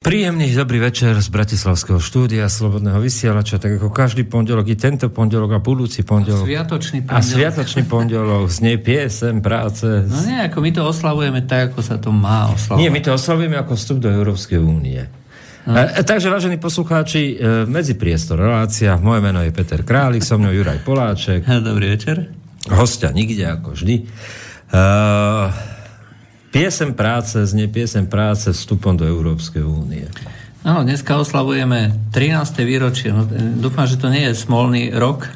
Príjemný dobrý večer z Bratislavského štúdia Slobodného vysielača, tak ako každý pondelok, i tento pondelok a budúci pondelok. Sviatočný pondelok. A sviatočný pondelok, znie piesem, práce. No nie, ako my to oslavujeme tak, ako sa to má oslavovať. Nie, my to oslavujeme ako vstup do Európskej únie. No. E, takže, vážení poslucháči, e, medzi priestor relácia, moje meno je Peter Králik, so mnou Juraj Poláček. Dobrý večer. Hostia nikde, ako vždy. E, Piesem práce, znie piesem práce vstupom do Európskej únie. Áno, dneska oslavujeme 13. výročie. No, dúfam, že to nie je smolný rok.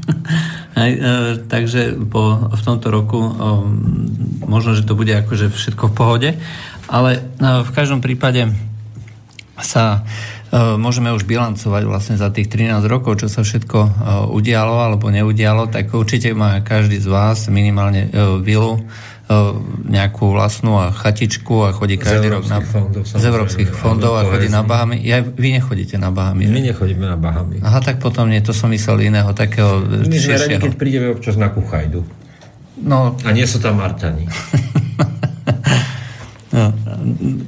Aj, e, takže po, v tomto roku o, možno, že to bude akože všetko v pohode. Ale e, v každom prípade sa e, môžeme už bilancovať vlastne za tých 13 rokov, čo sa všetko e, udialo alebo neudialo, tak určite má každý z vás minimálne e, vilu E, nejakú vlastnú a chatičku a chodí každý rok na, fondov, z európskych fondov a chodí na Bahamy. Ja, vy nechodíte na Bahamy. My nechodíme na Bahamy. Aha, tak potom nie, to som myslel iného, takého My sme radi, keď prídeme občas na Kuchajdu. No, a nie sú tam Martani. No,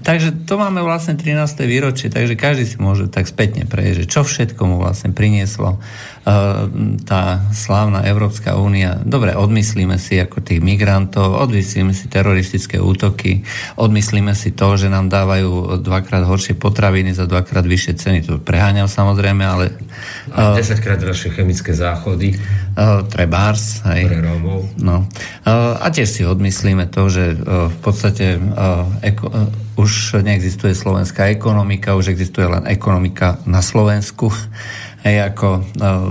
takže to máme vlastne 13. výročie, takže každý si môže tak spätne prejsť, čo všetko mu vlastne prinieslo tá slávna Európska únia, dobre, odmyslíme si ako tých migrantov, odmyslíme si teroristické útoky, odmyslíme si to, že nám dávajú dvakrát horšie potraviny za dvakrát vyššie ceny. To preháňam samozrejme, ale... A 10 krát drahšie chemické záchody. trebárs. Hej. Pre Rómov. No. a tiež si odmyslíme to, že v podstate eko, už neexistuje slovenská ekonomika, už existuje len ekonomika na Slovensku hej, ako uh,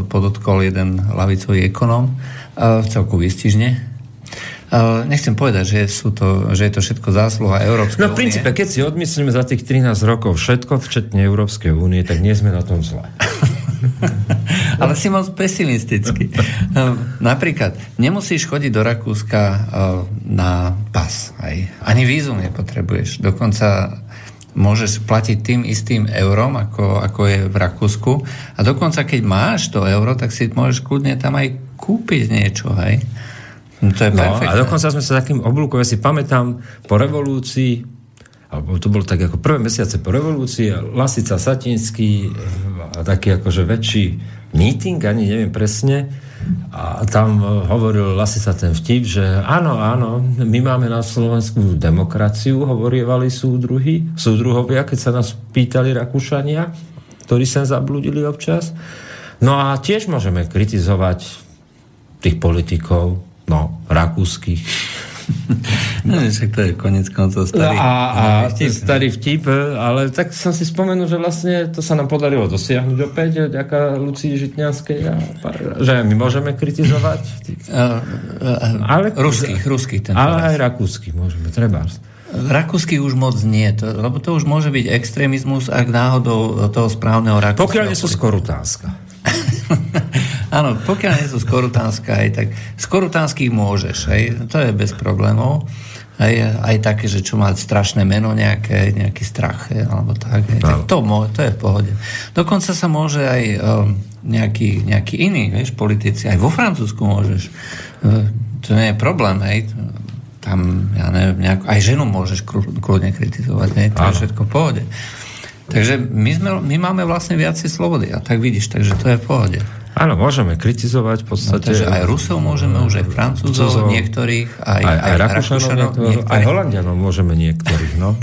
podotkol jeden lavicový ekonom, uh, celku výstižne. Nechcem povedať, že, sú to, že je to všetko zásluha Európskej. No v princípe, keď si odmyslíme za tých 13 rokov všetko, včetne Európskej únie, tak nie sme na tom zle. Ale si moc pesimistický. Napríklad, nemusíš chodiť do Rakúska na pas. Aj. Ani vízum nepotrebuješ. Dokonca môžeš platiť tým istým eurom, ako, ako je v Rakúsku. A dokonca, keď máš to euro, tak si môžeš kľudne tam aj kúpiť niečo, hej? No, to je no, a dokonca sme sa takým oblúkom, ja si pamätám, po revolúcii, alebo to bolo tak ako prvé mesiace po revolúcii, Lasica Satinský a taký akože väčší meeting, ani neviem presne, a tam hovoril Lasica ten vtip, že áno, áno, my máme na Slovensku demokraciu, hovorievali súdruhy, súdruhovia, keď sa nás pýtali Rakúšania, ktorí sa zabludili občas. No a tiež môžeme kritizovať tých politikov, no, rakúskych, No, však to je konec koncov starý, no a, a vtip. starý vtip, ale tak som si spomenul, že vlastne to sa nám podarilo dosiahnuť opäť, ďaká Lucii Žitňanskej, a, že my môžeme kritizovať. Ale, ruských, ruských. Ten ale aj rakúsky môžeme, treba. Rakúsky už moc nie, to, lebo to už môže byť extrémizmus, ak náhodou toho správneho Rakúska. Pokiaľ nie sú skorutánska. Áno, pokiaľ nie sú z Korutánska, aj tak z Korutánskych môžeš, hej, to je bez problémov. Aj, aj také, že čo má strašné meno nejaké, nejaký strach, hej, alebo tak. Hej, tak to, to je v pohode. Dokonca sa môže aj um, nejaký, nejaký iný, vieš, politici, aj vo Francúzsku môžeš. Uh, to nie je problém, hej. Tam, ja neviem, nejako, aj ženu môžeš kľudne kritizovať, hej, to je všetko v pohode. Takže my, sme, my máme vlastne viacej slobody a tak vidíš, takže to je v pohode. Áno, môžeme kritizovať v podstate. No, takže aj Rusov môžeme, už aj Francúzov, Francúzov niektorých, aj, aj, aj, Rakúšanov, niektorých. aj Holandianov môžeme niektorých, no.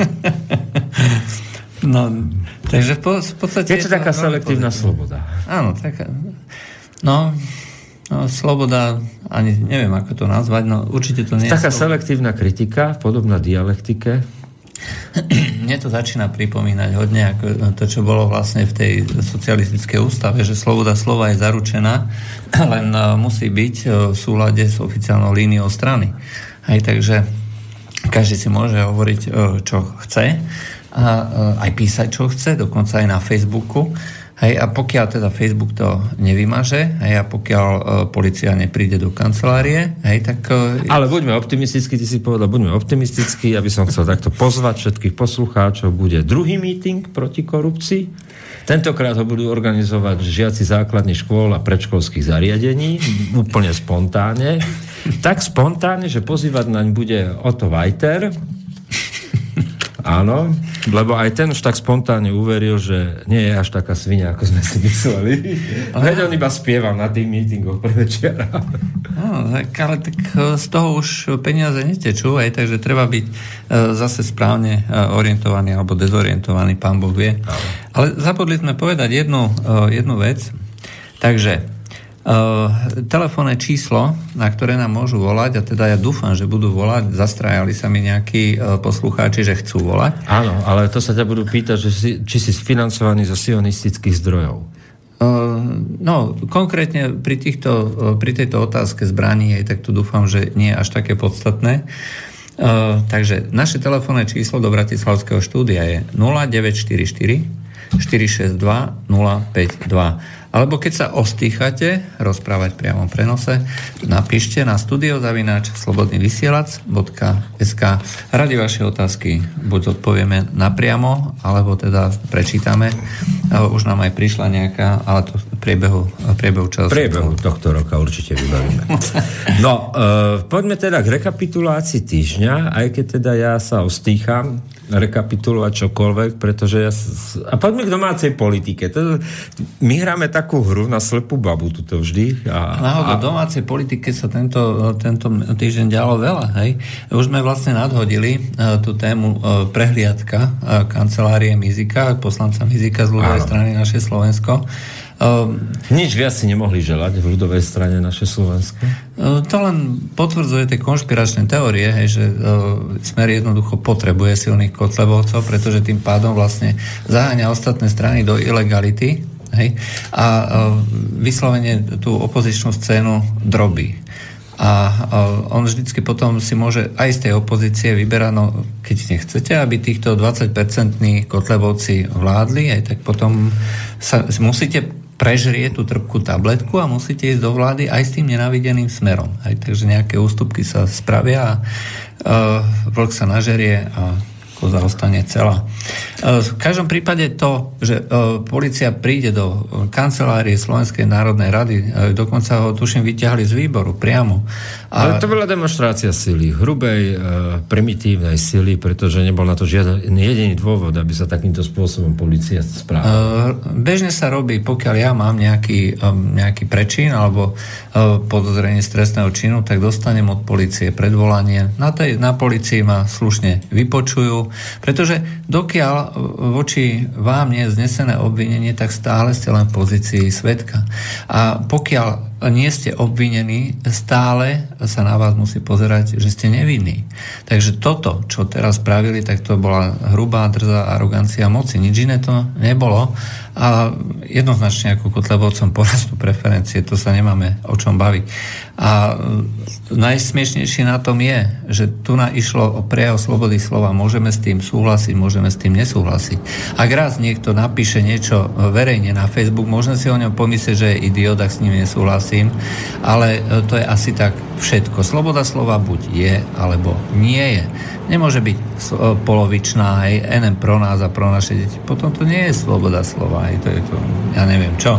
no, takže v, v podstate... Je to taká selektívna sloboda. Áno, taká. No, no, sloboda, ani neviem, ako to nazvať, no určite to nie je... Taká selektívna kritika, podobná dialektike, mne to začína pripomínať hodne ako to, čo bolo vlastne v tej socialistickej ústave, že sloboda slova je zaručená, len e, musí byť e, v súlade s oficiálnou líniou strany. Aj takže každý si môže hovoriť, e, čo chce a aj písať, čo chce, dokonca aj na Facebooku Hej, a pokiaľ teda Facebook to nevymaže, hej, a pokiaľ uh, policia nepríde do kancelárie, hej, tak... Uh, Ale buďme optimistickí, ty si povedal, buďme optimistickí, aby som chcel takto pozvať všetkých poslucháčov. Bude druhý meeting proti korupcii. Tentokrát ho budú organizovať žiaci základných škôl a predškolských zariadení, úplne spontánne. Tak spontánne, že pozývať naň bude Otto Vajter, Áno, lebo aj ten už tak spontánne uveril, že nie je až taká svinia, ako sme si mysleli. Veď on iba spieval na tých mítingoch pre večera. No, tak, ale tak e, z toho už peniaze netečú, aj, takže treba byť e, zase správne e, orientovaný alebo dezorientovaný, pán Boh vie. Ale zabudli sme povedať jednu, jednu vec. Takže telefónne číslo, na ktoré nám môžu volať, a teda ja dúfam, že budú volať, zastrajali sa mi nejakí uh, poslucháči, že chcú volať. Áno, ale to sa ťa budú pýtať, že si, či si financovaný zo sionistických zdrojov. Uh, no, konkrétne pri, týchto, pri tejto otázke zbraní, tak tu dúfam, že nie je až také podstatné. Takže naše telefónne číslo do Bratislavského štúdia je 0944 462 052. Alebo keď sa ostýchate rozprávať priamo v prenose, napíšte na studiozavináč slobodnyvysielac.sk Radi vaše otázky buď odpovieme napriamo, alebo teda prečítame. Už nám aj prišla nejaká, ale to v priebehu, priebehu času. Priebehu tohto roka určite vybavíme. No, uh, poďme teda k rekapitulácii týždňa, aj keď teda ja sa ostýcham, rekapitulovať čokoľvek, pretože ja... A poďme k domácej politike. To, my hráme takú hru na slepú babu tuto vždy. A, Náhodou, a... domácej politike sa tento, tento týždeň dialo veľa, hej. Už sme vlastne nadhodili uh, tú tému uh, prehliadka uh, kancelárie Mizika, poslanca Mizika z ľudovej strany naše Slovensko. Um, Nič viac si nemohli želať v ľudovej strane naše Slovensko? Uh, to len potvrdzuje tie konšpiračné teórie, hej, že uh, Smer jednoducho potrebuje silných kotlebovcov, pretože tým pádom vlastne zaháňa ostatné strany do ilegality hej, a uh, vyslovene tú opozičnú scénu drobí. A on vždycky potom si môže aj z tej opozície vyberať, no keď nechcete, aby týchto 20-percentní kotlebovci vládli, aj tak potom sa musíte prežrie tú trpkú tabletku a musíte ísť do vlády aj s tým nenávideným smerom. Aj, takže nejaké ústupky sa spravia a uh, vlk sa nažerie a koza ostane celá. E, v každom prípade to, že e, policia príde do kancelárie Slovenskej národnej rady, e, dokonca ho tuším vyťahli z výboru priamo. A... Ale to bola demonstrácia sily, hrubej, primitívnej sily, pretože nebol na to žiaden jediný dôvod, aby sa takýmto spôsobom policia správala. Bežne sa robí, pokiaľ ja mám nejaký, nejaký prečin alebo podozrenie stresného činu, tak dostanem od policie predvolanie. Na, tej, na policii ma slušne vypočujú, pretože dokiaľ voči vám nie je znesené obvinenie, tak stále ste len v pozícii svetka. A pokiaľ nie ste obvinení, stále sa na vás musí pozerať, že ste nevinní. Takže toto, čo teraz spravili, tak to bola hrubá drza arogancia moci. Nič iné to nebolo. A jednoznačne ako Kotlebovcom porastu preferencie, to sa nemáme o čom baviť. A najsmiešnejšie na tom je, že tu na išlo o prejav slobody slova. Môžeme s tým súhlasiť, môžeme s tým nesúhlasiť. Ak raz niekto napíše niečo verejne na Facebook, môžeme si o ňom pomyslieť, že je idiot, ak s ním nesúhlasím, ale e, to je asi tak všetko. Sloboda slova buď je, alebo nie je. Nemôže byť e, polovičná, aj NM pro nás a pro naše deti. Potom to nie je sloboda slova, aj to je to, ja neviem čo.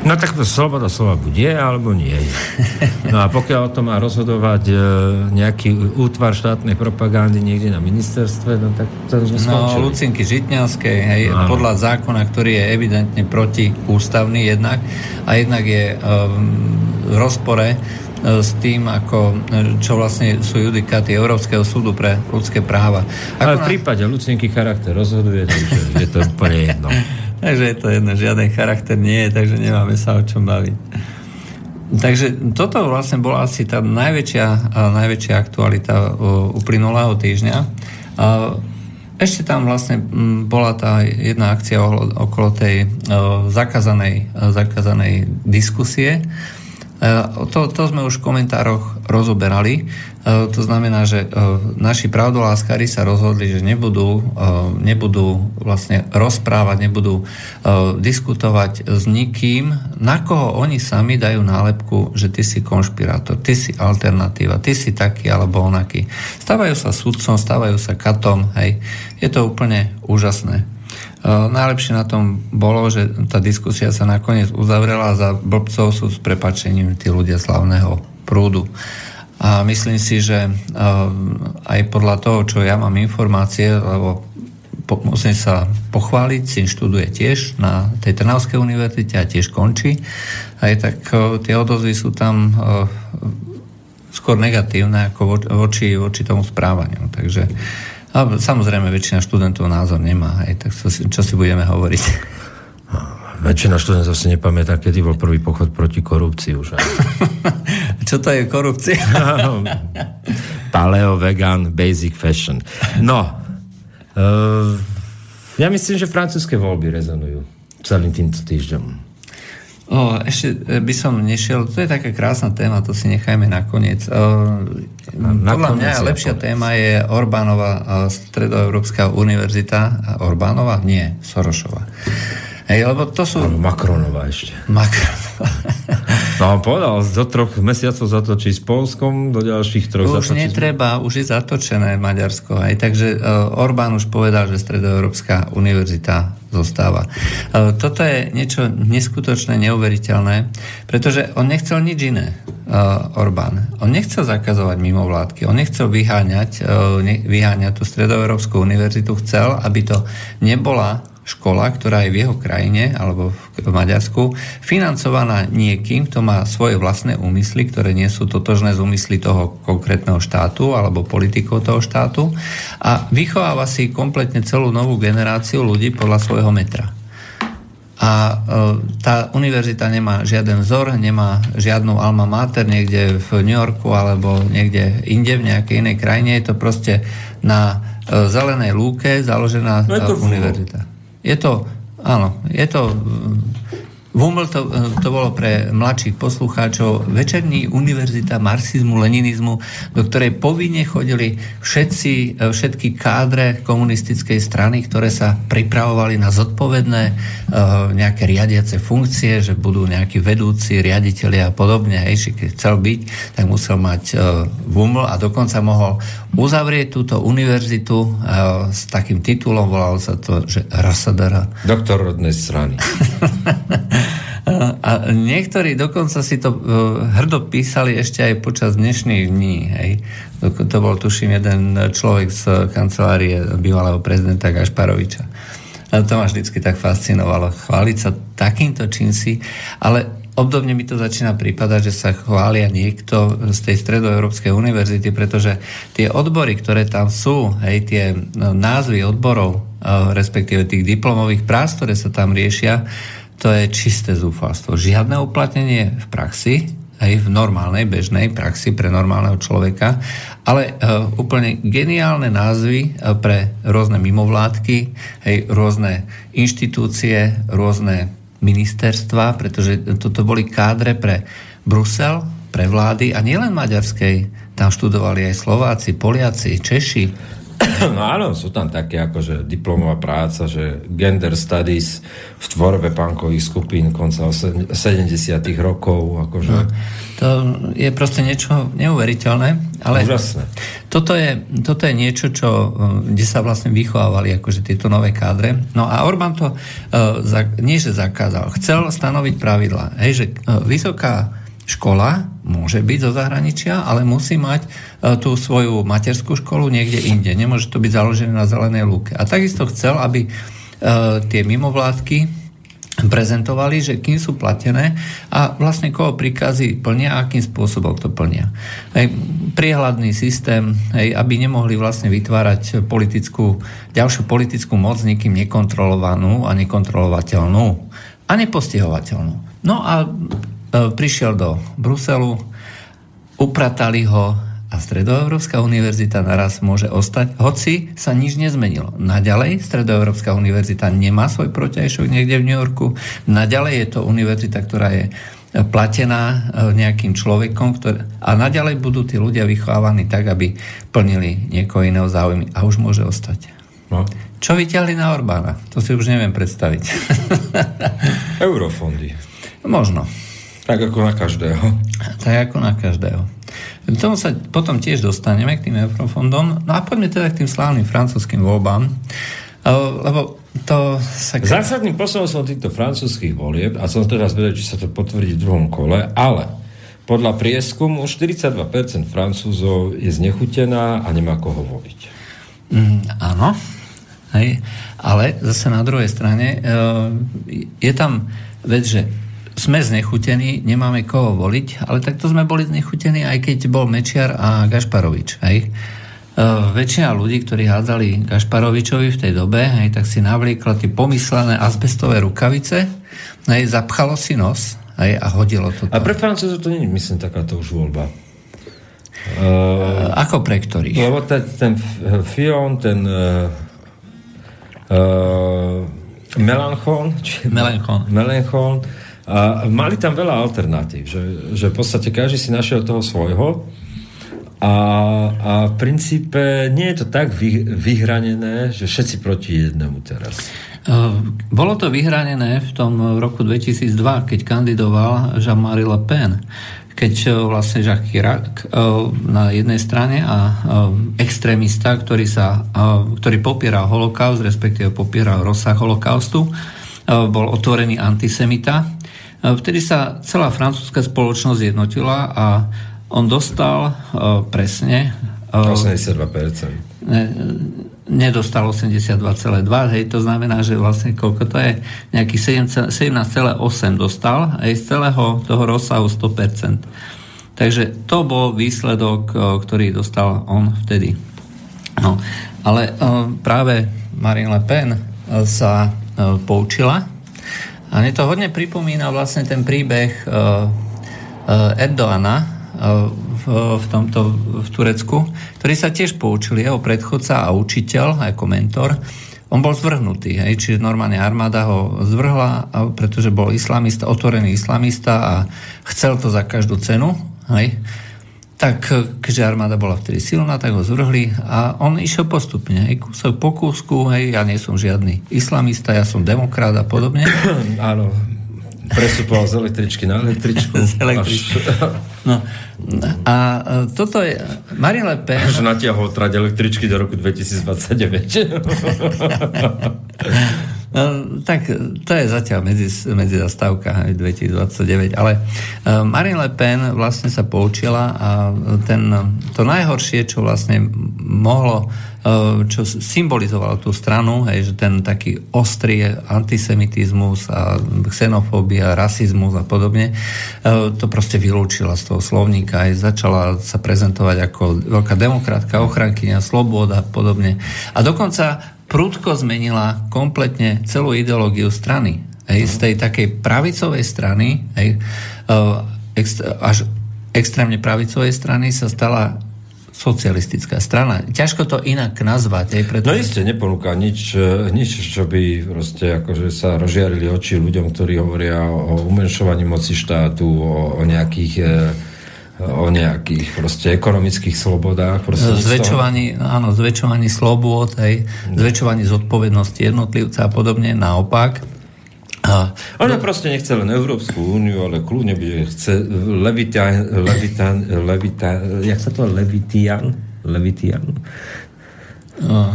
No tak to sloboda slova buď je, alebo nie je. No a pokiaľ o tom má rozhodovať e, nejaký útvar štátnej propagandy niekde na ministerstve, no tak to sme skončili. No, Lucinky Žitňanskej, hej, no. podľa zákona, ktorý je evidentne protiústavný jednak a jednak je e, v rozpore e, s tým, ako, e, čo vlastne sú judikáty Európskeho súdu pre ľudské práva. Ako Ale v prípade Lucinky charakter rozhoduje, takže je to úplne jedno. takže je to jedno, žiaden charakter nie je, takže nemáme sa o čom baviť. Takže toto vlastne bola asi tá najväčšia, najväčšia aktualita uplynulého týždňa. Ešte tam vlastne bola tá jedna akcia okolo tej zakazanej, zakazanej diskusie, E, to, to sme už v komentároch rozoberali. E, to znamená, že e, naši pravdoláskári sa rozhodli, že nebudú, nebudú vlastne rozprávať, nebudú diskutovať s nikým, na koho oni sami dajú nálepku, že ty si konšpirátor, ty si alternatíva, ty si taký alebo onaký. Stávajú sa sudcom, stávajú sa katom, hej. Je to úplne úžasné. Najlepšie na tom bolo, že tá diskusia sa nakoniec uzavrela a za blbcov sú s prepačením tí ľudia slavného prúdu. A myslím si, že aj podľa toho, čo ja mám informácie, lebo musím sa pochváliť, syn študuje tiež na tej Trnavskej univerzite a tiež končí. Aj tak tie odozvy sú tam skôr negatívne ako voči, voči tomu správaniu. Takže a samozrejme väčšina študentov názor nemá, aj tak čo si budeme hovoriť. Väčšina študentov si nepamätá, kedy bol prvý pochod proti korupcii už. čo to je korupcia? Paleo, vegan, basic fashion. No, uh, ja myslím, že francúzske voľby rezonujú celým týmto týždňom. O, ešte e, by som nešiel, to je taká krásna téma, to si nechajme nakoniec. Na podľa mňa ja lepšia povedz. téma je Orbánova stredoeurópska univerzita. Orbánova? Nie, Sorošova. Hej, lebo to sú... Makronová ešte. Makronová. No on povedal, do troch mesiacov zatočí s Polskom, do ďalších troch Už zatočí... netreba, už je zatočené Maďarsko. Aj, takže uh, Orbán už povedal, že Stredoeurópska univerzita zostáva. Uh, toto je niečo neskutočné, neuveriteľné, pretože on nechcel nič iné, uh, Orbán. On nechcel zakazovať mimovládky, on nechcel vyháňať, uh, ne, vyháňať tú Stredoeurópsku univerzitu, chcel, aby to nebola škola, ktorá je v jeho krajine alebo v Maďarsku, financovaná niekým, kto má svoje vlastné úmysly, ktoré nie sú totožné z úmysly toho konkrétneho štátu alebo politikov toho štátu a vychováva si kompletne celú novú generáciu ľudí podľa svojho metra. A e, tá univerzita nemá žiaden vzor, nemá žiadnu alma mater niekde v New Yorku alebo niekde inde, v nejakej inej krajine. Je to proste na e, zelenej lúke založená no univerzita. Je to, áno, je to Vuml to, to bolo pre mladších poslucháčov večerní univerzita marxizmu, leninizmu, do ktorej povinne chodili všetci, všetky kádre komunistickej strany, ktoré sa pripravovali na zodpovedné uh, nejaké riadiace funkcie, že budú nejakí vedúci, riaditeľi a podobne. Hej, keď chcel byť, tak musel mať uh, Vuml a dokonca mohol uzavrieť túto univerzitu uh, s takým titulom, volalo sa to, že Rasadara. Doktor rodnej strany. A niektorí dokonca si to e, hrdo písali ešte aj počas dnešných dní. Hej. To bol, tuším, jeden človek z kancelárie bývalého prezidenta Gašparoviča. A to ma vždycky tak fascinovalo. Chváliť sa takýmto činsi, ale obdobne mi to začína prípadať, že sa chvália niekto z tej stredoeurópskej univerzity, pretože tie odbory, ktoré tam sú, hej, tie no, názvy odborov, e, respektíve tých diplomových prác, ktoré sa tam riešia, to je čisté zúfalstvo. Žiadne uplatnenie v praxi, aj v normálnej, bežnej praxi pre normálneho človeka, ale uh, úplne geniálne názvy pre rôzne mimovládky, hej, rôzne inštitúcie, rôzne ministerstva, pretože toto boli kádre pre Brusel, pre vlády a nielen maďarskej, tam študovali aj Slováci, Poliaci, Češi, No áno, sú tam také akože diplomová práca, že gender studies v tvorbe pankových skupín konca 70 rokov. Akože... No, to je proste niečo neuveriteľné. Ale Úžasné. Toto je, toto je niečo, čo, eh, kde sa vlastne vychovávali akože tieto nové kádre. No a Orbán to uh, za, nie, že zakázal, chcel stanoviť pravidla. Hej, že uh, vysoká škola môže byť zo zahraničia, ale musí mať uh, tú svoju materskú školu niekde inde. Nemôže to byť založené na zelenej lúke. A takisto chcel, aby uh, tie mimovládky prezentovali, že kým sú platené a vlastne koho príkazy plnia a akým spôsobom to plnia. Hej, priehľadný systém, hej, aby nemohli vlastne vytvárať politickú, ďalšiu politickú moc nikým nekontrolovanú a nekontrolovateľnú a nepostihovateľnú. No a E, prišiel do Bruselu, upratali ho a Stredoeurópska univerzita naraz môže ostať, hoci sa nič nezmenilo. Naďalej Stredoeurópska univerzita nemá svoj protiajšok niekde v New Yorku. Naďalej je to univerzita, ktorá je platená e, nejakým človekom ktorý, a naďalej budú tí ľudia vychovávaní tak, aby plnili niekoho iného záujmy a už môže ostať. No. Čo vyťahli na Orbána? To si už neviem predstaviť. Eurofondy. Možno. Tak ako na každého. Tak ako na každého. K tomu sa potom tiež dostaneme k tým eurofondom. No a poďme teda k tým slávnym francúzským voľbám. Lebo to sa... Zásadným posolom týchto francúzských volieb, a som teraz vedel, či sa to potvrdí v druhom kole, ale podľa prieskumu 42% Francúzov je znechutená a nemá koho voliť. Mm, áno, hej. ale zase na druhej strane e, je tam vec, že sme znechutení, nemáme koho voliť, ale takto sme boli znechutení, aj keď bol Mečiar a Gašparovič. Hej. E, väčšina ľudí, ktorí hádzali Gašparovičovi v tej dobe, hej, tak si navliekla tie pomyslené azbestové rukavice, hej, zapchalo si nos hej, a hodilo to. A pre Francúzov to nie je, myslím, takáto už voľba. Uh, Ako pre ktorých? Lebo ten, ten Fion, ten uh, uh, Melanchon, či, Melanchon. Melanchon a mali tam veľa alternatív, že, že v podstate každý si našiel toho svojho a, a v princípe nie je to tak vy, vyhranené, že všetci proti jednému teraz. Bolo to vyhranené v tom roku 2002, keď kandidoval Jean-Marie Le Pen keď vlastne Jacques Chirac na jednej strane a extrémista, ktorý, sa, ktorý popieral holokaust, respektíve popieral rozsah holokaustu, bol otvorený antisemita. Vtedy sa celá francúzska spoločnosť jednotila a on dostal uh, presne... Uh, 82%. Ne, nedostal 82,2, hej, to znamená, že vlastne koľko to je, nejakých 17,8 dostal, aj z celého toho rozsahu 100%. Takže to bol výsledok, ktorý dostal on vtedy. No, ale práve Marine Le Pen sa poučila a mne to hodne pripomína vlastne ten príbeh Erdoana, v, v tomto v Turecku, ktorý sa tiež poučil, jeho predchodca a učiteľ ako mentor, on bol zvrhnutý, hej, čiže normálne armáda ho zvrhla, pretože bol islamista, otvorený islamista a chcel to za každú cenu, hej. Tak, keďže armáda bola vtedy silná, tak ho zvrhli a on išiel postupne, hej, kúsok po kúsku, hej, ja nie som žiadny islamista, ja som demokrat a podobne. Áno, prestupoval z električky na električku. z električky. Až... No. A e, toto je... Marine Le Pen... Až natiahol trať električky do roku 2029. no, tak to je zatiaľ medzi, medzi zastávka 2029, ale uh, Marine Le Pen vlastne sa poučila a ten, to najhoršie, čo vlastne mohlo Eh, čo symbolizovalo tú stranu, hej, že ten taký ostrý antisemitizmus a xenofóbia, rasizmus a podobne, to proste vylúčila z toho slovníka aj začala sa prezentovať ako veľká demokratka, ochrankyňa, sloboda a podobne. A dokonca prudko zmenila kompletne celú ideológiu strany. Hej, z tej takej pravicovej strany, hej, eh, až extrémne pravicovej strany sa stala socialistická strana. Ťažko to inak nazvať. Aj preto... No isté, neponúka nič, e, nič, čo by proste akože sa rozžiarili oči ľuďom, ktorí hovoria o umenšovaní moci štátu, o, o nejakých e, o nejakých proste ekonomických slobodách. Zväčšovaní, áno, zväčšovaní slobôd, hej, zväčšovaní zodpovednosti jednotlivca a podobne, naopak. A, Ona no, proste nechce len Európsku úniu, ale kľudne bude chce Levitan, Levitan, Levitan, jak sa to Levitian? Levitian. Uh.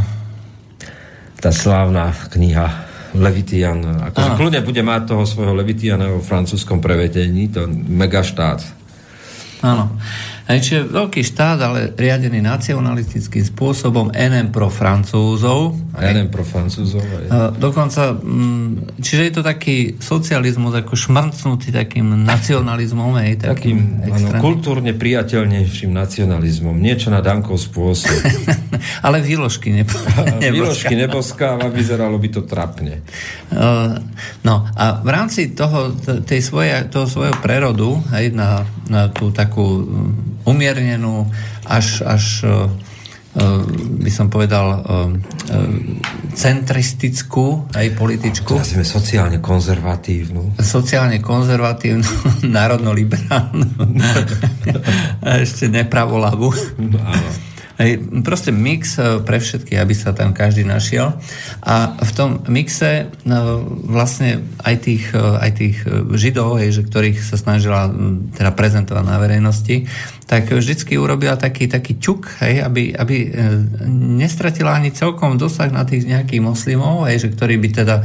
Tá slávna kniha Levitian. Akože kľudne bude mať toho svojho Levitiana vo francúzskom prevetení, to megaštát. 看了 Hej, čiže veľký štát, ale riadený nacionalistickým spôsobom, NM pro Francúzov. NM pro Francúzov. Aj. Dokonca, mm, čiže je to taký socializmus ako šmrcnutý takým nacionalizmom. Hej, takým, takým ano, kultúrne priateľnejším nacionalizmom. Niečo na Dankov spôsob. ale výložky nebo, Výložky neboskáva, vyzeralo by to trapne. No a v rámci toho, tej svoje, toho svojho prerodu, hej, na, na tú takú umiernenú, až, až e, e, by som povedal e, centristickú aj političku. Nazvime sociálne konzervatívnu. Sociálne konzervatívnu, národno-liberálnu ešte nepravolavú. No, áno. Proste mix e, pre všetky, aby sa tam každý našiel. A v tom mixe no, vlastne aj tých, e, aj tých e, židov, hej, že ktorých sa snažila teda prezentovať na verejnosti, tak vždycky urobila taký, taký ťuk, hej, aby, aby nestratila ani celkom dosah na tých nejakých moslimov, hej, že ktorí by teda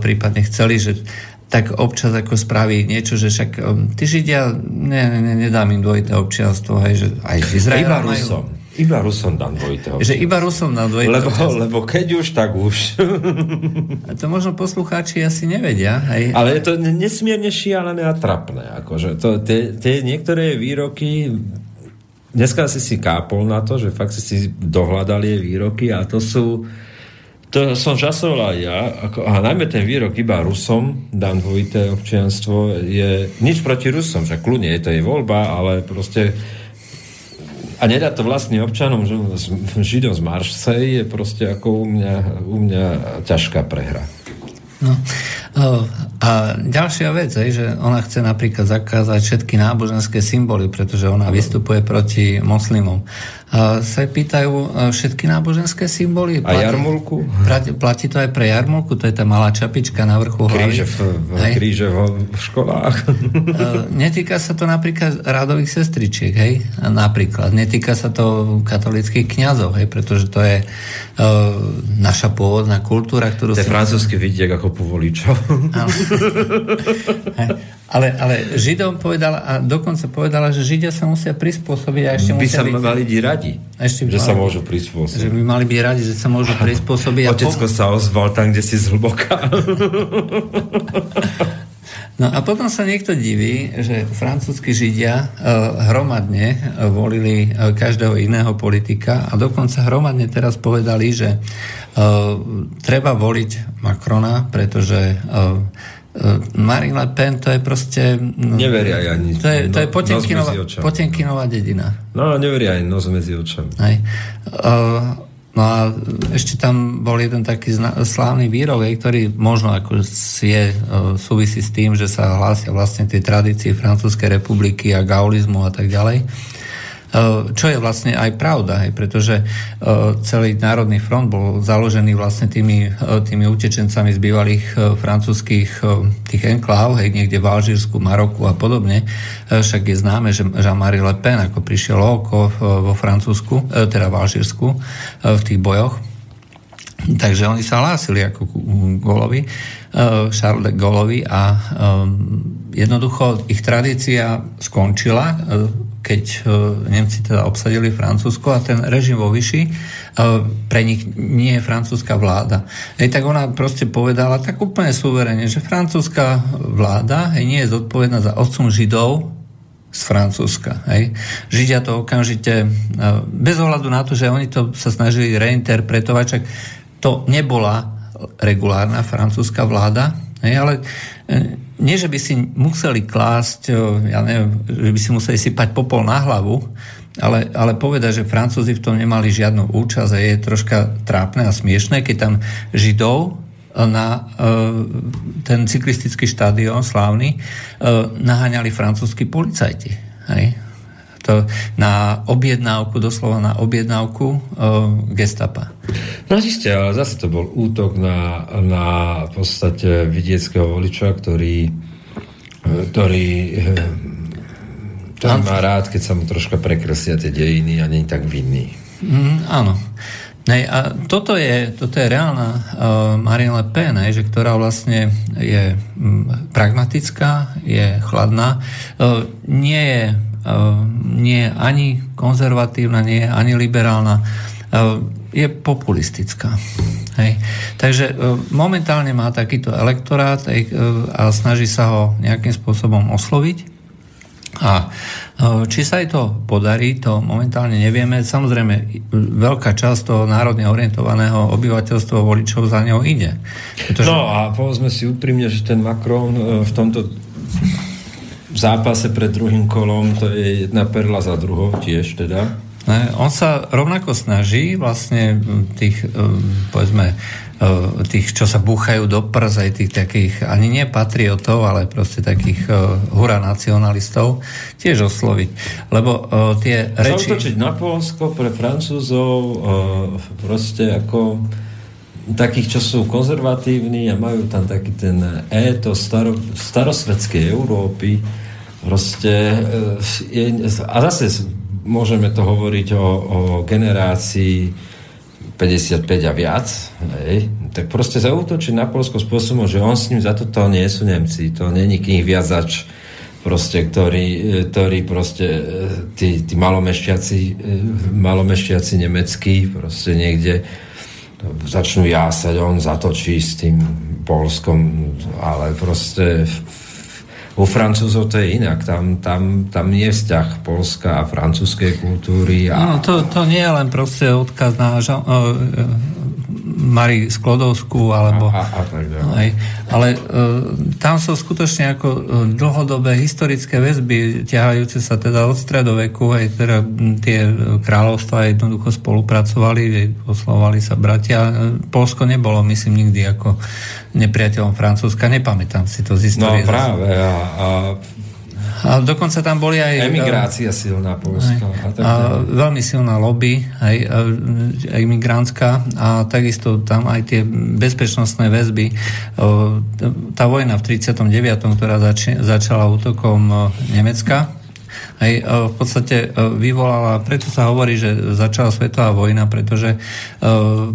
prípadne chceli, že tak občas ako spraví niečo, že však ty Židia, ne, ne, nedám im dvojité občianstvo, hej, že aj Izrael Iba Rusom. Iba Rusom dám dvojité občianstvo. Že iba Rusom dám dvojité lebo, občianstvo. Lebo keď už, tak už. A to možno poslucháči asi nevedia. Hej. Ale je to nesmierne šialené a trapné. Akože to, tie, tie niektoré výroky dneska si si kápol na to, že fakt si si dohľadali výroky a to sú to som žasol aj ja, ako, a najmä ten výrok iba Rusom, dám dvojité občianstvo, je nič proti Rusom, však kľudne je to je voľba, ale proste a nedá to vlastne občanom, že Židom z Marseille je proste ako u mňa, u mňa ťažká prehra. No. A ďalšia vec je, že ona chce napríklad zakázať všetky náboženské symboly, pretože ona vystupuje proti moslimom sa pýtajú e, všetky náboženské symboly. Platí, a jarmulku? Platí, platí to aj pre jarmulku, to je tá malá čapička na vrchu hlavy. Kríže v, v, kríže v, školách. E, netýka sa to napríklad radových sestričiek, hej? Napríklad. Netýka sa to katolických kňazov, hej? Pretože to je uh, naša pôvodná kultúra, ktorú... To je francúzsky vidiek ako povoličov. Ale, ale Židom povedala, a dokonca povedala, že Židia sa musia prispôsobiť a ešte by musia sa byť, mali byť radi, ešte že mali, sa môžu prispôsobiť. Že by mali byť radi, že sa môžu prispôsobiť. Otecko pom- sa ozval tam, kde si zhlboka. No a potom sa niekto diví, že francúzski Židia uh, hromadne uh, volili uh, každého iného politika a dokonca hromadne teraz povedali, že treba voliť Macrona, pretože E, Marine Le Pen to je proste... No, neveria ani. To je, to je no, Potenkinová, Potenkinová dedina. No, neveria aj nos medzi očami. Hej. Uh, no a ešte tam bol jeden taký zna- slávny výrok, ktorý možno ako je, uh, súvisí s tým, že sa hlásia vlastne tie tradície Francúzskej republiky a gaulizmu a tak ďalej. Eh, čo je vlastne aj pravda, hej, pretože eh, celý Národný front bol založený vlastne tými, eh, tými utečencami z bývalých francúzských tých enkláv, hej, niekde v Alžírsku, Maroku a podobne. Však je známe, že Jean-Marie Le Pen ako prišiel oko vo Francúzsku, teda v Alžírsku v tých bojoch, Takže oni sa hlásili ako Golovi, Charles de Gaulovi a jednoducho ich tradícia skončila keď e, Nemci teda obsadili Francúzsko a ten režim vo Vyši, e, pre nich nie je francúzska vláda. Hej, tak ona proste povedala tak úplne suverene, že francúzska vláda hej, nie je zodpovedná za odsun Židov z Francúzska. Hej. Židia to okamžite, e, bez ohľadu na to, že oni to sa snažili reinterpretovať, čak to nebola regulárna francúzska vláda, hej, ale nie, že by si museli klásť, ja neviem, že by si museli sypať popol na hlavu, ale, ale povedať, že Francúzi v tom nemali žiadnu účasť a je troška trápne a smiešné, keď tam Židov na ten cyklistický štadión slávny naháňali francúzskí policajti. Hej? To na objednávku, doslova na objednávku uh, gestapa. No isté, ale zase to bol útok na, na v podstate vidieckého voliča, ktorý, ktorý ktorý má rád, keď sa mu troška prekresia tie dejiny a nie je tak vinný. Mm, áno. Nej, a toto je, toto je reálna uh, Marine Le Pen, nej, že ktorá vlastne je um, pragmatická, je chladná, uh, nie je nie je ani konzervatívna, nie je ani liberálna, je populistická. Hej. Takže momentálne má takýto elektorát a snaží sa ho nejakým spôsobom osloviť. A či sa jej to podarí, to momentálne nevieme. Samozrejme, veľká časť toho národne orientovaného obyvateľstva voličov za ňou ide. Pretože... No a povedzme si úprimne, že ten Macron v tomto v zápase pred druhým kolom to je jedna perla za druhou tiež teda. On sa rovnako snaží vlastne tých, povedzme, tých, čo sa búchajú do prs, aj tých takých, ani nie patriotov, ale proste takých hura nacionalistov, tiež osloviť. Lebo tie reči... Zautočiť na Polsko pre Francúzov proste ako takých, čo sú konzervatívni a majú tam taký ten éto staro, starosvedskej Európy, Proste, e, je, a zase môžeme to hovoriť o, o generácii 55 a viac, hej, tak proste zautočí na Polsko spôsobom, že on s ním za toto nie sú Nemci, to není knih viazač, proste, ktorí, ktorí proste tí, tí malomešťaci, malomešťaci nemeckí proste niekde začnú jásať, on zatočí s tým Polskom, ale proste u Francúzov to je inak. Tam, tam, tam je vzťah Polska a francúzskej kultúry. A... No, to, to nie je len proste odkaz na ža- Mari Sklodovskú alebo... A, a, a tak aj, ale e, tam sú skutočne ako e, dlhodobé historické väzby ťahajúce sa teda od stredoveku, aj teda tie kráľovstva jednoducho spolupracovali, oslovali sa bratia. E, Polsko nebolo, myslím, nikdy ako nepriateľom Francúzska, nepamätám si to z histórie. No práve a, a a dokonca tam boli aj... Emigrácia silná Polska. Aj, a, tak a veľmi silná lobby, aj, aj imigránska a takisto tam aj tie bezpečnostné väzby. Tá vojna v 39., ktorá zač- začala útokom Nemecka, aj v podstate vyvolala, preto sa hovorí, že začala svetová vojna, pretože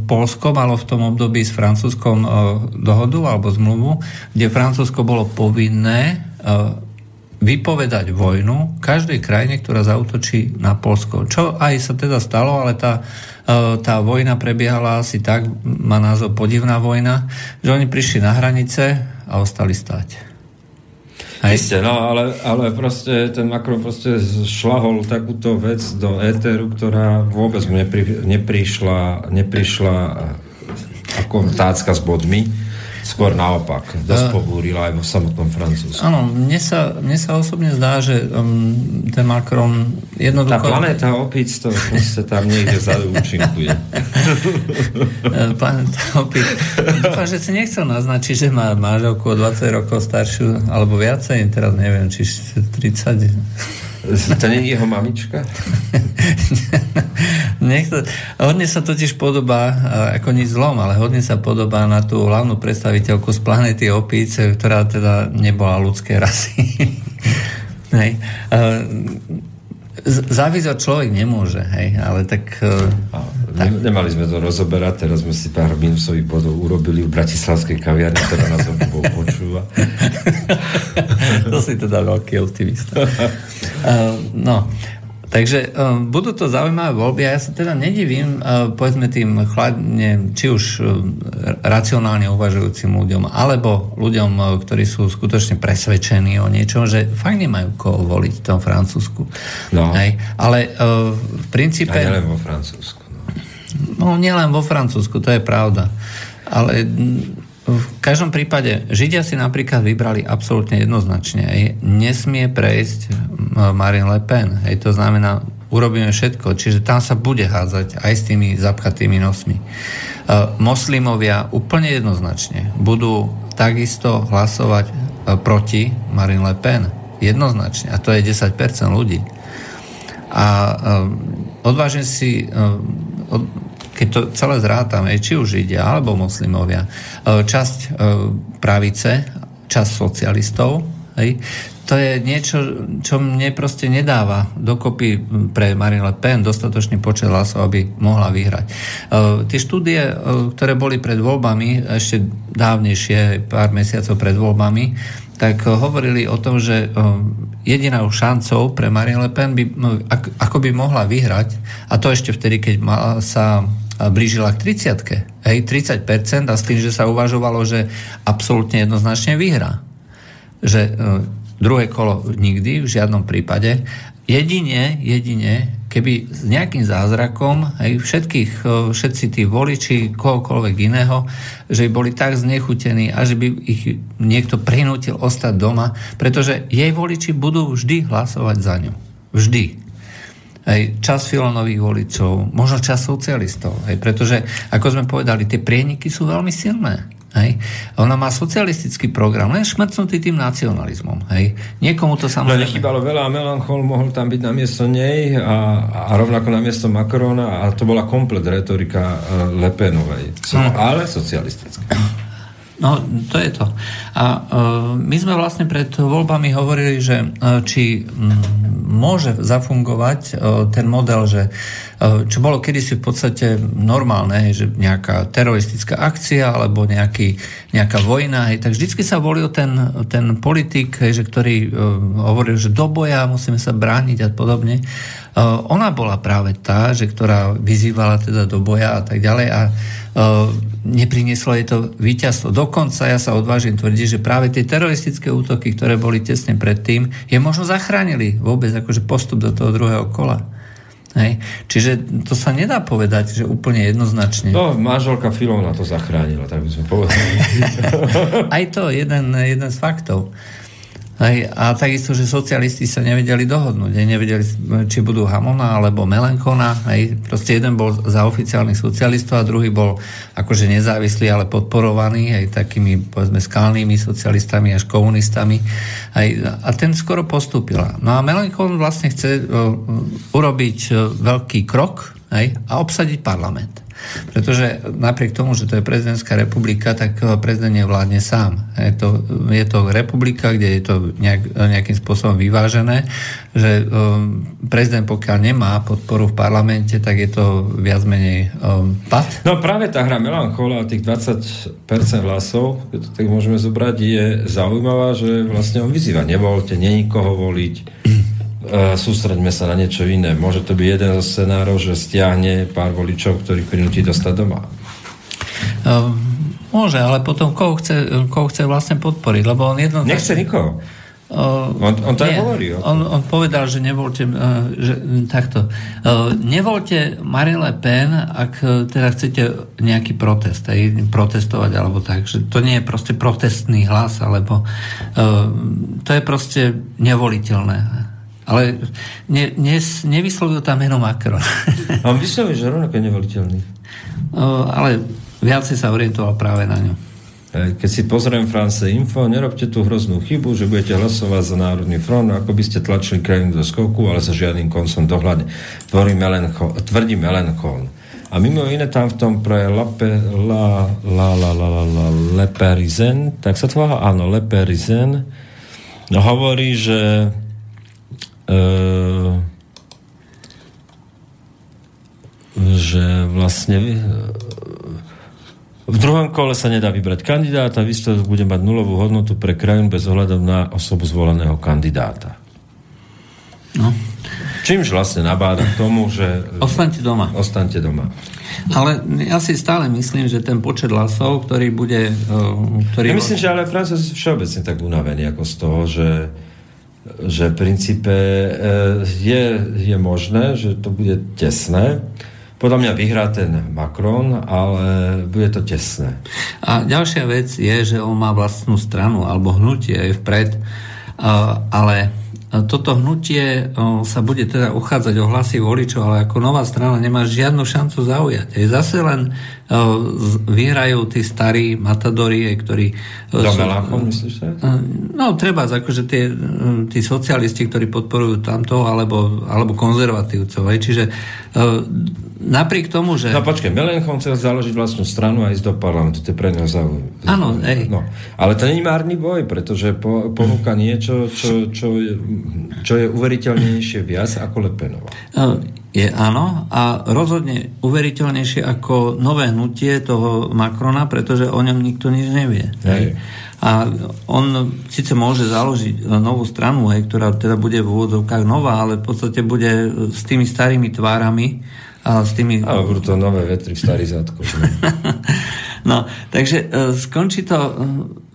Polsko malo v tom období s Francúzskom dohodu alebo zmluvu, kde Francúzsko bolo povinné vypovedať vojnu každej krajine, ktorá zautočí na Polsko. Čo aj sa teda stalo, ale tá, e, tá vojna prebiehala asi tak, má názov podivná vojna, že oni prišli na hranice a ostali stáť. Isté, no ale, ale proste ten Macron proste šlahol takúto vec do éteru, ktorá vôbec mu nepri, neprišla, neprišla ako tácka s bodmi Skôr naopak, dosť pobúrila aj vo samotnom Francúzsku. Áno, mne sa, mne sa osobne zdá, že um, ten Macron jednoducho... Tá planéta opíc to proste tam niekde vzadu účinkuje. Eh, planéta opíc. Dúfam, že si nechcel naznačiť, že má manželku o 20 rokov staršiu, alebo viacej, teraz neviem, či 30... To nie je jeho mamička? Niekto, hodne sa totiž podobá, ako nič zlom, ale hodne sa podobá na tú hlavnú predstaviteľku z planety Opíc, ktorá teda nebola ľudské rasy. hej. Závisť človek nemôže, hej, ale tak... A, tak. Nemali sme to rozoberať, teraz sme si pár minusových bodov urobili v Bratislavskej kaviarni, ktorá nás obou počúva. to si teda veľký optimista. Uh, no, Takže um, budú to zaujímavé voľby a ja sa teda nedivím, uh, povedzme tým chladne, či už uh, racionálne uvažujúcim ľuďom, alebo ľuďom, uh, ktorí sú skutočne presvedčení o niečom, že fakt nemajú koho voliť v tom Francúzsku. No. Hej. Ale uh, v princípe... A nielen vo Francúzsku. No. no, nielen vo Francúzsku, to je pravda. Ale v každom prípade Židia si napríklad vybrali absolútne jednoznačne. Hej. Nesmie prejsť Marine Le Pen. Hej. To znamená, urobíme všetko. Čiže tam sa bude hádzať aj s tými zapchatými nosmi. Moslimovia úplne jednoznačne budú takisto hlasovať proti Marine Le Pen. Jednoznačne. A to je 10% ľudí. A odvážim si keď to celé zrátame, či už ide, alebo moslimovia, e, časť e, pravice, časť socialistov, hej, to je niečo, čo mne proste nedáva dokopy pre Marine Le Pen dostatočný počet hlasov, aby mohla vyhrať. Uh, tie štúdie, uh, ktoré boli pred voľbami, ešte dávnejšie, pár mesiacov pred voľbami, tak hovorili o tom, že jedinou šancou pre Marine Le Pen by, ako by mohla vyhrať, a to ešte vtedy, keď sa blížila k 30 hej, 30% a s tým, že sa uvažovalo, že absolútne jednoznačne vyhrá. Že e, druhé kolo nikdy, v žiadnom prípade. Jedine, jedine, keby s nejakým zázrakom hej, všetkých, e, všetci tí voliči, kohokoľvek iného, že by boli tak znechutení a že by ich niekto prinútil ostať doma, pretože jej voliči budú vždy hlasovať za ňu. Vždy aj čas filonových voličov, možno čas socialistov, aj pretože, ako sme povedali, tie prieniky sú veľmi silné. Hej. Ona má socialistický program, len šmrcnutý tým nacionalizmom. Hej. Niekomu to samozrejme... No nechybalo veľa a Melanchol mohol tam byť na miesto nej a, a rovnako na miesto Macrona a to bola komplet retorika uh, Lepenovej. So, hmm. Ale socialistická. No, to je to. A uh, my sme vlastne pred voľbami hovorili, že uh, či um, môže zafungovať uh, ten model, že uh, čo bolo kedysi v podstate normálne, že nejaká teroristická akcia alebo nejaký, nejaká vojna, hej, tak vždycky sa volil ten, ten politik, hej, že ktorý uh, hovoril, že do boja musíme sa brániť a podobne. Uh, ona bola práve tá, že ktorá vyzývala teda do boja a tak ďalej a neprinieslo je to víťazstvo. Dokonca ja sa odvážim tvrdiť, že práve tie teroristické útoky, ktoré boli tesne predtým, je možno zachránili vôbec akože postup do toho druhého kola. Hej. Čiže to sa nedá povedať, že úplne jednoznačne. No, manželka Filona to zachránila, tak by sme povedali. Aj to, jeden, jeden z faktov. Hej, a takisto, že socialisti sa nevedeli dohodnúť. Hej, nevedeli, či budú Hamona alebo Melenkona. Hej. Proste jeden bol za oficiálnych socialistov a druhý bol akože nezávislý, ale podporovaný hej, takými povedzme skalnými socialistami až komunistami. Hej, a ten skoro postúpila. No a Melenkon vlastne chce uh, urobiť uh, veľký krok hej, a obsadiť parlament. Pretože napriek tomu, že to je prezidentská republika, tak eh, prezident nevládne sám. Je to, je to republika, kde je to nejak, nejakým spôsobom vyvážené, že um, prezident pokiaľ nemá podporu v parlamente, tak je to viac menej um, pad. No práve tá hra Melanchola, tých 20% hlasov, keď to tak môžeme zobrať, je zaujímavá, že vlastne on vyzýva, nevolte, není koho voliť, sústreďme sa na niečo iné. Môže to byť jeden zo scenárov, že stiahne pár voličov, ktorých prinúti dostať doma. Um, môže, ale potom koho chce, koho chce vlastne podporiť, lebo on jedno... Nechce nikoho. Uh, on, on to nie, hovorí. On, on povedal, že nevolte uh, že, takto. Uh, nevolte Marine Le Pen, ak uh, teda chcete nejaký protest, aj protestovať alebo tak, že to nie je proste protestný hlas, alebo uh, to je proste nevoliteľné. Ale ne, ne, nevyslovil tam meno Macron. A vyslovil, že rovnako nevoliteľný. O, ale viacej sa orientoval práve na ňu. Keď si pozriem France Info, nerobte tú hroznú chybu, že budete hlasovať za Národný front, ako by ste tlačili krajinu do skoku, ale sa žiadnym koncom dohľadne. Tvrdí Melenchon. A mimo iné tam v tom pre Lape, la, la, la, la, la, la, Leperizen, tak sa to volá, áno, Leperizen, no, hovorí, že že vlastne v druhom kole sa nedá vybrať kandidáta, výsledok bude mať nulovú hodnotu pre krajinu bez ohľadu na osobu zvoleného kandidáta. No. Čímž vlastne nabáda k tomu, že... Ostaňte doma. Ostaňte doma. Ale ja si stále myslím, že ten počet hlasov, ktorý bude... Ktorý ja myslím, že ale Francúzi všeobecne tak unavení ako z toho, že že v princípe e, je, je možné, že to bude tesné. Podľa mňa vyhrá ten Macron, ale bude to tesné. A ďalšia vec je, že on má vlastnú stranu alebo hnutie aj vpred, ale toto hnutie sa bude teda uchádzať o hlasy voličov, ale ako nová strana nemá žiadnu šancu zaujať. Je zase len vyhrajú tí starí matadori, ktorí... Do Melanchon, myslíš? No, treba, akože tie, tí socialisti, ktorí podporujú tamto, alebo, alebo konzervatívcov. Aj. Čiže napriek tomu, že... No počkaj, Melenchon chcel založiť vlastnú stranu a ísť do parlamentu, to je pre neho zaujímavé. Áno, hej. No, ale to není márny boj, pretože po, ponúka niečo, čo, čo, je, čo je uveriteľnejšie viac ako Lepenova. Je áno a rozhodne uveriteľnejšie ako nové hnutie toho Macrona, pretože o ňom nikto nič nevie. Hej. A on síce môže založiť novú stranu, hej, ktorá teda bude v úvodzovkách nová, ale v podstate bude s tými starými tvárami, a s tými... A budú to nové vetry v starý zadku. no, takže e, skončí to e,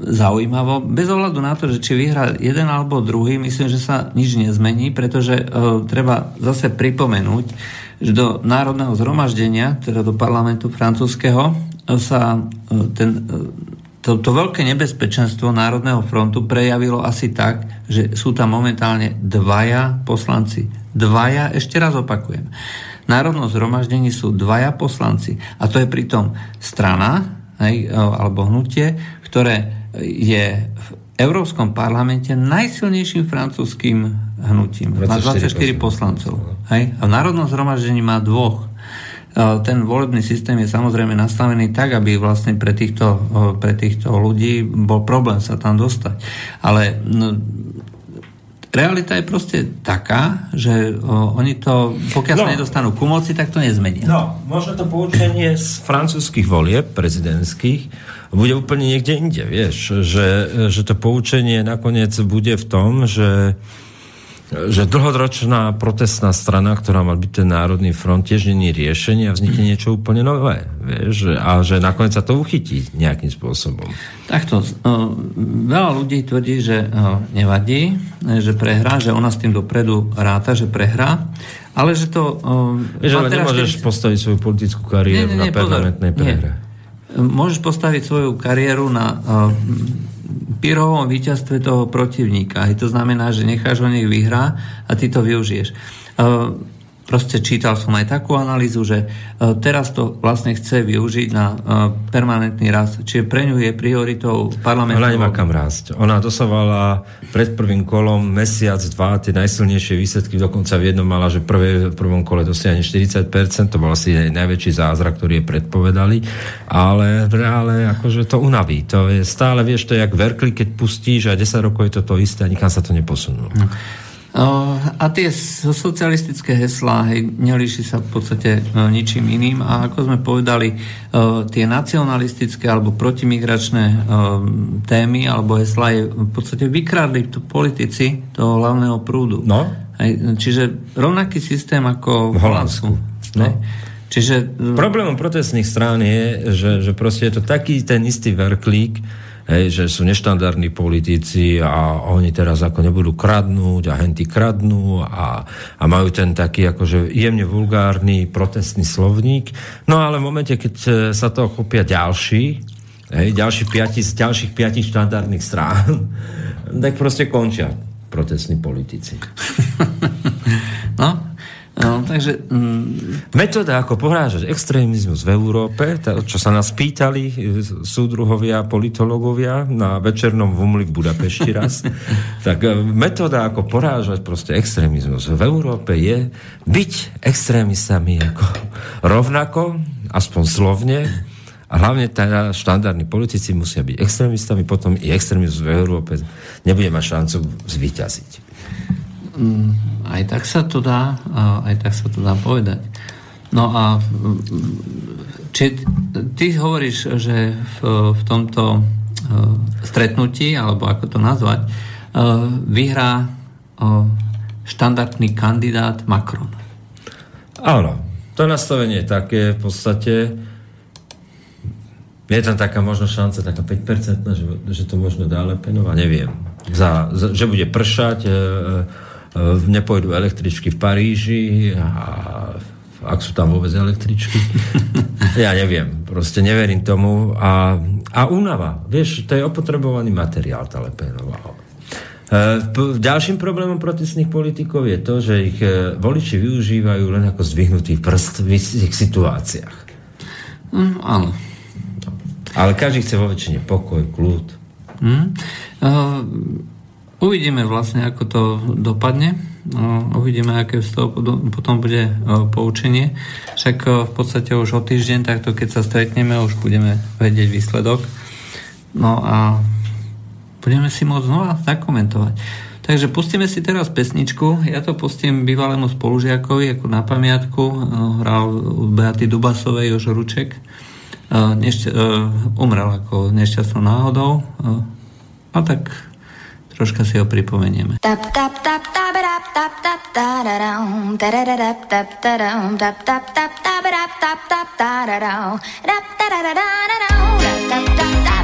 zaujímavo. Bez ohľadu na to, že či vyhrá jeden alebo druhý, myslím, že sa nič nezmení, pretože e, treba zase pripomenúť, že do národného zhromaždenia, teda do parlamentu francúzského, sa ten to, to veľké nebezpečenstvo Národného frontu prejavilo asi tak, že sú tam momentálne dvaja poslanci. Dvaja, ešte raz opakujem národnom zhromaždení sú dvaja poslanci. A to je pritom strana, hej, alebo hnutie, ktoré je v Európskom parlamente najsilnejším francúzským hnutím. Má 24 poslancov. Hej? A v národnom zhromaždení má dvoch. ten volebný systém je samozrejme nastavený tak, aby vlastne pre týchto, pre týchto ľudí bol problém sa tam dostať. Ale no, realita je proste taká, že o, oni to, pokiaľ no. sa nedostanú ku moci, tak to nezmenia. No, možno to poučenie z francúzských volieb prezidentských bude úplne niekde inde, vieš, že, že to poučenie nakoniec bude v tom, že že dlhodročná protestná strana, ktorá má byť ten Národný front, tiež není riešenie a vznikne niečo úplne nové. Vieš, a že nakoniec sa to uchytí nejakým spôsobom. Takto. Veľa ľudí tvrdí, že nevadí, že prehrá, že ona s tým dopredu ráta, že prehrá, ale že to... Vieš, ale nemôžeš 40... postaviť svoju politickú kariéru nie, nie, nie, na permanentnej prehre. Môžeš postaviť svoju kariéru na pyrovom víťazstve toho protivníka. I to znamená, že necháš ho nech vyhrá a ty to využiješ. Proste čítal som aj takú analýzu, že uh, teraz to vlastne chce využiť na uh, permanentný rast. Čiže pre ňu je prioritou parlamentu. Ona nemá kam rásť. Ona dosovala pred prvým kolom mesiac, dva, tie najsilnejšie výsledky, dokonca v jednom mala, že prvé, v prvom kole dosiahne 40%, to bol asi najväčší zázrak, ktorý je predpovedali, ale v reále akože to unaví. To je stále, vieš, to je jak verkli, keď pustíš a 10 rokov je to to isté a nikam sa to neposunulo. No. A tie socialistické heslá hej, nelíši sa v podstate e, ničím iným a ako sme povedali, e, tie nacionalistické alebo protimigračné e, témy alebo heslá je v podstate vykradli tu politici toho hlavného prúdu. No. Hej, čiže rovnaký systém ako v Holandsku. No. Čiže... Problémom protestných strán je, že, že proste je to taký ten istý verklík, hej, že sú neštandardní politici a oni teraz ako nebudú kradnúť a henty kradnú a, a majú ten taký akože jemne vulgárny protestný slovník. No ale v momente, keď e, sa toho chopia ďalší, hej, ďalší piati, z ďalších piatich štandardných strán, tak proste končia protestní politici. no, No, takže... Mm... Metóda, ako porážať extrémizmus v Európe, to, čo sa nás pýtali e, súdruhovia, politológovia na večernom vumli v Budapešti raz, tak e, metóda, ako porážať proste extrémizmus v Európe je byť extrémistami ako rovnako, aspoň slovne, a hlavne teda štandardní politici musia byť extrémistami, potom i extrémizmus v Európe nebude mať šancu zvíťaziť. Mm aj tak sa to dá, aj tak sa to dá povedať. No a či ty hovoríš, že v, v tomto e, stretnutí, alebo ako to nazvať, e, vyhrá e, štandardný kandidát Macron. Áno, to nastavenie je také v podstate je tam taká možno šanca, taká 5%, že, že to možno dá Lepenova, neviem. Za, za, že bude pršať, E, nepôjdu električky v Paríži a ak sú tam vôbec električky. ja neviem, proste neverím tomu. A, a únava, vieš, to je opotrebovaný materiál, tá Lepénová. E, ďalším problémom protestných politikov je to, že ich e, voliči využívajú len ako zdvihnutý prst v istých situáciách. Mm, áno. Ale každý chce vo väčšine pokoj, kľud. Mm. Uh, Uvidíme vlastne, ako to dopadne. No, uvidíme, aké z toho potom bude poučenie. Však v podstate už o týždeň, takto keď sa stretneme, už budeme vedieť výsledok. No a budeme si môcť znova zakomentovať. Takže pustíme si teraz pesničku. Ja to pustím bývalému spolužiakovi ako na pamiatku. Hral u Beaty Dubasovej Jožo Ruček. Nešťa- umrel ako nešťastnou náhodou. A tak troška si ho pripomenieme. Tap, tap, tap, tap, rap, tap, tap, tararam, tararap, tap, taram, tap, tap, tap, tap, rap, tap, tap, tararam, rap, tarararararau, rap, tap, tap, tap,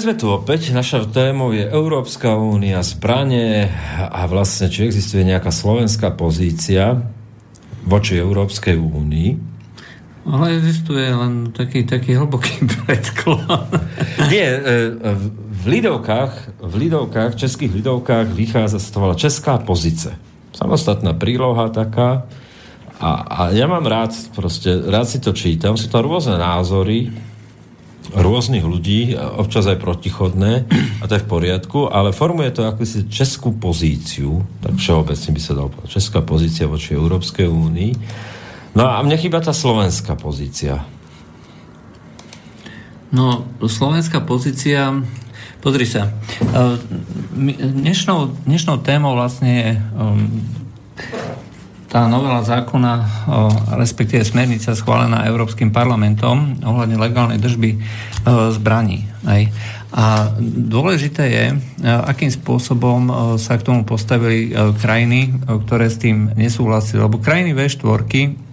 sme tu opäť. Naša témou je Európska únia, zbranie a vlastne, či existuje nejaká slovenská pozícia voči Európskej únii. Ale existuje len taký, taký hlboký predklon. Nie, e, v Lidovkách, v Lidovkách, v českých Lidovkách vychádza z toho česká pozice. Samostatná príloha taká. A, a ja mám rád, proste, rád si to čítam, sú to rôzne názory, rôznych ľudí, občas aj protichodné, a to je v poriadku, ale formuje to akúsi českú pozíciu, tak všeobecne by sa dal povedať, česká pozícia voči Európskej únii. No a mne chýba tá slovenská pozícia. No, slovenská pozícia, pozri sa, e, dnešnou, dnešnou témou vlastne je um, tá novela zákona, respektíve smernica schválená Európskym parlamentom ohľadne legálnej držby zbraní. A dôležité je, akým spôsobom sa k tomu postavili krajiny, ktoré s tým nesúhlasili. Lebo krajiny V4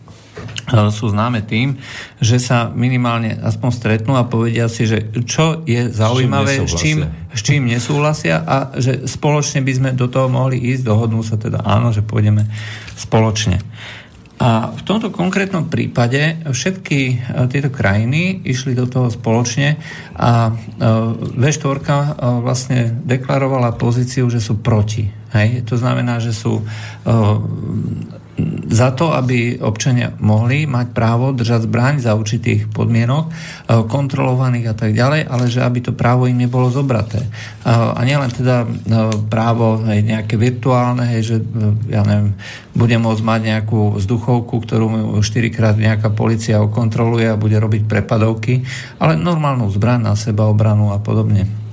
sú známe tým, že sa minimálne aspoň stretnú a povedia si, že čo je zaujímavé, s čím, s čím nesúhlasia a že spoločne by sme do toho mohli ísť, dohodnú sa teda áno, že pôjdeme spoločne. A v tomto konkrétnom prípade všetky e, tieto krajiny išli do toho spoločne a e, V4 e, vlastne deklarovala pozíciu, že sú proti. Hej? To znamená, že sú za to, aby občania mohli mať právo držať zbraň za určitých podmienok, e, kontrolovaných a tak ďalej, ale že aby to právo im nebolo zobraté. E, a nielen teda e, právo hej, nejaké virtuálne, hej, že ja neviem, budem môcť mať nejakú vzduchovku, ktorú mu štyrikrát nejaká policia okontroluje a bude robiť prepadovky, ale normálnu zbraň na seba obranu a podobne.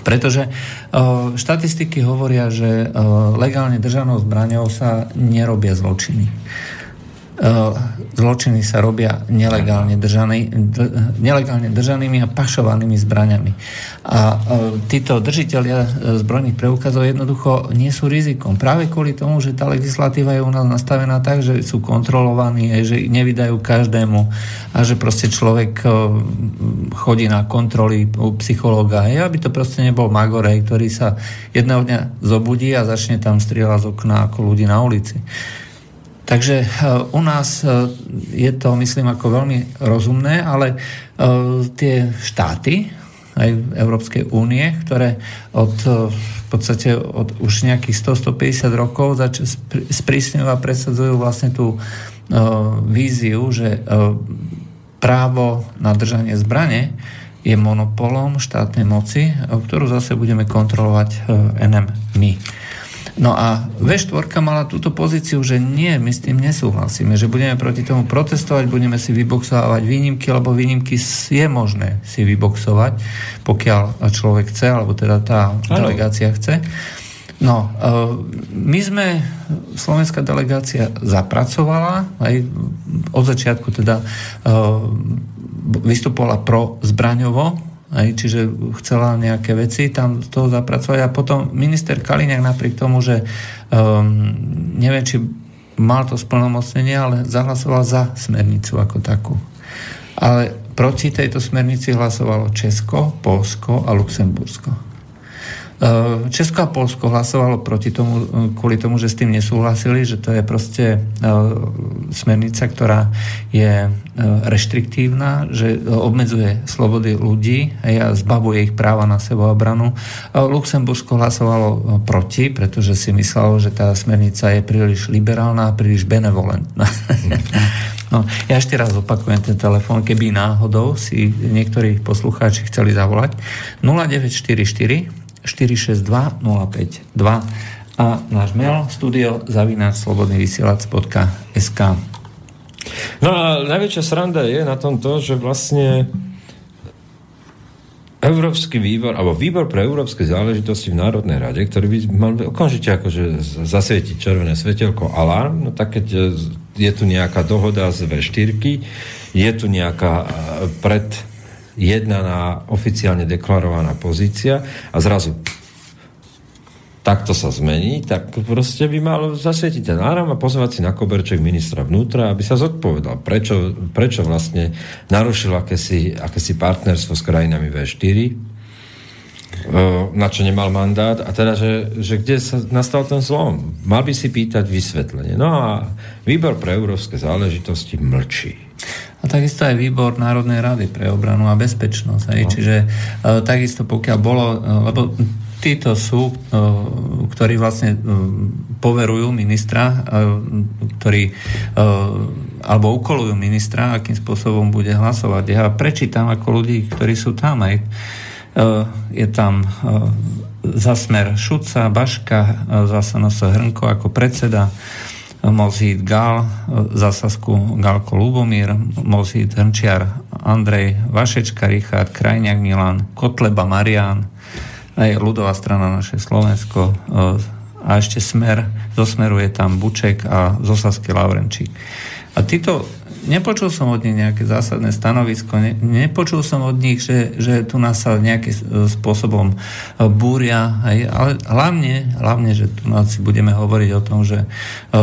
Pretože uh, štatistiky hovoria, že uh, legálne držanou zbraňou sa nerobia zločiny. Uh, zločiny sa robia nelegálne, držaný, nelegálne držanými a pašovanými zbraňami. A uh, títo držiteľia zbrojných preukazov jednoducho nie sú rizikom. Práve kvôli tomu, že tá legislatíva je u nás nastavená tak, že sú kontrolovaní, že nevydajú každému a že proste človek chodí na kontroly u psychológa. Je, aby to proste nebol Magorej, ktorý sa jedného dňa zobudí a začne tam strieľať z okna ako ľudí na ulici. Takže e, u nás e, je to, myslím, ako veľmi rozumné, ale e, tie štáty aj Európskej únie, ktoré od v podstate od už nejakých 100-150 rokov zač- sprísňujú a presadzujú vlastne tú víziu, že právo na držanie zbrane je monopolom štátnej moci, ktorú zase budeme kontrolovať NM my. No a V4 mala túto pozíciu, že nie, my s tým nesúhlasíme, že budeme proti tomu protestovať, budeme si vyboxovať výnimky, lebo výnimky je možné si vyboxovať, pokiaľ človek chce, alebo teda tá ano. delegácia chce. No, my sme, slovenská delegácia zapracovala, aj od začiatku teda vystupovala pro zbraňovo, aj, čiže chcela nejaké veci tam z toho zapracovať a potom minister Kaliňák napriek tomu, že um, neviem, či mal to splnomocnenie, ale zahlasoval za smernicu ako takú. Ale proti tejto smernici hlasovalo Česko, Polsko a Luxembursko. Eh, Česko a Polsko hlasovalo proti tomu, eh, kvôli tomu, že s tým nesúhlasili, že to je proste eh, smernica, ktorá je reštriktívna, že obmedzuje slobody ľudí a zbavuje ich práva na sebaobranu. Luxembursko hlasovalo proti, pretože si myslelo, že tá smernica je príliš liberálna a príliš benevolentná. No, ja ešte raz opakujem ten telefón, keby náhodou si niektorí poslucháči chceli zavolať. 0944 462 052 a náš mail studio zavináč slobodnyvysielac.sk No a najväčšia sranda je na tom to, že vlastne Európsky výbor, alebo výbor pre európske záležitosti v Národnej rade, ktorý by mal okamžite akože zasvietiť červené svetelko alarm, no tak keď je tu nejaká dohoda z V4, je tu nejaká e, pred jednaná oficiálne deklarovaná pozícia a zrazu takto sa zmení, tak proste by mal zasvietiť ten áram a pozvať si na koberček ministra vnútra, aby sa zodpovedal, prečo, prečo vlastne narušil akési, akési partnerstvo s krajinami V4, na čo nemal mandát a teda, že, že kde sa nastal ten zlom. Mal by si pýtať vysvetlenie. No a výbor pre európske záležitosti mlčí. A takisto aj výbor Národnej rady pre obranu a bezpečnosť. No. Čiže e, takisto pokiaľ bolo, e, lebo títo sú, e, ktorí vlastne poverujú ministra, ktorí alebo ukolujú ministra, akým spôsobom bude hlasovať. Ja prečítam ako ľudí, ktorí sú tam aj. Je tam zasmer Šuca, Baška, e, zasa Hrnko ako predseda, Mozít Gal, za Galko Lubomír, Mozít Hrnčiar Andrej, Vašečka Richard, Krajňák Milan, Kotleba Marian, aj ľudová strana naše Slovensko a ešte Smer, zo Smeru je tam Buček a zo Sasky Lavrenčík. A títo nepočul som od nich nejaké zásadné stanovisko, ne, nepočul som od nich, že, že tu nás sa nejakým spôsobom e, búria, hej, ale hlavne, hlavne, že tu nás si budeme hovoriť o tom, že uh,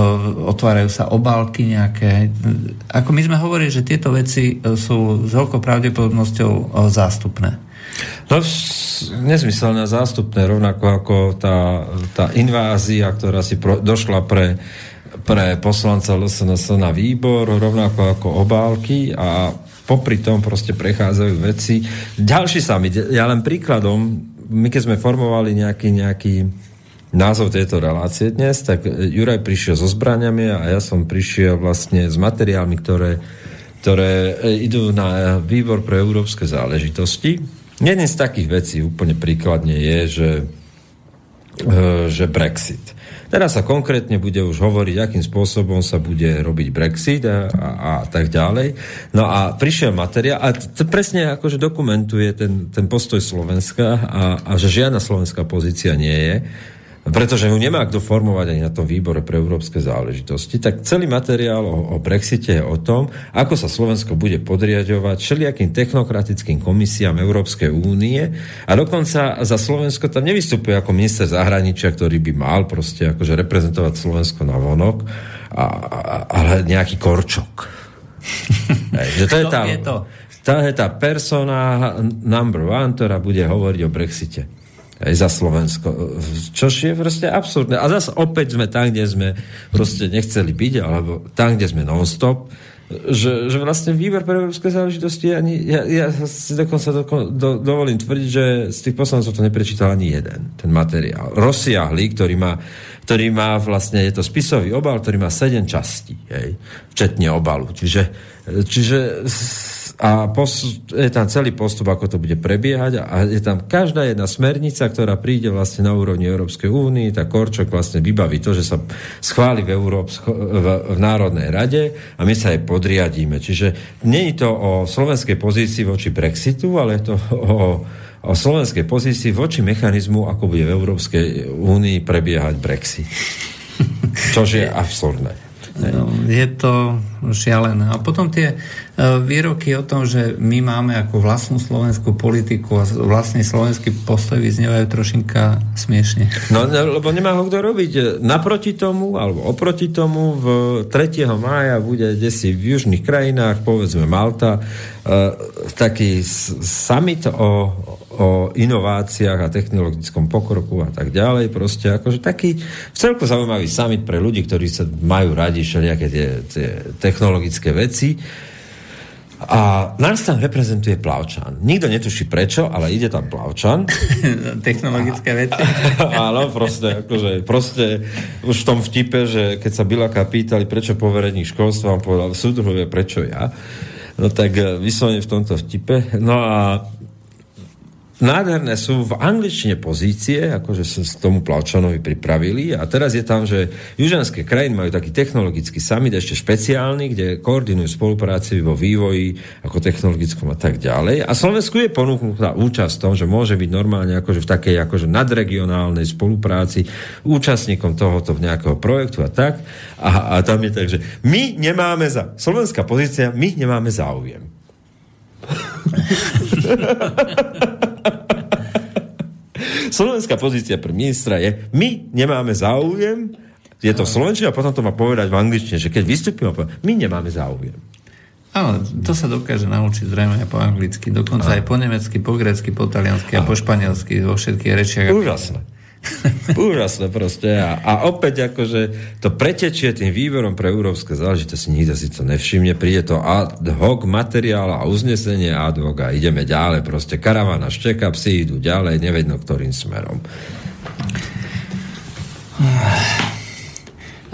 otvárajú sa obálky nejaké. Ako my sme hovorili, že tieto veci e, sú s veľkou pravdepodobnosťou uh, zástupné. No, nezmyselné zástupné, rovnako ako tá, tá invázia, ktorá si pro, došla pre pre poslanca LSNS na výbor, rovnako ako obálky a popri tom proste prechádzajú veci. Ďalší mi, ja len príkladom, my keď sme formovali nejaký, nejaký názov tejto relácie dnes, tak Juraj prišiel so zbraniami a ja som prišiel vlastne s materiálmi, ktoré, ktoré idú na výbor pre európske záležitosti. Jeden z takých vecí úplne príkladne je, že, e, že Brexit. Teraz sa konkrétne bude už hovoriť, akým spôsobom sa bude robiť Brexit a, a, a tak ďalej. No a prišiel materiál a to presne akože dokumentuje ten, ten postoj Slovenska a, a že žiadna slovenská pozícia nie je pretože ho nemá kto formovať ani na tom výbore pre európske záležitosti, tak celý materiál o, o Brexite je o tom, ako sa Slovensko bude podriadovať všelijakým technokratickým komisiám Európskej únie a dokonca za Slovensko tam nevystupuje ako minister zahraničia, ktorý by mal proste akože reprezentovať Slovensko na vonok, a, a, ale nejaký korčok. Hej, že to je tá, je to? tá je tá persona number one, ktorá bude hovoriť o Brexite aj za Slovensko. Čož je proste absurdné. A zase opäť sme tam, kde sme proste nechceli byť, alebo tam, kde sme non-stop, že, že vlastne výber pre európske záležitosti ani, ja, ja si dokonca do, do, dovolím tvrdiť, že z tých poslancov to neprečítal ani jeden, ten materiál. Rozsiahlý, ktorý má, ktorý má vlastne, je to spisový obal, ktorý má sedem častí, hej, včetne obalu. Čiže, čiže a pos, je tam celý postup, ako to bude prebiehať a je tam každá jedna smernica, ktorá príde vlastne na úrovni Európskej únie, tá Korčok vlastne vybaví to, že sa schváli v, Európsko, v, v Národnej rade a my sa jej podriadíme. Čiže nie je to o slovenskej pozícii voči Brexitu, ale je to o, o slovenskej pozícii voči mechanizmu, ako bude v Európskej únii prebiehať Brexit. Čož je absurdné. No, je to šialené. A potom tie uh, výroky o tom, že my máme ako vlastnú slovenskú politiku a vlastný slovenský postoj vyznievajú trošinka smiešne. No, lebo nemá ho kto robiť. Naproti tomu, alebo oproti tomu, v 3. mája bude desi v južných krajinách, povedzme Malta, uh, taký summit o, o inováciách a technologickom pokroku a tak ďalej. Proste akože taký celko zaujímavý summit pre ľudí, ktorí sa majú radi všelijaké tie, tie technologické veci. A nás tam reprezentuje Plavčan. Nikto netuší prečo, ale ide tam Plavčan. Technologické veci. Áno, proste, akože, proste už v tom vtipe, že keď sa Bilaka pýtali, prečo povereník školstva, on povedal, súdruhovia, prečo ja. No tak eh, vyslovene v tomto vtipe. No a nádherné sú v angličtine pozície, akože sa s tomu Plavčanovi pripravili a teraz je tam, že južanské krajiny majú taký technologický summit, ešte špeciálny, kde koordinujú spolupráci vo vývoji ako technologickom a tak ďalej. A Slovensku je ponúknutá účasť v tom, že môže byť normálne akože v takej akože nadregionálnej spolupráci účastníkom tohoto nejakého projektu a tak. A, a tam je tak, že my nemáme za, slovenská pozícia, my nemáme záujem. Slovenská pozícia pre ministra je, my nemáme záujem, je to v slovenčine a potom to má povedať v angličtine, že keď vystúpime, my nemáme záujem. Áno, to sa dokáže naučiť zrejme aj po anglicky, dokonca aj po nemecky, po grecky, po taliansky a po španielsky, vo všetkých rečiach. Úžasné. Úžasné proste. A, a opäť akože to pretečie tým výborom pre európske záležitosti, nikto si to nevšimne, príde to ad hoc materiál a uznesenie ad hoc a ideme ďalej. Proste karavana šteka, psi idú ďalej, nevedno ktorým smerom.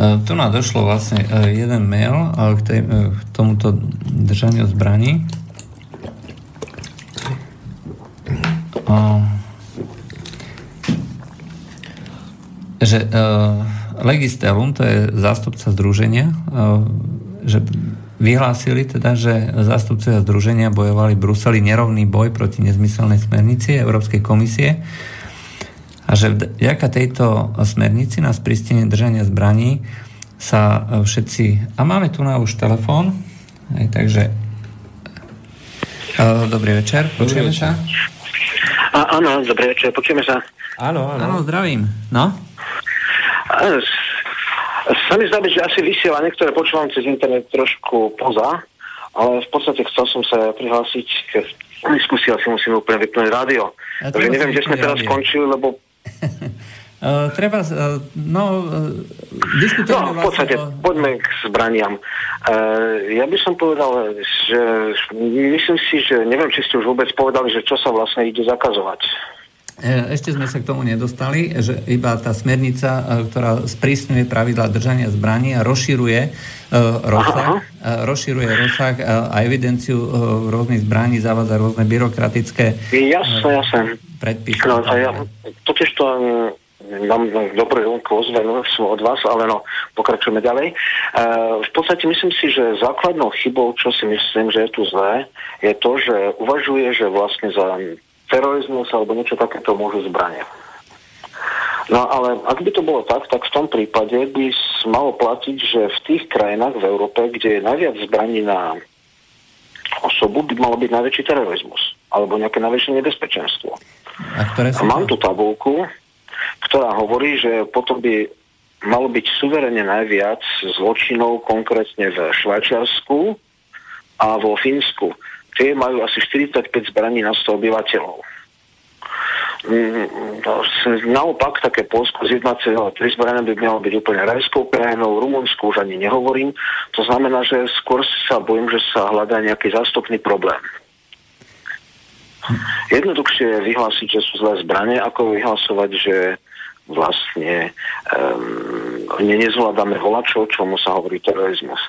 Tu nám došlo vlastne e, jeden mail k, tej, k tomuto držaniu zbraní že uh, Legistelum, to je zástupca združenia, uh, že vyhlásili teda, že zástupcovia združenia bojovali v Bruseli nerovný boj proti nezmyselnej smernici Európskej komisie a že vďaka tejto smernici na sprístenie držania zbraní sa e, všetci... A máme tu na už telefón, aj, takže... Uh, dobrý večer, počujeme sa? A, áno, dobrý večer, počujeme sa. Áno, áno. Áno, zdravím. No? Sa mi zdá že asi vysiela niektoré počúvam cez internet trošku poza, ale v podstate chcel som sa prihlásiť k diskusii, asi musím úplne vypnúť rádio. Takže neviem, kde sme teraz skončili, lebo Uh, treba, uh, no, uh, diskutujeme no, v podstate, vlastne o... poďme k zbraniam. Uh, ja by som povedal, že myslím si, že neviem, či ste už vôbec povedali, že čo sa vlastne ide zakazovať. E, ešte sme sa k tomu nedostali, že iba tá smernica, e, ktorá sprísňuje pravidla držania zbraní a rozširuje uh, rozsah, rozširuje rozsah a evidenciu rôznych zbraní, zavádza rôzne byrokratické jasne, jasne. predpisy. No, ja, totiž to mám dobrú ozvenu od vás, ale no, pokračujeme ďalej. V podstate myslím si, že základnou chybou, čo si myslím, že je tu zlé, je to, že uvažuje, že vlastne za terorizmus alebo niečo takéto môžu zbranie. No ale ak by to bolo tak, tak v tom prípade by malo platiť, že v tých krajinách v Európe, kde je najviac zbraní na osobu, by malo byť najväčší terorizmus alebo nejaké najväčšie nebezpečenstvo. A, ktoré a mám tu tabulku, ktorá hovorí, že potom by malo byť suverene najviac zločinov konkrétne v Švajčiarsku a vo Fínsku tie majú asi 45 zbraní na 100 obyvateľov. Mm, naopak, také Polsko z 1,3 zbrania by malo byť úplne rajskou krajinou, Rumunsku už ani nehovorím. To znamená, že skôr sa bojím, že sa hľadá nejaký zástupný problém. Jednoduchšie je vyhlásiť, že sú zlé zbranie, ako vyhlasovať, že vlastne um, nezvládame volačov, čomu sa hovorí terorizmus.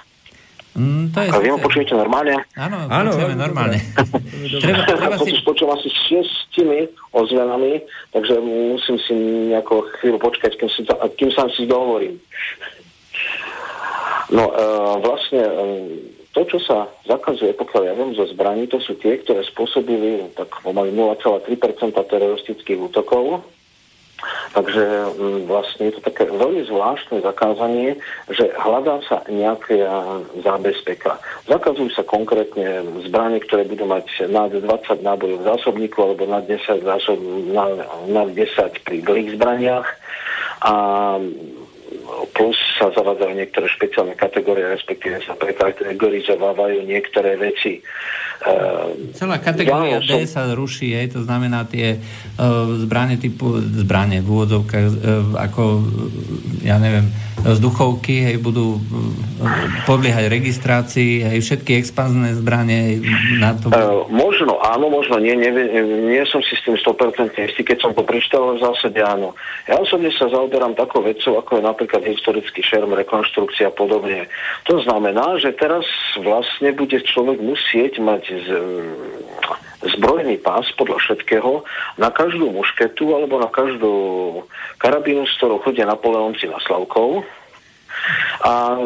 Mm, to je a vy ho počujete normálne? Áno, Áno počujeme normálne. treba, treba si... počujem asi s šiestimi ozvenami, takže musím si nejako chvíľu počkať, kým, si kým sa si dohovorím. No, uh, vlastne uh, to, čo sa zakazuje, pokiaľ ja viem, zo zbraní, to sú tie, ktoré spôsobili tak pomaly 0,3% teroristických útokov. Takže mm, vlastne je to také veľmi zvláštne zakázanie, že hľadá sa nejaká zábezpeka. Zakazujú sa konkrétne zbranie, ktoré budú mať nad 20 nábojov zásobníkov alebo nad 10, zásob, nad, nad 10 pri dlhých zbraniach. A plus sa zavádzajú niektoré špeciálne kategórie, respektíve sa prekategorizovávajú niektoré veci. Uh, Celá kategória ja, D sa ruší, aj, to znamená tie uh, zbranie typu, zbranie v úvodzovkách, uh, ako, ja neviem, vzduchovky, hej, budú podliehať registrácii, hej, všetky expanzné zbranie na to... Uh, možno, áno, možno nie, nie, nie som si s tým 100% istý, keď som to prečítal, ale v zásade áno. Ja osobne sa zaoberám takou vecou, ako je napríklad historický šerm, rekonštrukcia a podobne. To znamená, že teraz vlastne bude človek musieť mať z, zbrojný pás podľa všetkého na každú mušketu alebo na každú karabínu, s ktorou chodia Napoleonci na Slavkov. A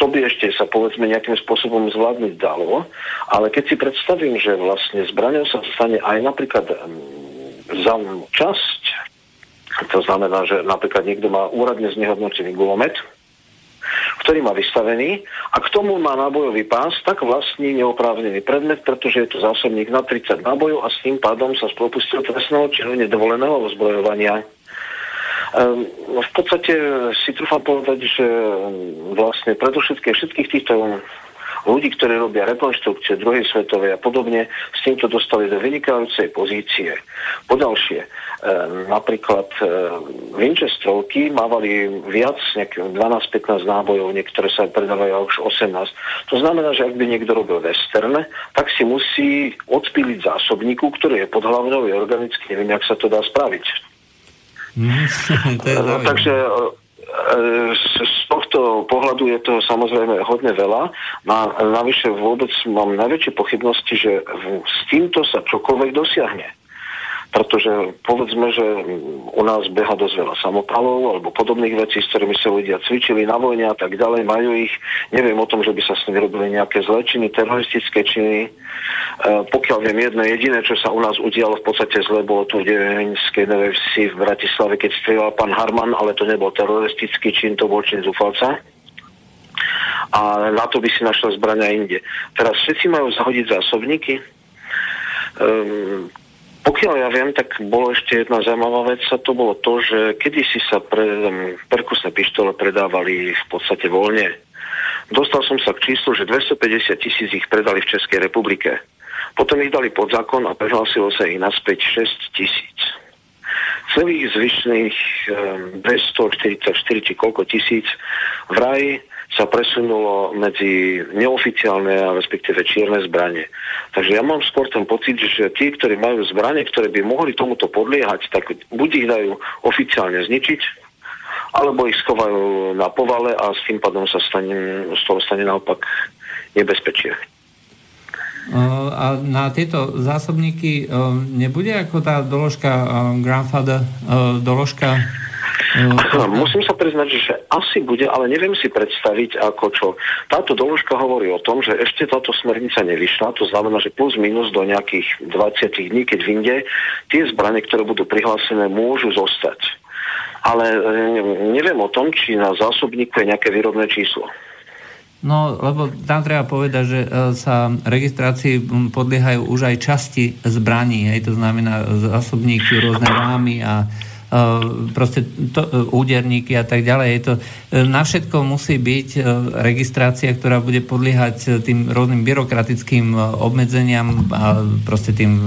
to by ešte sa povedzme nejakým spôsobom zvládnuť dalo, ale keď si predstavím, že vlastne zbraňou sa stane aj napríklad za časť, to znamená, že napríklad niekto má úradne znehodnotený gulomet, ktorý má vystavený a k tomu má nábojový pás, tak vlastní neoprávnený predmet, pretože je to zásobník na 30 nábojov a s tým pádom sa spropustil trestného činu nedovoleného ozbrojovania. Um, v podstate si trúfam povedať, že vlastne predovšetkým všetkých týchto ľudí, ktorí robia rekonštrukcie druhej svetovej a podobne, s týmto dostali do vynikajúcej pozície. Podalšie, e, napríklad e, Winchesterovky mávali viac, 12-15 nábojov, niektoré sa predávajú už 18. To znamená, že ak by niekto robil western, tak si musí odpíliť zásobníku, ktorý je pod hlavnou, je organicky, neviem, jak sa to dá spraviť. Mm, to je no, takže z tohto pohľadu je to samozrejme hodne veľa. No a navyše vôbec mám najväčšie pochybnosti, že s týmto sa čokoľvek dosiahne pretože povedzme, že u nás beha dosť veľa samopalov alebo podobných vecí, s ktorými sa ľudia cvičili na vojne a tak ďalej, majú ich, neviem o tom, že by sa s nimi robili nejaké zlečiny, teroristické činy. E, pokiaľ viem, jedno jediné, čo sa u nás udialo v podstate zle, bolo tu v Devinskej Vsi v Bratislave, keď strieľal pán Harman, ale to nebol teroristický čin, to bol čin zúfalca a na to by si našiel zbrania inde. Teraz všetci majú zahodiť zásobníky. Um, pokiaľ ja viem, tak bolo ešte jedna zaujímavá vec a to bolo to, že kedysi sa pre, perkusné pištole predávali v podstate voľne. Dostal som sa k číslu, že 250 tisíc ich predali v Českej republike. Potom ich dali pod zákon a prehlásilo sa ich naspäť 6 tisíc. Celých zvyšných 244 či koľko tisíc vraj sa presunulo medzi neoficiálne a respektíve čierne zbranie. Takže ja mám skôr ten pocit, že tí, ktorí majú zbranie, ktoré by mohli tomuto podliehať, tak buď ich dajú oficiálne zničiť, alebo ich schovajú na povale a s tým pádom sa stane, z toho stane naopak nebezpečie. A na tieto zásobníky nebude ako tá doložka grandfather, doložka No, Musím sa priznať, že asi bude, ale neviem si predstaviť ako čo. Táto doložka hovorí o tom, že ešte táto smernica nevyšla, to znamená, že plus minus do nejakých 20 dní, keď vyjde, tie zbranie, ktoré budú prihlásené, môžu zostať. Ale e, neviem o tom, či na zásobníku je nejaké výrobné číslo. No, lebo tam treba povedať, že e, sa registrácii podliehajú už aj časti zbraní, hej, to znamená zásobníky, rôzne rámy a proste to, eh, úderníky a tak ďalej. Je to, eh, na všetko musí byť registrácia, ktorá bude podliehať tým rôznym byrokratickým obmedzeniam a proste tým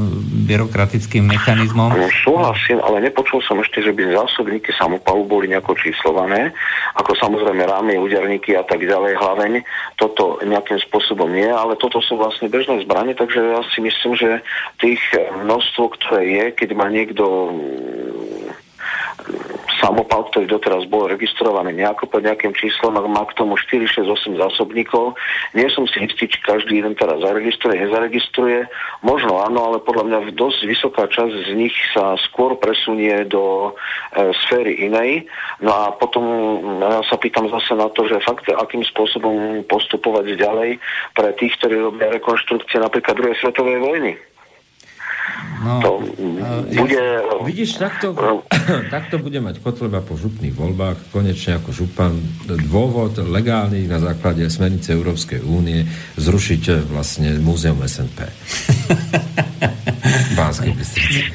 byrokratickým mechanizmom. No, súhlasím, ale nepočul som ešte, že by zásobníky samopalu boli nejako číslované, ako samozrejme rámy, úderníky a tak ďalej, hlaveň. Toto nejakým spôsobom nie, ale toto sú vlastne bežné zbranie, takže ja si myslím, že tých množstvo, ktoré je, keď má niekto samopal, ktorý doteraz bol registrovaný nejako pod nejakým číslom a má k tomu 4, 6, 8 zásobníkov. Nie som si istý, či každý jeden teraz zaregistruje, nezaregistruje. Možno áno, ale podľa mňa dosť vysoká časť z nich sa skôr presunie do e, sféry inej. No a potom ja sa pýtam zase na to, že fakt akým spôsobom postupovať ďalej pre tých, ktorí robia rekonštrukcie napríklad druhej svetovej vojny. No, to bude... Ja, vidíš, takto, takto bude mať Kotleba po župných voľbách konečne ako župan dôvod legálny na základe smernice Európskej únie zrušiť eh, vlastne múzeum SNP. Bánskej Bystrici.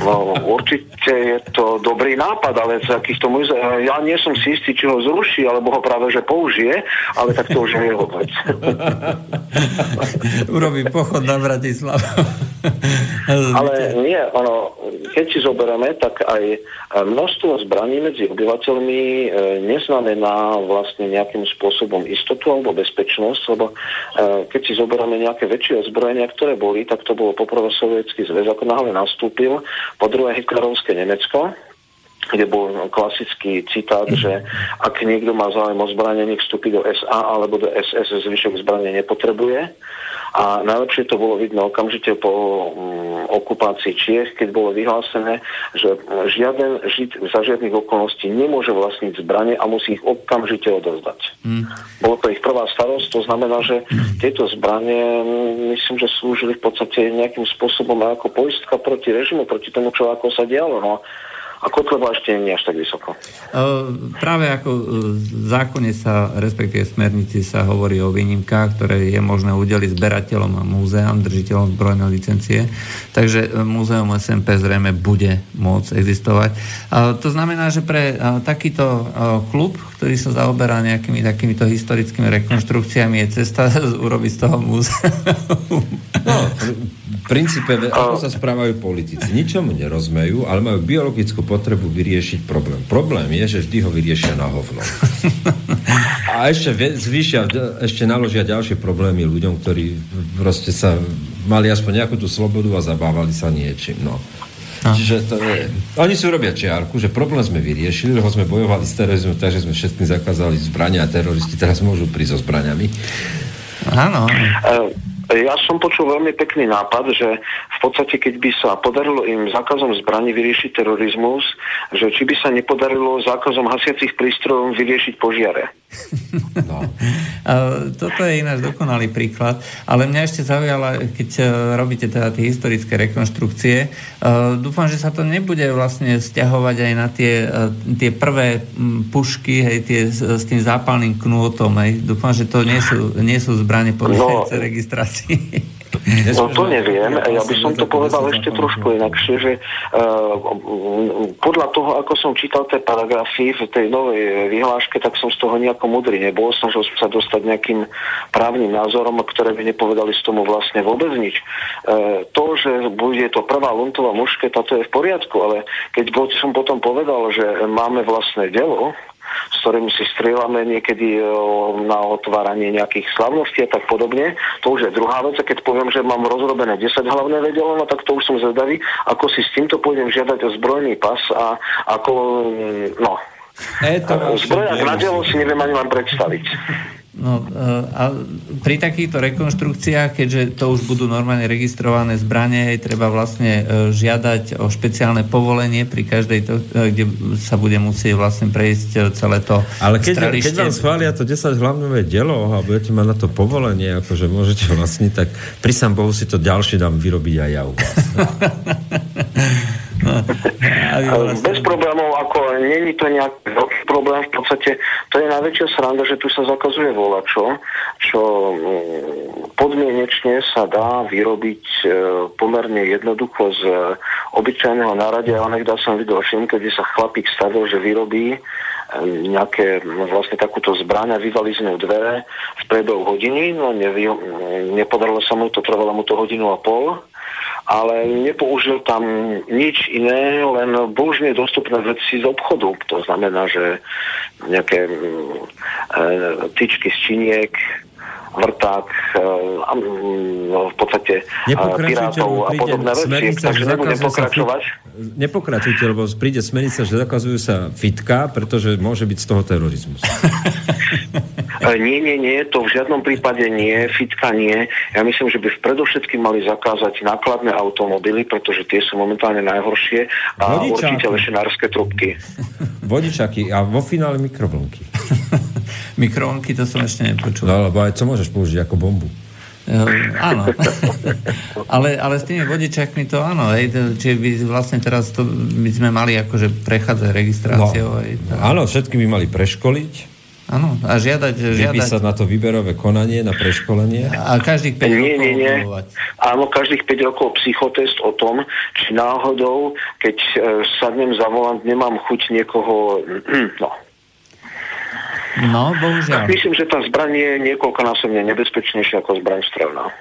No, určite je to dobrý nápad, ale z akýchto múze... ja nie som si istý, či ho zruší, alebo ho práve že použije, ale tak to už je jeho vec. Urobí pochod na Bratislavu. ale nie, ono, keď si zoberieme, tak aj množstvo zbraní medzi obyvateľmi e, neznamená vlastne nejakým spôsobom istotu alebo bezpečnosť, lebo e, keď si zoberieme nejaké väčšie ozbrojenia, ktoré boli, tak to bolo poprvé sovietský zväz, ako náhle nastúpil, po druhé hitlerovské Nemecko, kde bol klasický citát, že ak niekto má záujem o zbranie, nech vstúpi do SA alebo do SS, zvyšok zbranie nepotrebuje. A najlepšie to bolo vidno okamžite po um, okupácii Čiech, keď bolo vyhlásené, že žiaden Žid za žiadnych okolností nemôže vlastniť zbranie a musí ich okamžite odozdať. Mm. Bolo to ich prvá starosť, to znamená, že tieto zbranie mm, myslím, že slúžili v podstate nejakým spôsobom ako poistka proti režimu, proti tomu, čo ako sa dialo. No a Kotleba ešte nie až tak vysoko. Práve ako e, v zákone sa, respektíve smernici sa hovorí o výnimkách, ktoré je možné udeliť zberateľom a múzeám, držiteľom zbrojnej licencie. Takže e, múzeum SMP zrejme bude môcť existovať. To znamená, že pre takýto klub, ktorý sa zaoberá nejakými takýmito historickými rekonštrukciami, je cesta urobiť z toho múzeum. No, v princípe, ako sa správajú politici. Ničomu nerozmejú, ale majú biologickú potrebu vyriešiť problém. Problém je, že vždy ho vyriešia na hovno. A ešte zvýšia, ešte naložia ďalšie problémy ľuďom, ktorí proste sa mali aspoň nejakú tú slobodu a zabávali sa niečím. No. No. Čiže to je... Oni si urobia čiarku, že problém sme vyriešili, lebo sme bojovali s terorizmom, takže sme všetkým zakázali zbrania a teroristi teraz môžu prísť so zbraniami. Áno. Uh, ja som počul veľmi pekný nápad, že v podstate, keď by sa podarilo im zákazom zbraní vyriešiť terorizmus, že či by sa nepodarilo zákazom hasiacich prístrojov vyriešiť požiare. No. Toto je ináč dokonalý príklad, ale mňa ešte zaujala, keď e, robíte teda tie historické rekonštrukcie, e, dúfam, že sa to nebude vlastne stiahovať aj na tie, e, tie prvé pušky, hej, tie s tým zápalným knôtom, hej. Dúfam, že to nie sú, nie sú zbranie podľajúce no, registrácii. No to neviem. Ja by som to povedal ešte trošku inakšie, že uh, podľa toho, ako som čítal tie paragrafy v tej novej vyhláške, tak som z toho nejako mudrý nebol. Snažil som sa dostať nejakým právnym názorom, ktoré by nepovedali z tomu vlastne vôbec nič. Uh, to, že bude to prvá luntová mušketa, to je v poriadku, ale keď som potom povedal, že máme vlastné delo, s ktorým si strieľame niekedy e, na otváranie nejakých slavností a tak podobne. To už je druhá vec. A keď poviem, že mám rozrobené 10 hlavné vedelo, no tak to už som zvedavý, ako si s týmto pôjdem žiadať o zbrojný pas a ako, mm, no, e, to zbrojak na si neviem ani vám predstaviť. No, eh, a pri takýchto rekonštrukciách, keďže to už budú normálne registrované zbranie, treba vlastne eh, žiadať o špeciálne povolenie pri každej, to, eh, kde sa bude musieť vlastne prejsť celé to Ale keď, keď vám schvália to 10 hlavnové dielo a budete mať na to povolenie, akože môžete vlastniť, tak pri sám Bohu si to ďalšie dám vyrobiť aj ja u vás. Bez problémov, ako není to nejaký veľký problém, v podstate to je najväčšia sranda, že tu sa zakazuje volačo, čo? Mm, podmienečne sa dá vyrobiť e, pomerne jednoducho z obyčajného náradia. Onekdá som videl film, kedy sa chlapík stavil, že vyrobí e, nejaké vlastne takúto zbraň vyvali z dvere v priebehu hodiny, no nevy, nepodarilo sa mu to, trvalo mu to hodinu a pol ale nepoužil tam nič iné, len božne dostupné veci z obchodu. To znamená, že nejaké mm, e, tyčky z činiek, vrták, v podstate pirátov a podobné veci, takže nebudem pokračovať. Fit, nepokračujte, lebo príde smernica, že zakazujú sa fitka, pretože môže byť z toho terorizmus. nie, nie, nie, to v žiadnom prípade nie, fitka nie. Ja myslím, že by v predovšetkým mali zakázať nákladné automobily, pretože tie sú momentálne najhoršie a Vodičáky. určite lešenárske trubky. Vodičaky a vo finále mikrovlnky. mikrovlnky to som ešte nepočul. No, lebo aj co môžeš použiť ako bombu? Uh, áno. ale, ale s tými vodičakmi to áno. Hej, čiže by vlastne teraz to by sme mali akože prechádzať registráciou. No, hej, áno, všetky by mali preškoliť. Áno, a žiadať... žiadať... Vypísať na to výberové konanie, na preškolenie. A každých 5 nie, rokov... Nie, nie. Áno, každých 5 rokov psychotest o tom, či náhodou, keď e, sadnem za volant, nemám chuť niekoho... no, No, bohužiaľ. Myslím, že tá zbraň je niekoľkonásobne nebezpečnejšia ako zbraň strelná.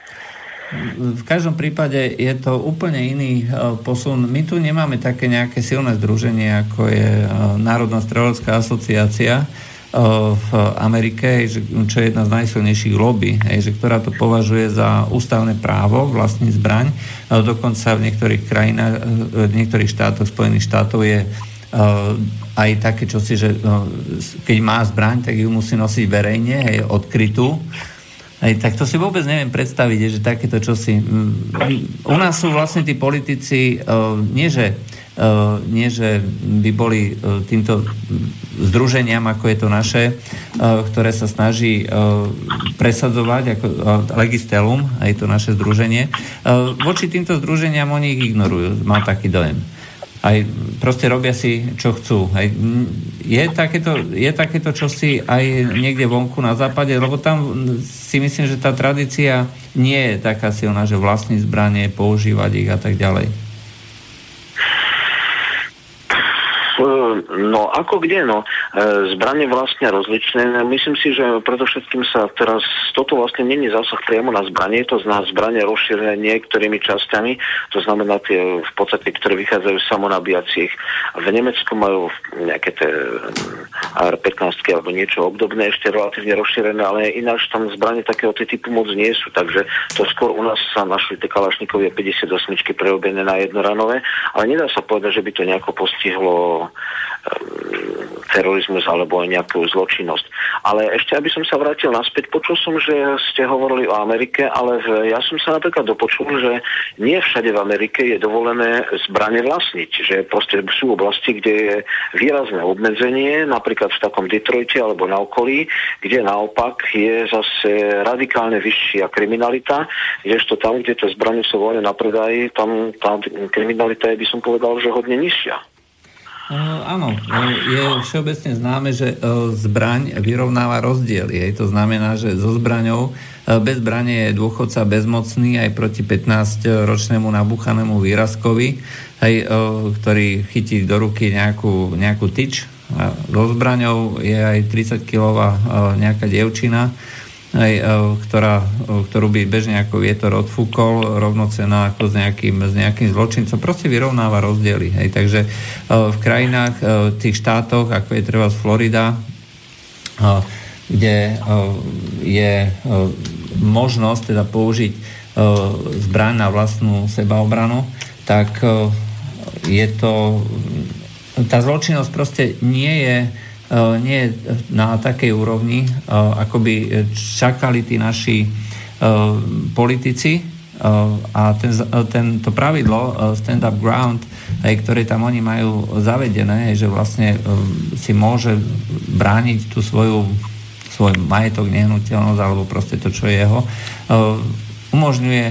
V každom prípade je to úplne iný uh, posun. My tu nemáme také nejaké silné združenie, ako je uh, Národná strelecká asociácia uh, v Amerike, čo je jedna z najsilnejších lobby, že, ktorá to považuje za ústavné právo vlastniť zbraň. Dokonca v niektorých krajinách, v niektorých štátoch Spojených štátov je aj také čosi, že no, keď má zbraň, tak ju musí nosiť verejne, hej, odkrytú. Hej, tak to si vôbec neviem predstaviť, že takéto čosi... U nás sú vlastne tí politici, uh, nie že, nie že by boli týmto združeniam, ako je to naše, ktoré sa snaží presadzovať ako Legistelum, aj to naše združenie. Voči týmto združeniam oni ich ignorujú, mám taký dojem aj proste robia si, čo chcú. Aj, je, takéto, je takéto čosi aj niekde vonku na západe, lebo tam si myslím, že tá tradícia nie je taká silná, že vlastní zbranie, používať ich a tak ďalej. No ako kde, no. E, zbranie vlastne rozličné. Myslím si, že predovšetkým sa teraz toto vlastne není zásah priamo na zbranie, to znamená zbranie rozšírené niektorými časťami, to znamená tie v podstate, ktoré vychádzajú samonabíjacích. V Nemecku majú nejaké tie mm, AR-15 alebo niečo obdobné, ešte relatívne rozšírené, ale ináč tam zbranie takého typu moc nie sú, takže to skôr u nás sa našli tie kalašnikovie 58 prerobené na jednoranové, ale nedá sa povedať, že by to nejako postihlo terorizmus alebo aj nejakú zločinnosť. Ale ešte, aby som sa vrátil naspäť, počul som, že ste hovorili o Amerike, ale ja som sa napríklad dopočul, že nie všade v Amerike je dovolené zbranie vlastniť, že proste sú oblasti, kde je výrazné obmedzenie, napríklad v takom Detroite alebo na okolí, kde naopak je zase radikálne vyššia kriminalita, kdežto tam, kde tie zbranie sú voľne na predaji, tam tá kriminalita je, by som povedal, že hodne nižšia. Áno, je všeobecne známe, že uh, zbraň vyrovnáva rozdiely. Hej. To znamená, že so zbraňou uh, bez zbrane je dôchodca bezmocný aj proti 15-ročnému nabuchanému výrazkovi, hej, ktorý chytí do ruky nejakú, nejakú tyč. So zbraňou je aj 30-kilová nejaká dievčina, aj, e, ktorá, e, ktorú by bežne ako vietor odfúkol, rovnocená ako s nejakým, s nejakým zločincom, proste vyrovnáva rozdiely. Hej. Takže e, v krajinách, v tých štátoch, ako je treba z Florida, kde je možnosť teda použiť zbraň na vlastnú sebaobranu, tak je to... Tá zločinnosť proste nie je nie na takej úrovni, e, ako by čakali tí naši e, politici a ten, ten, to pravidlo stand-up ground, aj, ktoré tam oni majú zavedené, že vlastne si môže brániť tú svoju svoj majetok, nehnuteľnosť alebo proste to, čo je jeho, umožňuje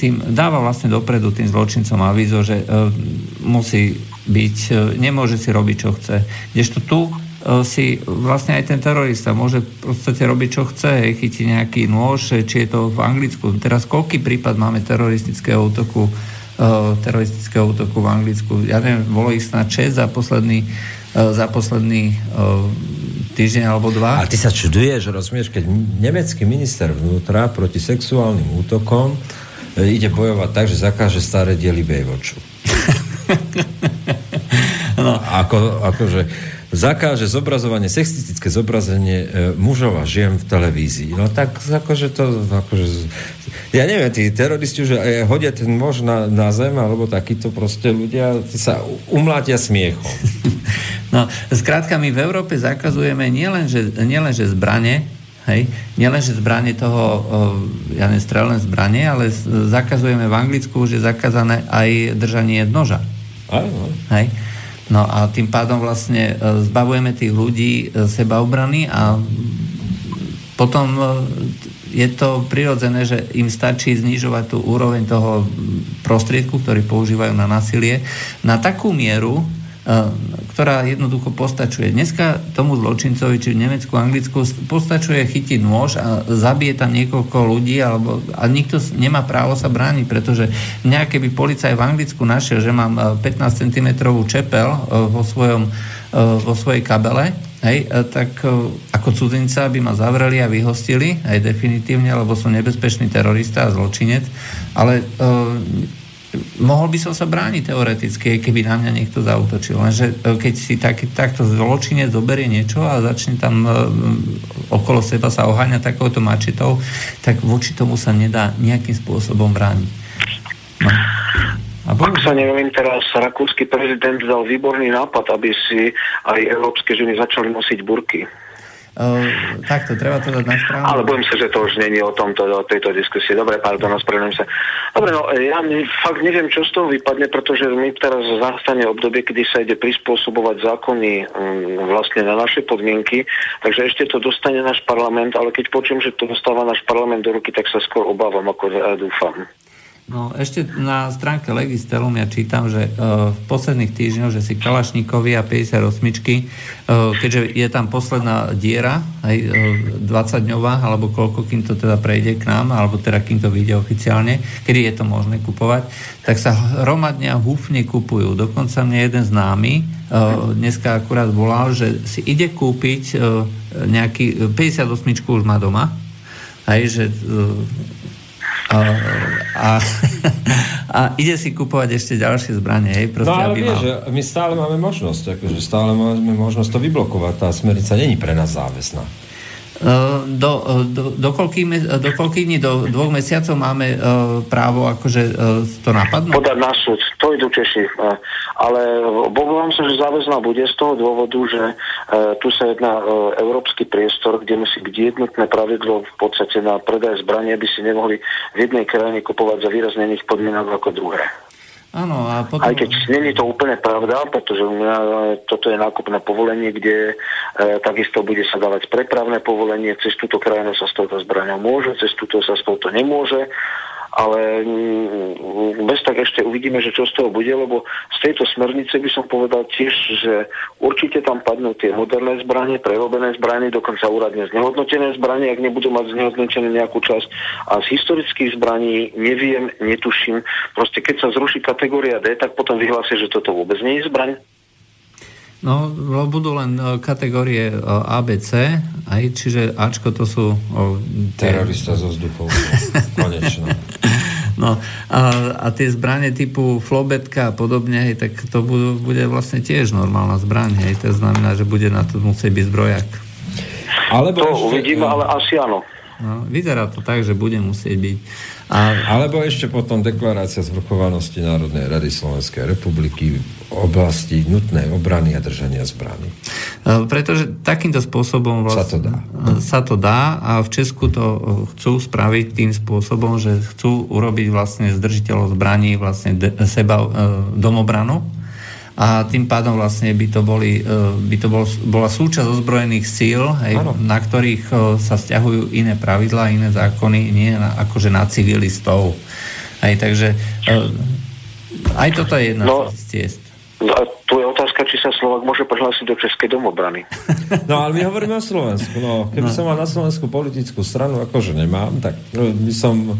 tým, dáva vlastne dopredu tým zločincom avízo, že musí byť, nemôže si robiť, čo chce. Kdežto tu E, si vlastne aj ten terorista môže v podstate robiť, čo chce, chytí nejaký nôž, či je to v Anglicku. Teraz koľký prípad máme teroristického útoku, uh, teroristického útoku v Anglicku? Ja neviem, bolo ich snad 6 za posledný, uh, za posledný uh, týždeň alebo dva. A ty sa čuduješ, rozumieš, keď nemecký minister vnútra proti sexuálnym útokom ide bojovať tak, že zakáže staré diely Baywatchu. no. Ako, akože zakáže zobrazovanie, sexistické zobrazenie e, mužov a žien v televízii. No tak akože to, akože, ja neviem, tí teroristi už e, hodia ten muž na, na zem, alebo takíto proste ľudia sa umlátia smiechom. No, skrátka, my v Európe zakazujeme nielen, že, nielen, že zbranie, hej, nielen, že zbranie toho, ja nestrelné zbranie, ale zakazujeme v Anglicku, že je zakázané aj držanie noža. Aj. Hej. No a tým pádom vlastne e, zbavujeme tých ľudí e, sebaobrany a potom e, je to prirodzené, že im stačí znižovať tú úroveň toho prostriedku, ktorý používajú na násilie, na takú mieru, ktorá jednoducho postačuje. Dneska tomu zločincovi, či v Nemecku, Anglicku, postačuje chytiť nôž a zabije tam niekoľko ľudí, alebo, a nikto nemá právo sa brániť, pretože nejaké by policaj v Anglicku našiel, že mám 15 cm čepel vo, svojom, vo svojej kabele, hej, tak ako cudzinca by ma zavreli a vyhostili, aj definitívne, lebo som nebezpečný terorista a zločinec, ale mohol by som sa brániť teoreticky, keby na mňa niekto zautočil. Lenže e, keď si tak, takto zločine zoberie niečo a začne tam e, okolo seba sa oháňať takouto mačitou, tak voči tomu sa nedá nejakým spôsobom brániť. No. A Ak sa neviem, teraz rakúsky prezident dal výborný nápad, aby si aj európske ženy začali nosiť burky. Uh, takto, treba to dať na správne. Ale bojím sa, že to už není o tomto, o tejto diskusie. Dobre, pardon, ospravedlňujem sa. Dobre, no ja fakt neviem, čo z toho vypadne, pretože my teraz zastane obdobie, kedy sa ide prispôsobovať zákony um, vlastne na naše podmienky, takže ešte to dostane náš parlament, ale keď počujem, že to dostáva náš parlament do ruky, tak sa skôr obávam, ako ja dúfam. No, ešte na stránke Legistelum ja čítam, že uh, v posledných týždňoch, že si Kalašnikovi a 58, uh, keďže je tam posledná diera, aj uh, 20-dňová, alebo koľko, kým to teda prejde k nám, alebo teda kým to vyjde oficiálne, kedy je to možné kupovať, tak sa hromadne a húfne kupujú. Dokonca mne jeden známy uh, dneska akurát volal, že si ide kúpiť uh, nejaký, 58 už má doma, aj, že uh, a, a ide si kupovať ešte ďalšie zbranie. Hej, proste, no ale aby vieš, mal... my stále máme možnosť, akože stále máme možnosť to vyblokovať. Tá smernica není pre nás záväzná. Do, do, do, koľkých, do koľkých dní, do dvoch mesiacov máme uh, právo akože uh, to napadnúť? Podať na súd, to idú Češi. Ale obávam sa, že záväzná bude z toho dôvodu, že tu sa jedná európsky priestor, kde musí byť jednotné pravidlo v podstate na predaj zbranie, aby si nemohli v jednej krajine kupovať za výrazne iných podmienok ako druhé. Áno, a potom... Aj keď není to úplne pravda, pretože toto je nákupné povolenie, kde e, takisto bude sa dávať prepravné povolenie, cez túto krajinu sa s touto zbraňou môže, cez túto sa s touto nemôže ale mm, bez tak ešte uvidíme, že čo z toho bude, lebo z tejto smernice by som povedal tiež, že určite tam padnú tie moderné zbranie, prerobené zbranie, dokonca úradne znehodnotené zbranie, ak nebudú mať znehodnotené nejakú časť. A z historických zbraní neviem, netuším. Proste keď sa zruší kategória D, tak potom vyhlásia, že toto vôbec nie je zbraň. No, budú len e, kategórie e, ABC, aj, čiže Ačko to sú... O, tie... Terorista zo vzduchov. Konečno. No, a, a tie zbranie typu flobetka a podobne, hej, tak to budú, bude vlastne tiež normálna zbraň, hej, to znamená, že bude na to musieť byť zbrojak. Alebo to ešte... uvidíme, ale asi áno. No, vyzerá to tak, že bude musieť byť. A... Alebo ešte potom deklarácia zvrchovanosti Národnej rady Slovenskej republiky v oblasti nutnej obrany a držania zbraní. E, pretože takýmto spôsobom vlastne, sa to dá. Sa to dá a v Česku to chcú spraviť tým spôsobom, že chcú urobiť vlastne zdržiteľov zbraní vlastne de, seba e, domobranu a tým pádom vlastne by to, boli, e, by to bol, bola súčasť ozbrojených síl, hej, na ktorých e, sa stiahujú iné pravidlá, iné zákony, nie na, akože na civilistov. Hej, takže e, aj toto je jedna no, z ciest. No a tu je otázka, či sa Slovak môže prihlásiť do Českej domobrany. No ale my hovoríme o Slovensku. No, keby no. som mal na Slovensku politickú stranu, akože nemám, tak by som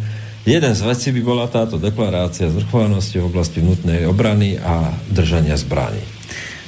Jeden z vecí by bola táto deklarácia zvrchovanosti v oblasti vnútnej obrany a držania zbraní.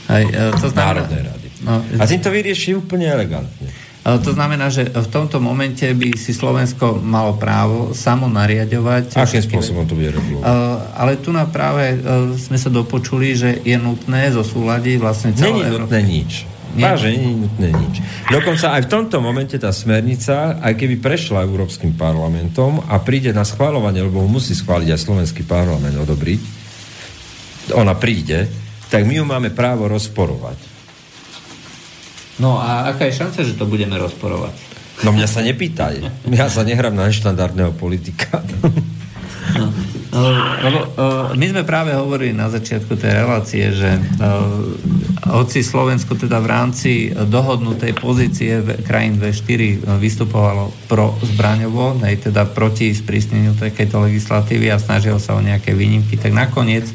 Aj, e, to znamená, Národnej rady. No, a tým to vyrieši úplne elegantne. E, to znamená, že v tomto momente by si Slovensko malo právo samo nariadovať. Akým spôsobom to bude regulovať? E, ale tu na práve sme sa dopočuli, že je nutné zosúľadiť vlastne celé Není nutné nič. Nie. Vážne, nie je nutné nič. Dokonca aj v tomto momente tá smernica, aj keby prešla Európskym parlamentom a príde na schváľovanie, lebo musí schváliť aj Slovenský parlament odobriť, ona príde, tak my ju máme právo rozporovať. No a aká je šanca, že to budeme rozporovať? No mňa sa nepýtaj. Ja sa nehrám na neštandardného politika. No, lebo uh, my sme práve hovorili na začiatku tej relácie, že uh, hoci Slovensko teda v rámci dohodnutej pozície krajín V4 vystupovalo pro zbraňovo, nej teda proti sprísneniu takéto legislatívy a snažil sa o nejaké výnimky, tak nakoniec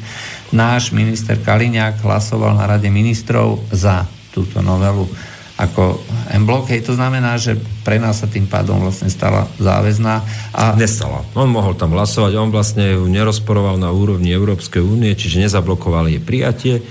náš minister Kaliňák hlasoval na Rade ministrov za túto novelu ako M-blok, hej, to znamená, že pre nás sa tým pádom vlastne stala záväzná. A... Nestala. On mohol tam hlasovať, on vlastne ju nerozporoval na úrovni Európskej únie, čiže nezablokoval jej prijatie,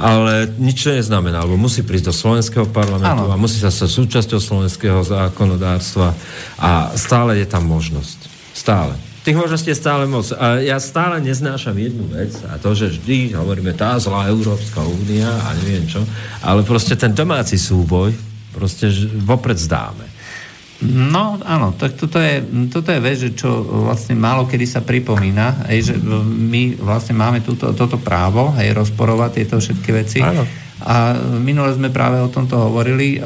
ale nič to neznamená, lebo musí prísť do slovenského parlamentu ano. a musí sa stať súčasťou slovenského zákonodárstva a stále je tam možnosť. Stále. Tých možností je stále moc. A ja stále neznášam jednu vec a to, že vždy hovoríme tá zlá Európska únia a neviem čo, ale proste ten domáci súboj proste vopred zdáme. No áno, tak toto je, toto je vec, že čo vlastne málo kedy sa pripomína, hej, že my vlastne máme túto, toto právo hej, rozporovať tieto všetky veci. Áno. A minule sme práve o tomto hovorili.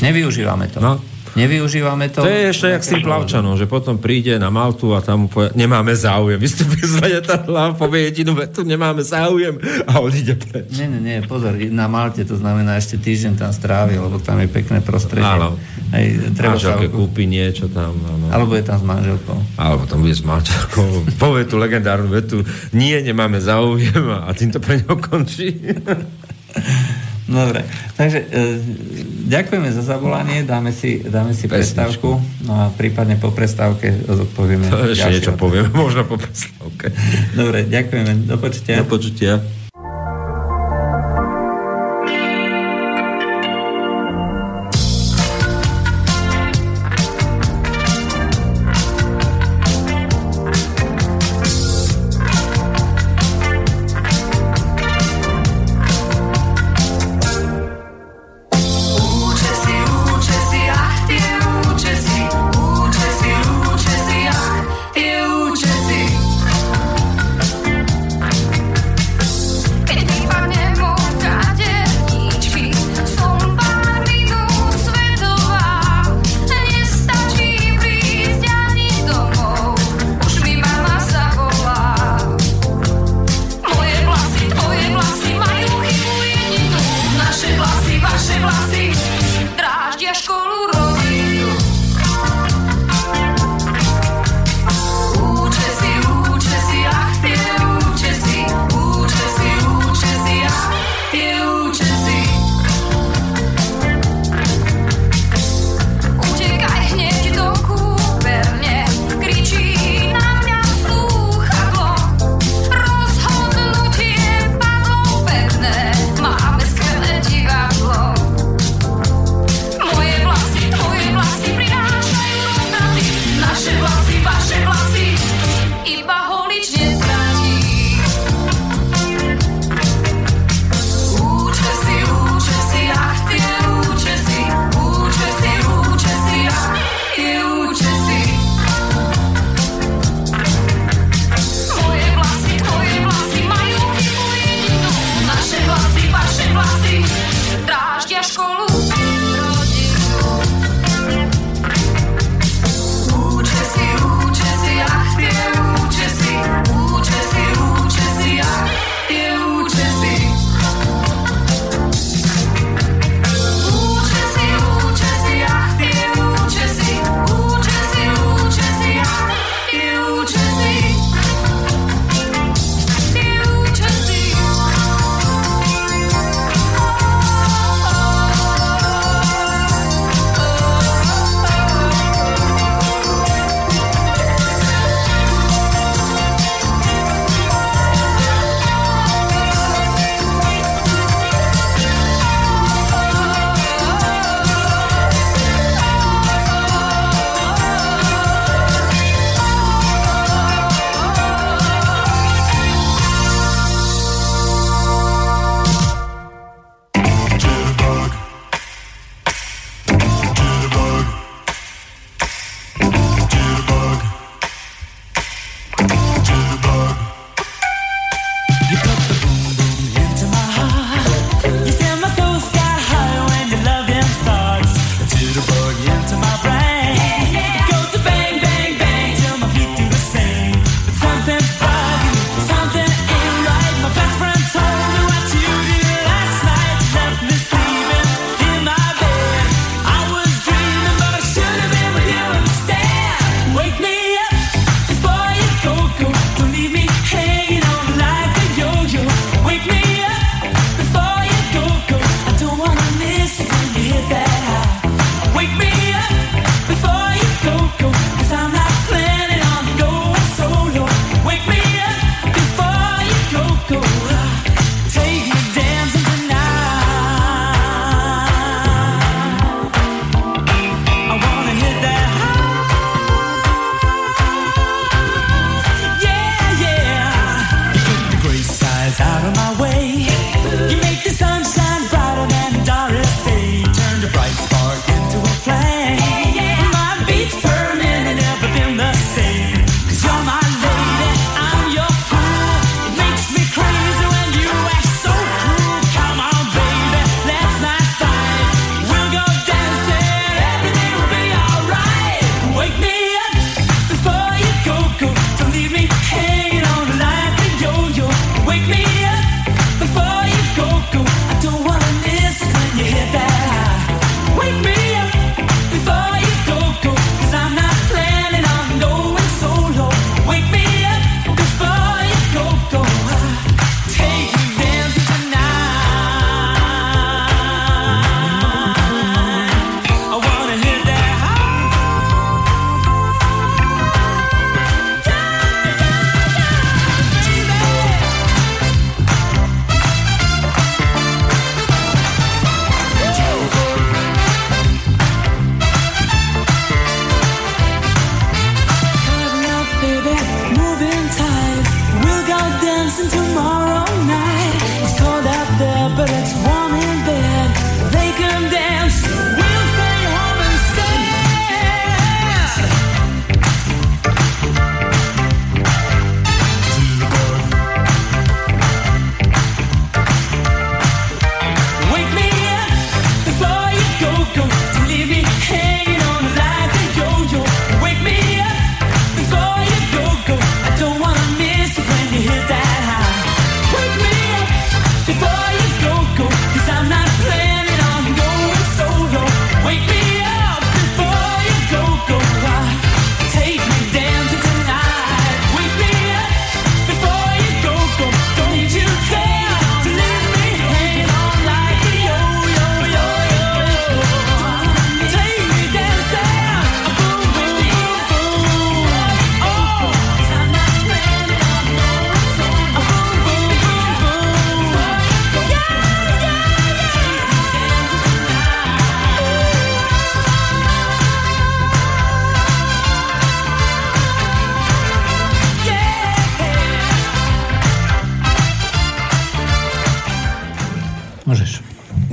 Nevyužívame to. No, Nevyužívame to. To je ešte jak s tým plavčanom, že potom príde na Maltu a tam povie, nemáme záujem. Vystupí z letadla, povie jedinú vetu, nemáme záujem a on ide preč. Nie, nie, nie, pozor, na Malte to znamená ešte týždeň tam strávi, lebo tam je pekné prostredie. Áno. Hej, treba Manželke sa... kúpi niečo tam. Áno. Alebo je tam s manželkou. Alebo tam bude s manželkou. povie tú legendárnu vetu, nie, nemáme záujem a tým to pre ňo končí. Dobre, takže e, ďakujeme za zavolanie, dáme si, dáme si prestávku no a prípadne po prestávke odpovieme. To ešte niečo povieme, možno po prestávke. Dobre, ďakujeme, do počutia. Do počutia.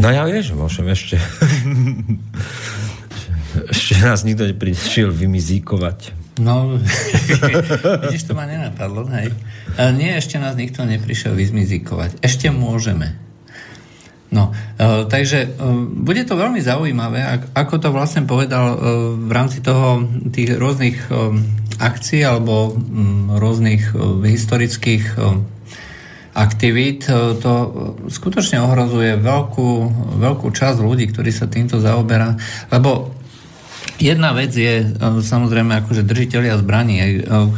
No ja vieš, môžem ešte. ešte nás nikto neprišiel vymizíkovať. No, vidíš, to ma nenapadlo, hej. A nie, ešte nás nikto neprišiel vyzmizíkovať. Ešte môžeme. No, e, takže e, bude to veľmi zaujímavé, ako to vlastne povedal e, v rámci toho tých rôznych e, akcií alebo m, rôznych e, historických e, aktivít, e, to skutočne ohrozuje veľkú, veľkú časť ľudí, ktorí sa týmto zaoberá, lebo Jedna vec je e, samozrejme akože držiteľia zbraní, e,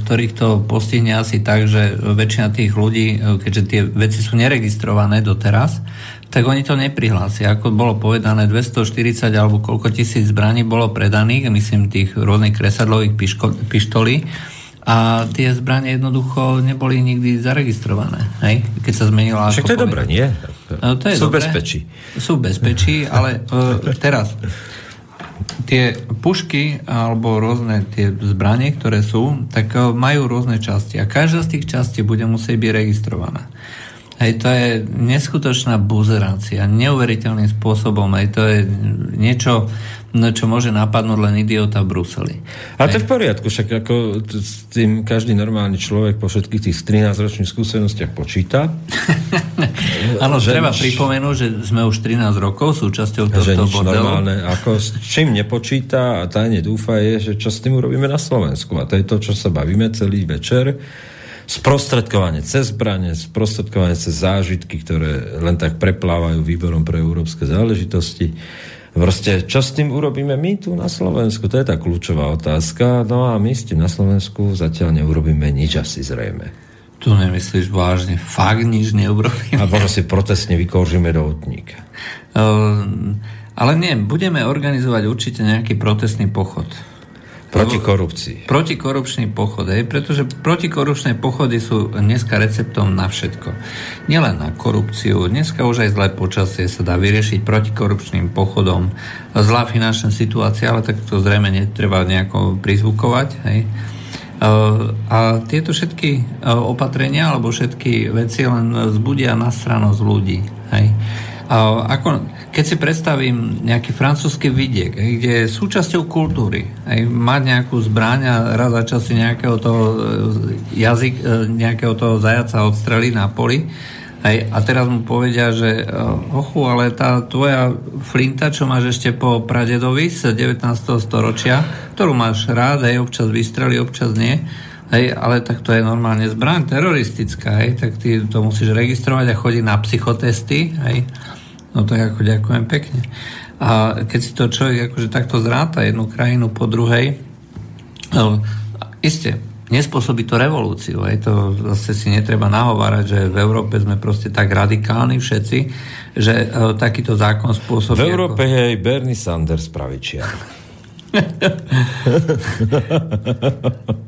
ktorých to postihne asi tak, že väčšina tých ľudí, keďže tie veci sú neregistrované doteraz, tak oni to neprihlásia. Ako bolo povedané, 240 alebo koľko tisíc zbraní bolo predaných, myslím tých rôznych kresadlových pištolí, a tie zbranie jednoducho neboli nikdy zaregistrované, hej? keď sa zmenila... Však to je dobré, nie? No, to je Sú dobré. bezpečí. Sú bezpečí, ale uh, teraz tie pušky alebo rôzne tie zbranie, ktoré sú, tak uh, majú rôzne časti a každá z tých častí bude musieť byť registrovaná. Hej, to je neskutočná buzerácia, neuveriteľným spôsobom. Hej, to je niečo, no, čo môže napadnúť len idiota v Bruseli. A to je v poriadku, však ako s tým každý normálny človek po všetkých tých 13-ročných skúsenostiach počíta. Áno, treba nič, pripomenúť, že sme už 13 rokov súčasťou tohto bordelu. normálne, ako s čím nepočíta a tajne dúfa je, že čo s tým urobíme na Slovensku. A to je to, čo sa bavíme celý večer sprostredkovanie cez zbranie, sprostredkovanie cez zážitky, ktoré len tak preplávajú výborom pre európske záležitosti. Proste, čo s tým urobíme my tu na Slovensku? To je tá kľúčová otázka. No a my s tým na Slovensku zatiaľ neurobíme nič asi zrejme. Tu nemyslíš vážne? Fakt nič neurobíme? A možno si protestne vykoržíme do otníka. Uh, ale nie, budeme organizovať určite nejaký protestný pochod. Proti korupcii. Protikorupčný pochod, hej, pretože protikorupčné pochody sú dneska receptom na všetko. Nielen na korupciu, dneska už aj zlé počasie sa dá vyriešiť protikorupčným pochodom. Zlá finančná situácia, ale tak to zrejme netreba nejako prizvukovať, hej. A tieto všetky opatrenia alebo všetky veci len zbudia na stranosť ľudí. Hej. A ako, keď si predstavím nejaký francúzsky vidiek, kde je súčasťou kultúry, aj mať nejakú zbraň a raz za čas si nejakého toho e, jazyk, e, nejakého toho zajaca odstrelí na poli, aj, a teraz mu povedia, že e, ochu, ale tá tvoja flinta, čo máš ešte po pradedovi z 19. storočia, ktorú máš rád, aj občas vystrelí, občas nie, Hej, ale tak to je normálne zbraň teroristická, hej, tak ty to musíš registrovať a chodiť na psychotesty, hej, No tak ako ďakujem pekne. A keď si to človek akože takto zráta jednu krajinu po druhej, no, iste, nespôsobí to revolúciu. Aj to zase si netreba nahovárať, že v Európe sme proste tak radikálni všetci, že uh, takýto zákon spôsobí... V Európe ako... je aj Bernie Sanders pravičia.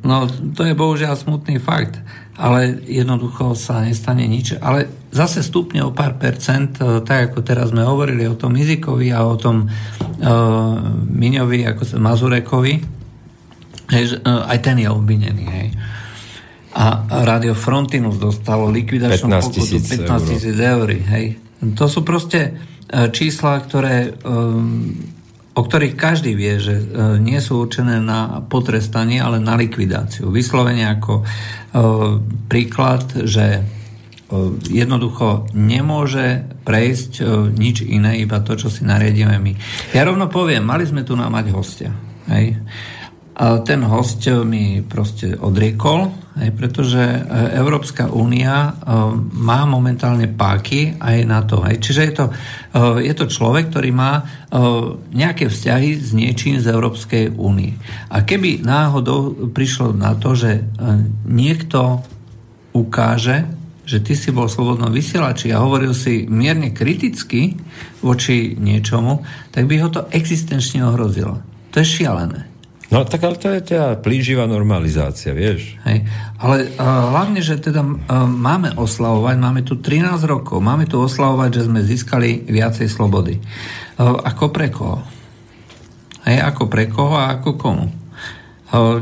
No, to je bohužiaľ smutný fakt ale jednoducho sa nestane nič. Ale zase stupne o pár percent, e, tak ako teraz sme hovorili o tom Izikovi a o tom uh, Miňovi, ako sa Mazurekovi, hej, uh, aj ten je obvinený. Hej. A Radio Frontinus dostalo likvidačnú 15 pokutu 15 tisíc eur. Hej. To sú proste čísla, ktoré um, o ktorých každý vie, že e, nie sú určené na potrestanie, ale na likvidáciu. Vyslovene ako e, príklad, že e, jednoducho nemôže prejsť nič iné, iba to, čo si nariadíme my. Ja rovno poviem, mali sme tu mať hostia. Hej? A ten host mi proste odriekol, aj pretože e, Európska únia e, má momentálne páky aj na to. Aj. Čiže je to, e, je to človek, ktorý má nejaké vzťahy s niečím z Európskej únie. A keby náhodou prišlo na to, že niekto ukáže, že ty si bol slobodno vysielači a hovoril si mierne kriticky voči niečomu, tak by ho to existenčne ohrozilo. To je šialené. No tak ale to je teda plíživá normalizácia, vieš. Hej. Ale uh, hlavne, že teda uh, máme oslavovať, máme tu 13 rokov, máme tu oslavovať, že sme získali viacej slobody. Uh, ako pre koho? Hej, ako pre koho a ako komu?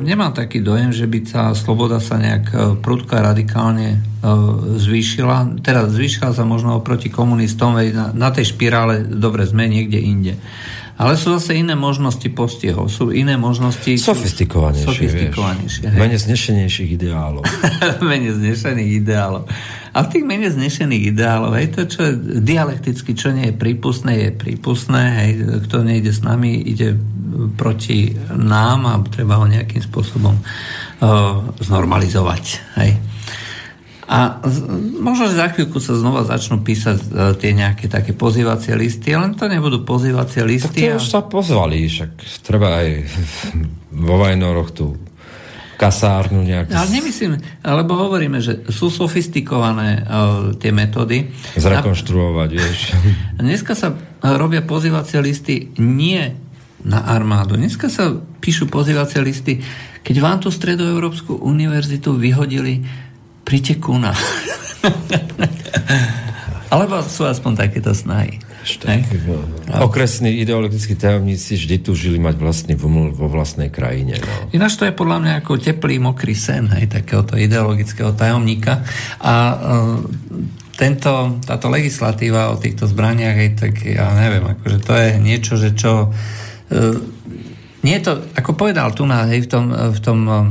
Nemám taký dojem, že by tá sloboda sa nejak prudko radikálne zvýšila. Teda zvýšila sa možno oproti komunistom, na, na tej špirále dobre sme niekde inde. Ale sú zase iné možnosti postihov, sú iné možnosti... Sofistikovanejšie, sofistikovanejšie vieš. Menej znešenejších ideálov. menej znešených ideálov. A v tých menej znešených ideálov, hej, to, čo dialekticky, čo nie je prípustné, je prípustné, hej, kto nejde s nami, ide proti nám a treba ho nejakým spôsobom uh, znormalizovať, hej. A možno, že za chvíľku sa znova začnú písať uh, tie nejaké také pozývacie listy, ale to nebudú pozývacie listy. Tak to a... už sa pozvali, však treba aj vo Vajnoroch tu kasárnu nejak. Ale nemyslím, lebo hovoríme, že sú sofistikované uh, tie metódy. Zrekonštruovať, vieš. Dneska sa robia pozývacie listy nie na armádu. Dneska sa píšu pozývacie listy, keď vám tú Stredoeurópsku univerzitu vyhodili priteku na... Alebo sú aspoň takéto snahy. Tak, okresní ideologickí tajomníci vždy tu žili mať vlastný voml vo vlastnej krajine. No. Ináč to je podľa mňa ako teplý, mokrý sen hej, takéhoto ideologického tajomníka. A uh, tento, táto legislatíva o týchto zbraniach, hej, tak ja neviem, akože to je niečo, že čo... Uh, nie je to, ako povedal tu na, hej, v tom, v tom um,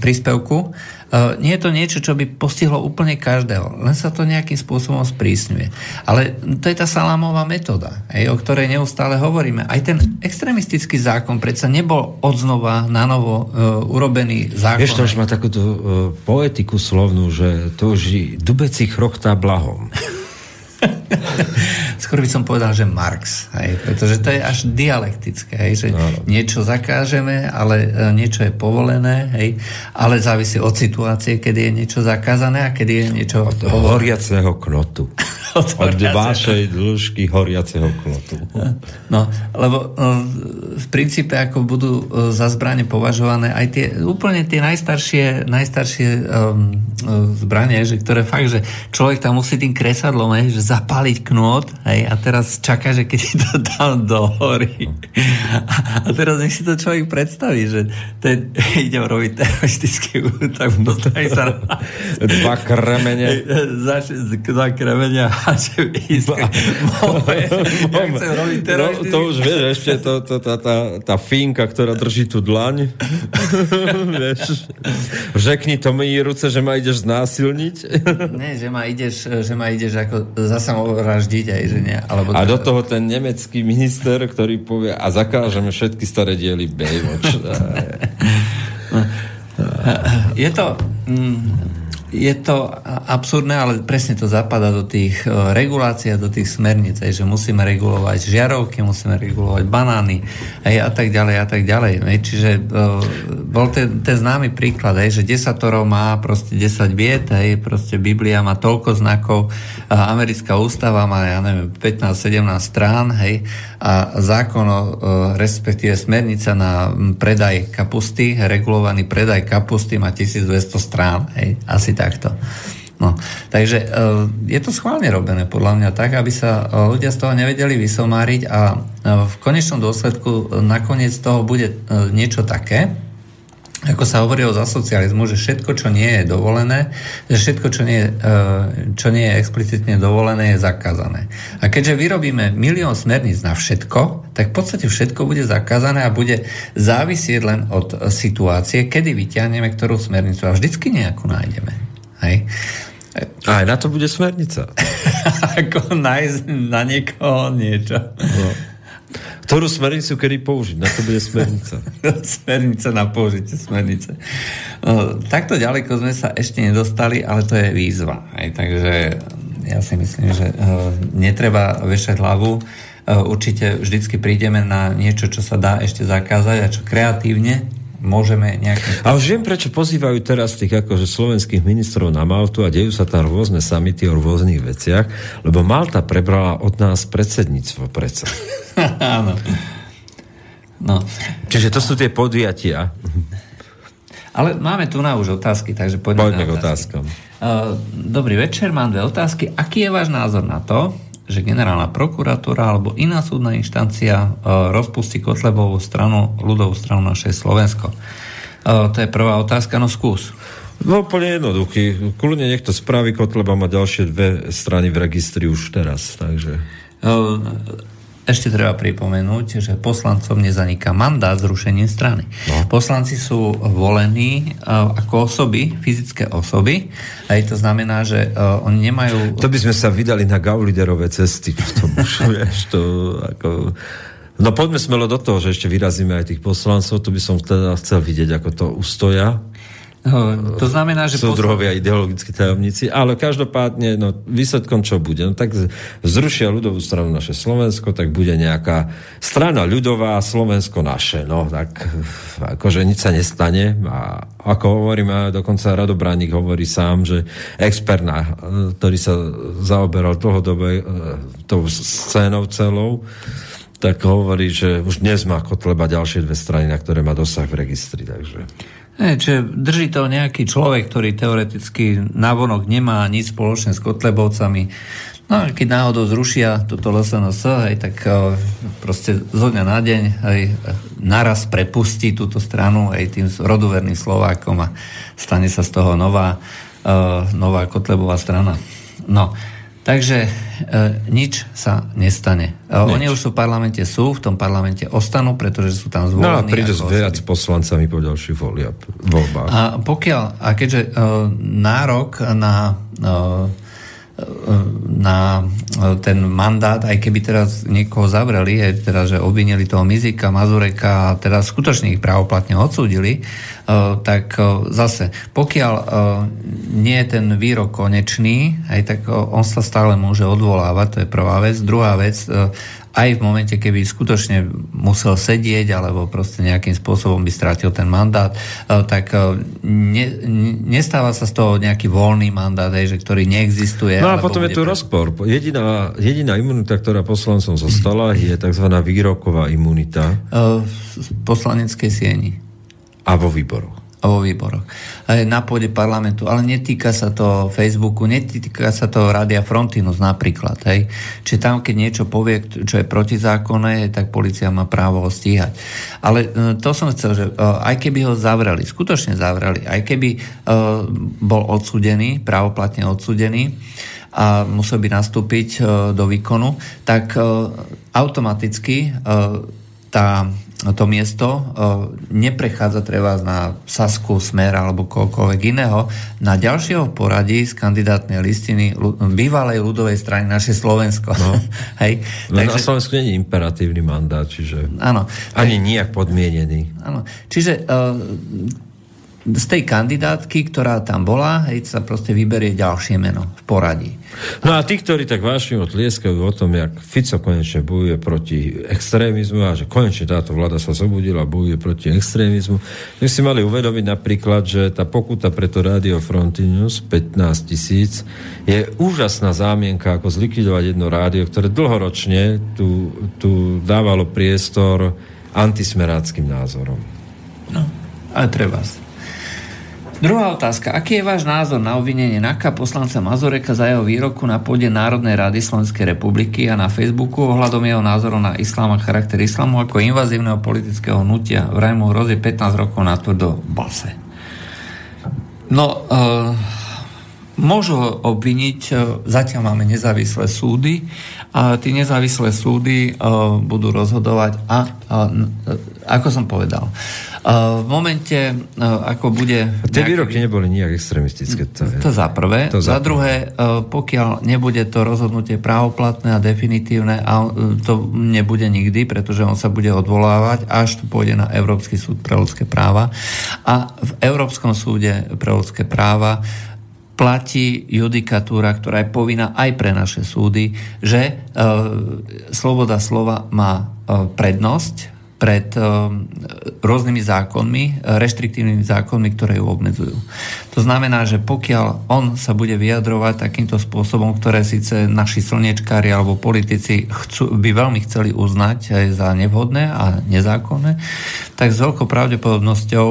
príspevku, E, nie je to niečo, čo by postihlo úplne každého, len sa to nejakým spôsobom sprísňuje. Ale to je tá salámová metóda, o ktorej neustále hovoríme. Aj ten extremistický zákon predsa nebol odznova na novo uh, urobený zákon. Vieš, to už má takúto uh, poetiku slovnú, že to už dubeci chrochtá blahom. Skôr by som povedal, že Marx, hej, pretože to je až dialektické, hej, že no, niečo zakážeme, ale e, niečo je povolené, hej, ale závisí od situácie, kedy je niečo zakázané a kedy je niečo... Od horiaceho knotu. od, od vašej dĺžky horiaceho knotu. No, lebo e, v princípe, ako budú e, za zbranie považované aj tie úplne tie najstaršie, najstaršie um, zbranie, že ktoré fakt, že človek tam musí tým kresadlom, hej, že zapáliť knôt hej, a teraz čaká, že keď to dám do hory. A, a teraz nech si to človek predstaví, že ten, idem robiť teroristický útok, postaví sa Dva kremene. Zač, dva kremene a že ísť. Ja chcem robiť teroristický... No, to už vieš, ešte to, to, tá, tá, tá fínka, ktorá drží tú dlaň. vieš, řekni to mi ruce, že ma ideš znásilniť. Nie, že ma ideš, že ma ideš ako samovraždiť aj, že nie. Alebo a do toho ten nemecký minister, ktorý povie a zakážeme všetky staré diely Baywatch. je to... Mm, je to absurdné, ale presne to zapadá do tých e, regulácií a do tých smerníc, že musíme regulovať žiarovky, musíme regulovať banány aj a tak ďalej a tak ďalej. Aj, čiže uh, bol ten, ten známy príklad, aj, že desatoro má proste 10 viet, aj, proste Biblia má toľko znakov, americká ústava má, ja neviem, 15-17 strán, hej, a zákon o, respektíve smernica na predaj kapusty, regulovaný predaj kapusty má 1200 strán, hej, asi takto. No, takže je to schválne robené podľa mňa tak, aby sa ľudia z toho nevedeli vysomáriť a v konečnom dôsledku nakoniec toho bude niečo také, ako sa hovorí za socializmu, že všetko, čo nie je dovolené, že všetko, čo nie, je, čo nie je explicitne dovolené, je zakázané. A keďže vyrobíme milión smerníc na všetko, tak v podstate všetko bude zakázané a bude závisieť len od situácie, kedy vyťahneme ktorú smernicu a vždycky nejakú nájdeme. Hej. Aj na to bude smernica. Ako nájsť na niekoho niečo. No. Ktorú smernicu kedy použiť? Na to bude smernica. smernica na použitie smernice. No, takto ďaleko sme sa ešte nedostali, ale to je výzva. Aj, takže ja si myslím, že uh, netreba vešať hlavu. Uh, určite vždycky prídeme na niečo, čo sa dá ešte zakázať a čo kreatívne môžeme nejakým... A už viem, prečo pozývajú teraz tých akože slovenských ministrov na Maltu a dejú sa tam rôzne samity o rôznych veciach, lebo Malta prebrala od nás predsedníctvo predsa. Áno. No. Čiže to sú tie podujatia. Ale máme tu na už otázky, takže poďme, poďme k otázkam. Uh, dobrý večer, mám dve otázky. Aký je váš názor na to, že generálna prokuratúra alebo iná súdna inštancia uh, rozpustí Kotlebovú stranu, ľudovú stranu naše Slovensko. Uh, to je prvá otázka, no skús. No úplne jednoduchý. Kľudne niekto spraví, Kotleba má ďalšie dve strany v registri už teraz, takže... Ešte treba pripomenúť, že poslancom nezaniká mandát zrušením strany. No. Poslanci sú volení uh, ako osoby, fyzické osoby. A to znamená, že uh, oni nemajú... To by sme sa vydali na gauliderové cesty. To, vieš, to ako... No poďme smelo do toho, že ešte vyrazíme aj tých poslancov. To by som teda chcel vidieť, ako to ustoja. To znamená, že... Sú druhovia ideologickí tajomníci, ale každopádne, no, výsledkom čo bude? No tak zrušia ľudovú stranu naše Slovensko, tak bude nejaká strana ľudová Slovensko naše. No, tak akože nič sa nestane. A ako hovorím, dokonca Radobránik hovorí sám, že expert, na, ktorý sa zaoberal dlhodobé e, tou scénou celou, tak hovorí, že už dnes má Kotleba ďalšie dve strany, na ktoré má dosah v registri. Takže... Nie, čiže drží to nejaký človek, ktorý teoreticky navonok nemá nič spoločné s Kotlebovcami. No a keď náhodou zrušia toto LSNS, aj tak uh, proste zo dňa na deň aj naraz prepustí túto stranu aj tým rodoverným Slovákom a stane sa z toho nová, uh, nová Kotlebová strana. No, Takže e, nič sa nestane. E, nič. Oni už sú v parlamente, sú, v tom parlamente ostanú, pretože sú tam zvolení. No a príde s viac poslancami po ďalších voľbách. A pokiaľ, a keďže e, nárok na e, na ten mandát, aj keby teraz niekoho zavreli, aj teda, že obvinili toho Mizika, Mazureka a teda skutočne ich právoplatne odsúdili, eh, tak eh, zase, pokiaľ nie je ten výrok konečný, aj tak on sa stále môže odvolávať, to je prvá vec. Druhá vec, aj v momente, keby skutočne musel sedieť alebo proste nejakým spôsobom by strátil ten mandát, eh, tak eh, ne, nestáva sa z toho nejaký voľný mandát, že ktorý neexistuje. No a potom je tu rozpor. Jediná, jediná imunita, ktorá poslancom zostala, je tzv. výroková imunita. Eh, v poslaneckej sieni. A vo výboroch vo výboroch. Na pôde parlamentu, ale netýka sa to Facebooku, netýka sa to Rádia Frontinus napríklad. Hej. Čiže tam, keď niečo povie, čo je protizákonné, tak policia má právo ho stíhať. Ale e, to som chcel, že e, aj keby ho zavreli, skutočne zavreli, aj keby e, bol odsudený, právoplatne odsudený, a musel by nastúpiť do výkonu, tak automaticky tá to miesto e, neprechádza treba na Sasku, Smer alebo kohokoľvek iného na ďalšieho poradí z kandidátnej listiny bývalej ľudovej strany naše Slovensko. No. Hej. No Takže, na Slovensku nie je imperatívny mandát, čiže áno, ani tak, nijak podmienený. Áno. Čiže uh, z tej kandidátky, ktorá tam bola, hej, sa proste vyberie ďalšie meno v poradí. No a tí, ktorí tak vášnivo tlieskajú o tom, jak Fico konečne bojuje proti extrémizmu a že konečne táto vláda sa zobudila a bojuje proti extrémizmu, my si mali uvedomiť napríklad, že tá pokuta pre to Radio Frontinus 15 tisíc je úžasná zámienka, ako zlikvidovať jedno rádio, ktoré dlhoročne tu, tu dávalo priestor antismeráckým názorom. No, ale treba Druhá otázka. Aký je váš názor na obvinenie NAKA poslanca Mazoreka za jeho výroku na pôde Národnej rady Slovenskej republiky a na Facebooku ohľadom jeho názoru na islám a charakter islamu ako invazívneho politického hnutia? Vraj mu hrozí 15 rokov na tvrdo base. No, uh, môžu ho obviniť, uh, zatiaľ máme nezávislé súdy a tie nezávislé súdy uh, budú rozhodovať a, uh, ako som povedal, uh, v momente, ako bude... Tie výroky neboli nijak extremistické. To, je... to za prvé. To za, za druhé, pokiaľ nebude to rozhodnutie právoplatné a definitívne, a to nebude nikdy, pretože on sa bude odvolávať, až tu pôjde na Európsky súd pre ľudské práva. A v Európskom súde pre ľudské práva platí judikatúra, ktorá je povinná aj pre naše súdy, že e, sloboda slova má e, prednosť pred um, rôznymi zákonmi, reštriktívnymi zákonmi, ktoré ju obmedzujú. To znamená, že pokiaľ on sa bude vyjadrovať takýmto spôsobom, ktoré síce naši slniečkári alebo politici chcú, by veľmi chceli uznať aj za nevhodné a nezákonné, tak s veľkou pravdepodobnosťou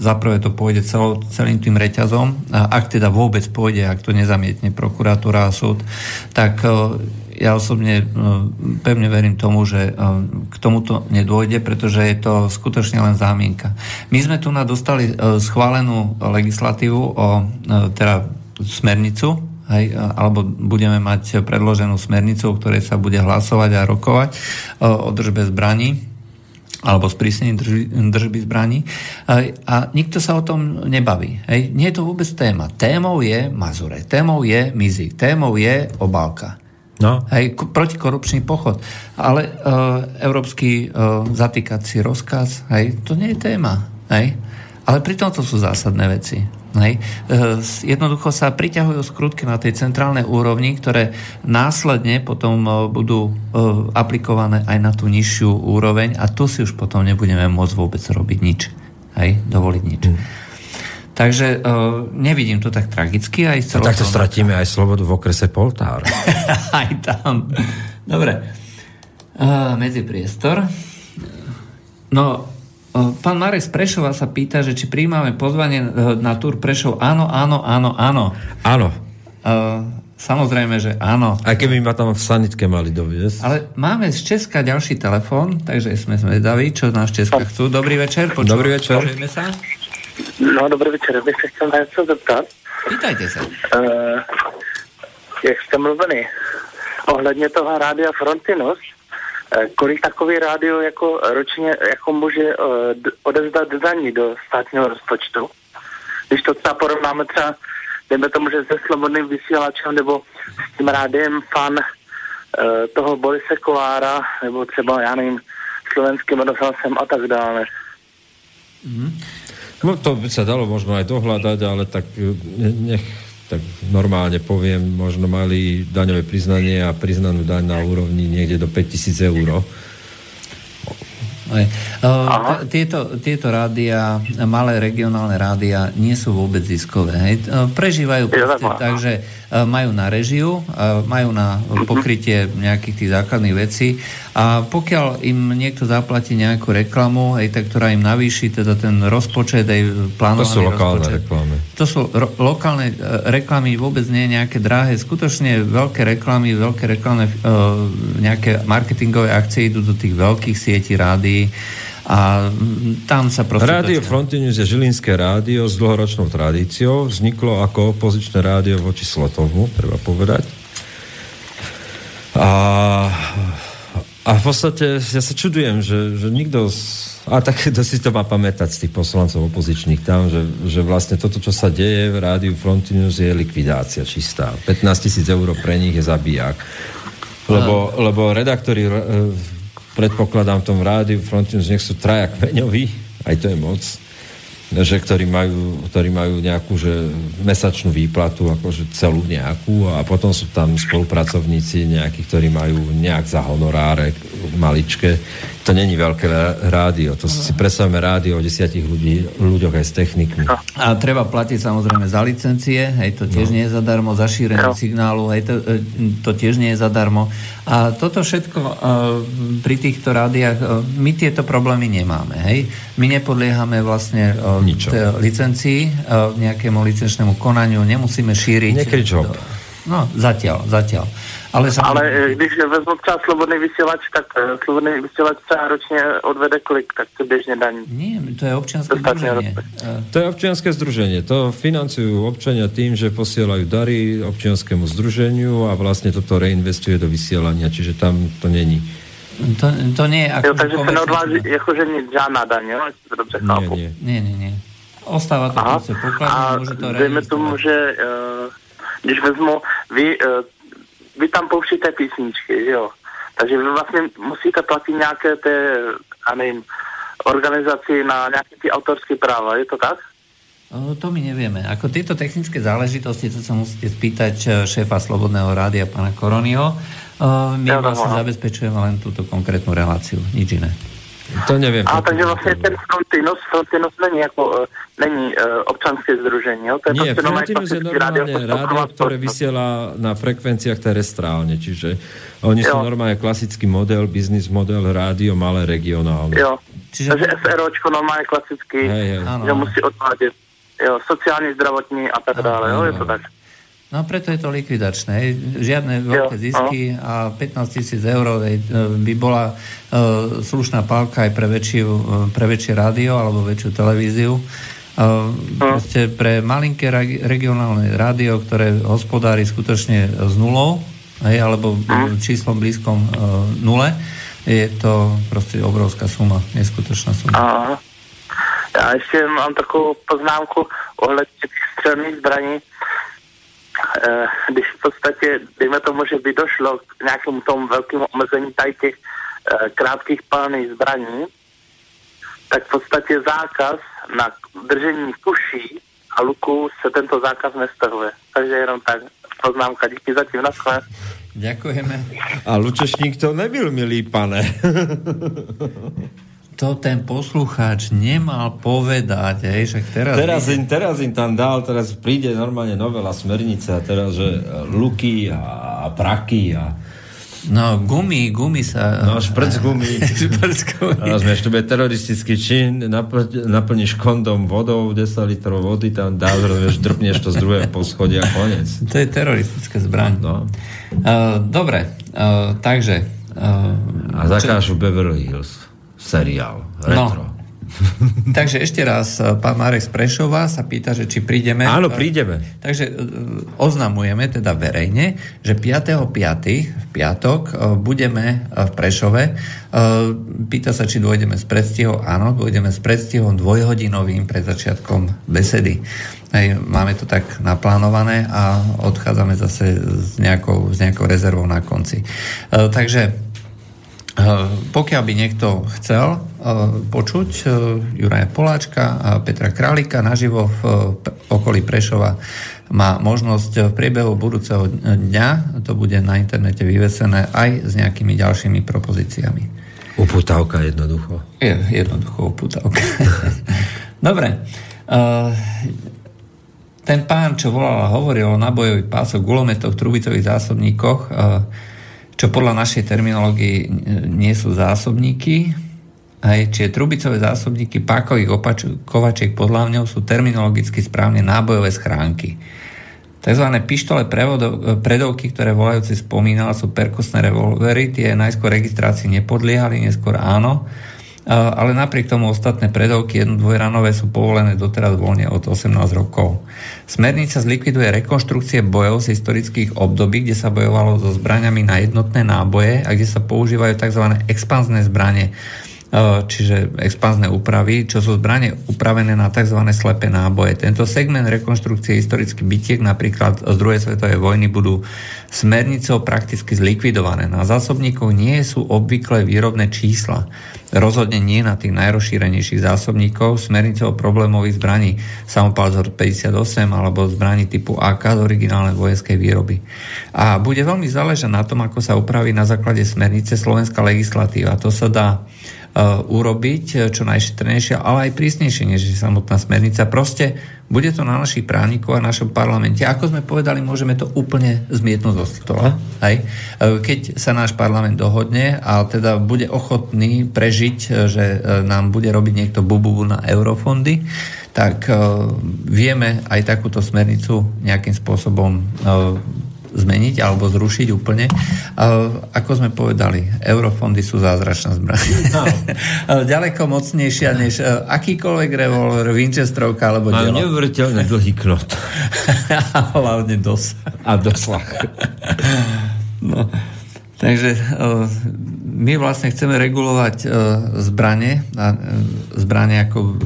zaprvé to pôjde celo, celým tým reťazom, ak teda vôbec pôjde, ak to nezamietne prokuratúra a súd, tak ja osobne pevne verím tomu, že k tomuto nedôjde, pretože je to skutočne len zámienka. My sme tu na dostali schválenú legislatívu o teda smernicu, hej, alebo budeme mať predloženú smernicu, o ktorej sa bude hlasovať a rokovať o držbe zbraní alebo sprísnenie držby, držby zbraní. A nikto sa o tom nebaví. Hej. Nie je to vôbec téma. Témou je Mazure, témou je Mizi, témou je obálka. No. Hej, protikorupčný pochod. Ale e, európsky e, zatýkací rozkaz, hej, to nie je téma. Hej. Ale pritom to sú zásadné veci. Hej. E, jednoducho sa priťahujú skrutky na tej centrálnej úrovni, ktoré následne potom e, budú e, aplikované aj na tú nižšiu úroveň a tu si už potom nebudeme môcť vôbec robiť nič. Hej, dovoliť nič. Mm. Takže uh, nevidím to tak tragicky. Aj a takto stratíme aj slobodu v okrese Poltár. aj tam. Dobre. Uh, medzipriestor. No, Pán Marek z Prešova sa pýta, že či príjmame pozvanie e, na túr Prešov. Áno, áno, áno, áno. Áno. Samozrejme, že áno. Aj keby ma tam v sanitke mali doviesť. Ale máme z Česka ďalší telefón, takže sme zvedaví, čo nás z Česka chcú. Dobrý večer. Počúva, dobrý večer. sa. No, dobrý večer. Bych se chtěl něco zeptat. Pýtajte sa. Uh, jak jste mluvili ohledně toho rádia Frontinus, Eh, kolik takový rádio jako ročně jako může uh, odezdat daní do státního rozpočtu? Když to třeba porovnáme třeba, dejme tomu, že se slobodným vysílačem nebo s tím rádiem fan toho Borise Kolára, nebo třeba, já nevím, slovenským rozhlasem a tak dále. Mm. No to by sa dalo možno aj dohľadať, ale tak nech tak normálne poviem, možno mali daňové priznanie a priznanú daň na úrovni niekde do 5000 eur. Uh, tieto, tieto rádia, malé regionálne rádia, nie sú vôbec ziskové. Hej. Prežívajú proste tak, že majú na režiu, majú na pokrytie nejakých tých základných vecí a pokiaľ im niekto zaplatí nejakú reklamu, aj tak, ktorá im navýši teda ten rozpočet, aj plánovaný To sú lokálne rozpočet, reklamy. To sú ro- lokálne e, reklamy, vôbec nie nejaké drahé. Skutočne veľké reklamy, veľké reklamné nejaké marketingové akcie idú do tých veľkých sietí rádií a tam sa proste... Rádio Frontinews je žilinské rádio s dlhoročnou tradíciou. Vzniklo ako opozičné rádio voči Slotovmu, treba povedať. A, a v podstate ja sa čudujem, že, že nikto... Z, a tak to si to má pamätať z tých poslancov opozičných tam, že, že vlastne toto, čo sa deje v rádiu Frontinews je likvidácia čistá. 15 tisíc eur pre nich je zabijak. Lebo, lebo redaktori predpokladám v tom rádiu Frontinus, nech sú traja kmeňoví, aj to je moc, že ktorí majú, ktorí majú nejakú že mesačnú výplatu, akože celú nejakú a potom sú tam spolupracovníci nejakí, ktorí majú nejak za honoráre maličké. To není veľké rádio. To si predstavíme rádio o desiatich ľudí, ľuďoch aj s technikmi. A treba platiť samozrejme za licencie, hej, to tiež no. nie je zadarmo, za šírenie no. signálu, hej, to, e, to tiež nie je zadarmo. A toto všetko uh, pri týchto rádiách, uh, my tieto problémy nemáme, hej. My nepodliehame vlastne uh, licencii, uh, nejakému licenčnému konaniu, nemusíme šíriť... Nekryť job. No, zatiaľ, zatiaľ. Ale, Ale e, když vezmu třeba slobodný vysílač, tak e, slobodný vysílač sa ročne odvede kolik, tak to bežne daní. Nie, to je občianske združenie. To je občianske združenie. To financujú občania tým, že posielajú dary občianskému združeniu a vlastne toto reinvestuje do vysielania, čiže tam to není. To, to nie je ako... Jo, takže sa neodváži, akože žiadna daň, jo? Dobře nie, nie. nie, nie, nie. Ostáva to proste pokladne, môže to dejme tomu, že uh, když vezmu, vy, uh, vy tam pouštíte písničky, jo. Takže vy vlastně musíte platit nějaké té, a nevím, organizaci na nejaké tie autorské práva, je to tak? O, to my nevieme. Ako tieto technické záležitosti, to sa musíte spýtať e, šéfa Slobodného rádia, pána Koronio. My ja, vlastne no. zabezpečujeme len túto konkrétnu reláciu, nič iné. To neviem. A takže vlastne ten Frontinus, Frontinus není, ako, uh, není uh, občanské združenie. To je Nie, Frontinus je normálne rádio, ktoré vysiela na frekvenciách terestrálne, čiže oni jo. sú normálne klasický model, biznis model, rádio, malé regionálne. Jo. Čiže... Takže SROčko normálne klasický, hej, hej. že musí odvádět jo, sociálny, zdravotní a tak dále, jo, je to tak. No preto je to likvidačné. Žiadne veľké zisky a 15 tisíc eur by bola uh, slušná pálka aj pre, väčšiu, pre väčšie rádio alebo väčšiu televíziu. Uh, proste pre malinké regionálne rádio, ktoré hospodári skutočne s nulou, hej, alebo číslom blízkom nule, je to proste obrovská suma, neskutočná suma. Aha. Já ještě mám takovou poznámku ohledně těch střelných zbraní. Eh, když v podstatě, dejme tomu, že by došlo k nějakému tomu velkému omezení tady těch eh, krátkých palných zbraní, tak v podstatě zákaz na držení kuší a luku se tento zákaz nestahuje. Takže jenom tak poznámka. Díky zatím, naschle. Ďakujeme. A Lučešník to nebyl, milý pane. to ten poslucháč nemal povedať, hej, že teraz... Teraz, im, teraz im tam dal, teraz príde normálne novela smernice a teraz, že luky a, a praky a No, gumy, gumy sa... No, šprc gumy. šprc gumy. A to bude teroristický čin, napl- naplníš kondom vodou, 10 litrov vody tam dáš, rozumieš, drpneš to z druhého poschodia a konec. To je teroristické zbraň. No. Uh, dobre, uh, takže... Uh, a zakážu. Beverly Hills seriál. Retro. No. Takže ešte raz, e, pán Marek z Prešova sa pýta, že či prídeme. Áno, prídeme. Takže e, oznamujeme teda verejne, že 5.5. v piatok budeme v Prešove. Pýta sa, či dôjdeme s predstihom. Áno, dôjdeme s predstihom dvojhodinovým pred začiatkom besedy. Hej, máme to tak naplánované a odchádzame zase s nejakou, s nejakou rezervou na konci. Takže Eh, pokiaľ by niekto chcel eh, počuť eh, Juraja Poláčka a Petra Králika naživo v okolí Prešova, má možnosť v priebehu budúceho dňa, to bude na internete vyvesené aj s nejakými ďalšími propozíciami. Uputávka jednoducho. Je, jednoducho uputávka. Dobre. Ten pán, čo volal a hovoril o nabojových pásoch, gulometoch, trubicových zásobníkoch, čo podľa našej terminológie nie sú zásobníky. Aj, čiže trubicové zásobníky pákových kovačiek pod hlavňou sú terminologicky správne nábojové schránky. Tzv. pištole predovky, ktoré volajúci spomínal, sú perkusné revolvery, tie najskôr registrácii nepodliehali, neskôr áno ale napriek tomu ostatné predovky jedno dvojranové sú povolené doteraz voľne od 18 rokov. Smernica zlikviduje rekonštrukcie bojov z historických období, kde sa bojovalo so zbraniami na jednotné náboje a kde sa používajú tzv. expanzné zbranie čiže expanzné úpravy, čo sú zbranie upravené na tzv. slepé náboje. Tento segment rekonštrukcie historických bytiek napríklad z druhej svetovej vojny budú smernicou prakticky zlikvidované. Na zásobníkoch nie sú obvyklé výrobné čísla. Rozhodne nie na tých najrozšírenejších zásobníkov. Smernicou problémových zbraní samopal z 58 alebo zbraní typu AK z originálnej vojenskej výroby. A bude veľmi záležať na tom, ako sa upraví na základe smernice slovenská legislatíva. To sa dá Eh, urobiť eh, čo najšetrnejšie, ale aj prísnejšie než samotná smernica. Proste bude to na našich právnikov a našom parlamente. Ako sme povedali, môžeme to úplne zmietnúť zo stola. Hej. Eh, keď sa náš parlament dohodne a teda bude ochotný prežiť, že nám bude robiť niekto bububu na eurofondy, tak vieme aj takúto smernicu nejakým spôsobom zmeniť alebo zrušiť úplne. Ako sme povedali, eurofondy sú zázračná zbraň. No. Ďaleko mocnejšia než e, akýkoľvek revolver, Winchesterovka alebo Majú neuveriteľne dlhý knot. Hlavne dos. A dosah. no. Takže uh, my vlastne chceme regulovať uh, zbranie, uh, zbranie ako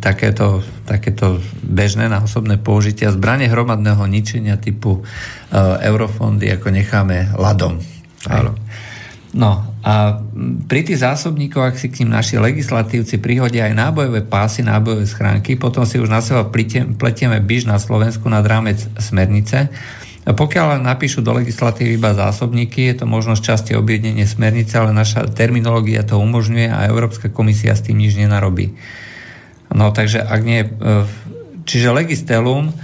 takéto, takéto bežné na osobné použitia, zbranie hromadného ničenia typu eurofondy, ako necháme ladom. Áno. No a pri tých zásobníkoch, ak si k ním naši legislatívci prihodia aj nábojové pásy, nábojové schránky, potom si už na seba pletieme byž na Slovensku nad rámec smernice, pokiaľ napíšu do legislatívy iba zásobníky, je to možnosť časti objednenie smernice, ale naša terminológia to umožňuje a Európska komisia s tým nič nenarobí. No takže ak nie... E, čiže Legistelum e,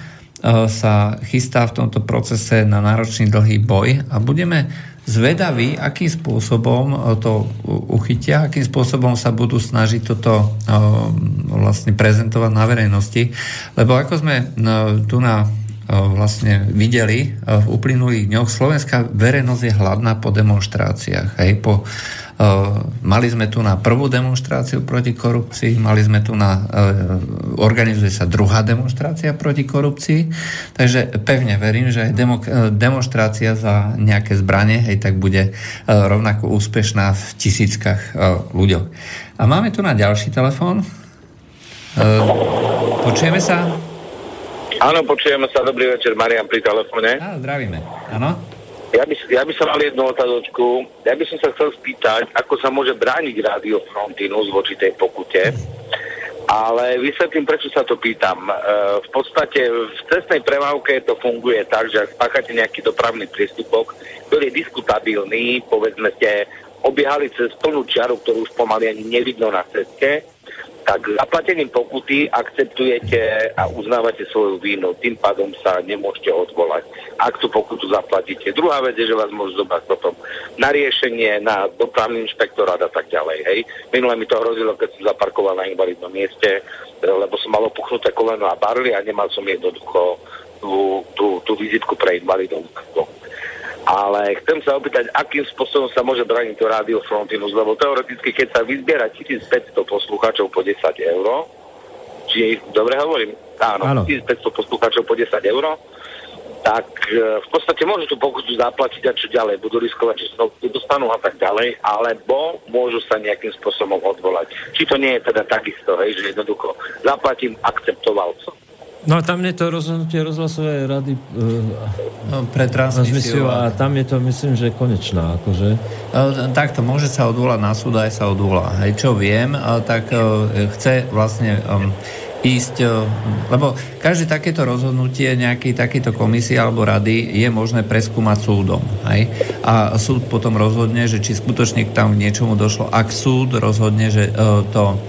sa chystá v tomto procese na náročný dlhý boj a budeme zvedaví, akým spôsobom e, to uchytia, akým spôsobom sa budú snažiť toto vlastne prezentovať na verejnosti. Lebo ako sme tu na vlastne videli v uplynulých dňoch, slovenská verejnosť je hladná po demonstráciách. Hej, po Mali sme tu na prvú demonstráciu proti korupcii, mali sme tu na, organizuje sa druhá demonstrácia proti korupcii, takže pevne verím, že aj demo, demonstrácia za nejaké zbranie, hej, tak bude rovnako úspešná v tisíckach ľuďoch. A máme tu na ďalší telefón. Počujeme sa? Áno, počujeme sa. Dobrý večer, Marian pri telefóne. Áno, zdravíme. Áno? Ja by, ja by som mal jednu otázočku. Ja by som sa chcel spýtať, ako sa môže brániť rádio Frontinus voči tej pokute. Ale vysvetlím, prečo sa to pýtam. E, v podstate v cestnej premávke to funguje tak, že ak spáchate nejaký dopravný priestupok, ktorý je diskutabilný, povedzme ste, obiehali cez plnú čiaru, ktorú už pomaly ani nevidno na ceste, tak zaplatením pokuty akceptujete a uznávate svoju vínu. Tým pádom sa nemôžete odvolať, ak tú pokutu zaplatíte. Druhá vec je, že vás môžu zobrať potom na riešenie, na dopravný inšpektorát a tak ďalej. Hej. Minule mi to hrozilo, keď som zaparkoval na invalidnom mieste, lebo som mal opuchnuté koleno a barly a nemal som jednoducho tú, tú, tú vizitku pre invalidov ale chcem sa opýtať, akým spôsobom sa môže brániť to rádio Frontinus, lebo teoreticky, keď sa vyzbiera 1500 poslucháčov po 10 eur, či dobre hovorím? Áno, Áno. 1500 poslucháčov po 10 eur, tak e, v podstate môžu tú pokutu zaplatiť a čo ďalej, budú riskovať, že sa dostanú a tak ďalej, alebo môžu sa nejakým spôsobom odvolať. Či to nie je teda takisto, hej, že jednoducho zaplatím, akceptoval som. No a tam je to rozhodnutie rozhlasovej rady uh, no, pre transmisiu. A tam je to, myslím, že konečná. Akože. Uh, takto, môže sa odvolať na súd, aj sa odvolá. Hej, čo viem, uh, tak uh, chce vlastne um, ísť, lebo každé takéto rozhodnutie nejakej takéto komisie alebo rady je možné preskúmať súdom. Hej? A súd potom rozhodne, že či skutočne tam k niečomu došlo. Ak súd rozhodne, že to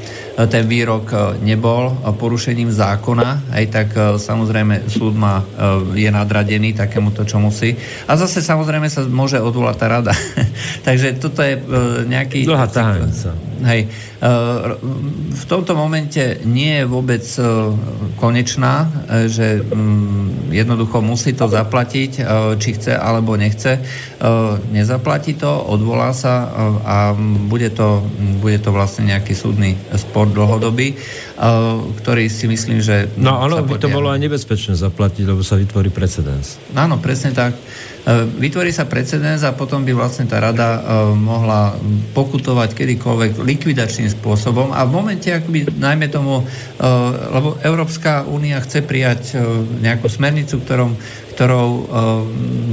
ten výrok e, nebol porušením zákona, aj tak e, samozrejme súd má, e, je nadradený takémuto, čo musí. A zase samozrejme sa môže odvolať tá rada. Takže toto je nejaký... Dlhá tahanica. Hej. V tomto momente nie je vôbec konečná, že mm, jednoducho musí to zaplatiť, či chce alebo nechce. Nezaplatí to, odvolá sa a bude to, bude to vlastne nejaký súdny spor dlhodobý, eh, ktorý si myslím, že... No áno, by to bolo aj nebezpečné zaplatiť, lebo sa vytvorí precedens. Áno, presne tak. Eh, vytvorí sa precedens a potom by vlastne tá rada eh, mohla pokutovať kedykoľvek likvidačným spôsobom a v momente, akoby najmä tomu, lebo Európska únia chce prijať nejakú smernicu, ktorom ktorou uh,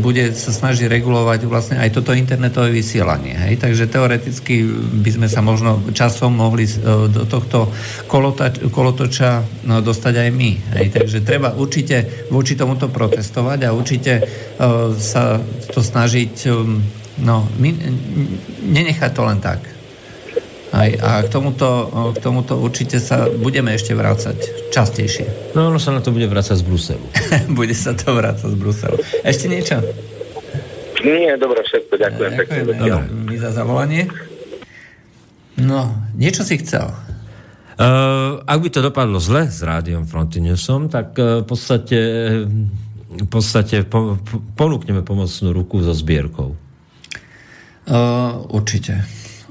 bude sa snažiť regulovať vlastne aj toto internetové vysielanie. Hej? Takže teoreticky by sme sa možno časom mohli uh, do tohto kolotač, kolotoča no, dostať aj my. Hej? Takže treba určite voči tomuto protestovať a určite uh, sa to snažiť no, my, nenechať to len tak. Aj, a k tomuto, k tomuto určite sa budeme ešte vrácať častejšie. No ono sa na to bude vrácať z Bruselu. bude sa to vrácať z Bruselu. Ešte niečo? Nie, dobre, všetko, ďakujem. Ďakujeme no, my za zavolanie. No, niečo si chcel. Uh, ak by to dopadlo zle s rádiom Frontinusom, tak uh, v podstate, v podstate po, po, ponúkneme pomocnú ruku so zbierkou. Uh, určite.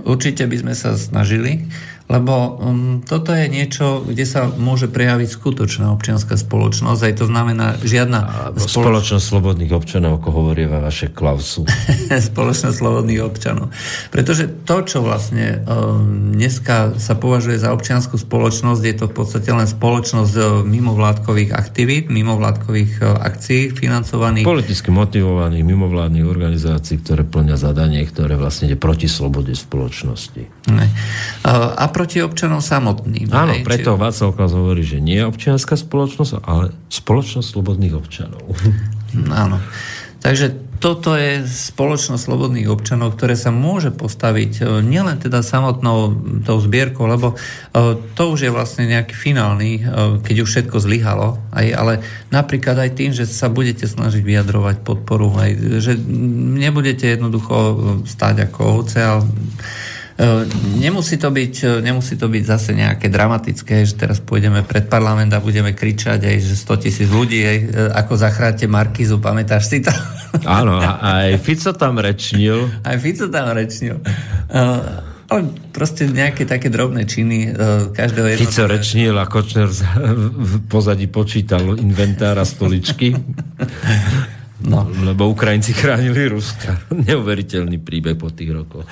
Určite by sme sa snažili, lebo um, toto je niečo, kde sa môže prejaviť skutočná občianská spoločnosť, aj to znamená žiadna... Spoloč... Spoločnosť slobodných občanov, ako hovorí vaše klausu. spoločnosť slobodných občanov. Pretože to, čo vlastne um, dneska sa považuje za občianskú spoločnosť, je to v podstate len spoločnosť uh, mimovládkových aktivít, mimovládkových uh, akcií financovaných... Politicky motivovaných mimovládnych organizácií, ktoré plňa zadanie, ktoré vlastne ide proti slobode spoločnosti. Ne. A proti občanom samotným. Áno, hej, preto či... Václav Klaus hovorí, že nie je občianská spoločnosť, ale spoločnosť slobodných občanov. Áno. Takže toto je spoločnosť slobodných občanov, ktoré sa môže postaviť e, nielen teda samotnou tou zbierkou, lebo e, to už je vlastne nejaký finálny, e, keď už všetko zlyhalo, aj, ale napríklad aj tým, že sa budete snažiť vyjadrovať podporu, aj, že nebudete jednoducho stáť ako ovce, ale Nemusí to, byť, nemusí to byť zase nejaké dramatické, že teraz pôjdeme pred parlament a budeme kričať aj, že 100 tisíc ľudí, aj, ako zachráte Markizu, pamätáš si to? Áno, aj Fico tam rečnil. Aj Fico tam rečnil. Ale proste nejaké také drobné činy každého jednotlivého. Fico rečnil a Kočner v pozadí počítal inventár a stoličky. No. Lebo Ukrajinci chránili Ruska. Neuveriteľný príbeh po tých rokoch.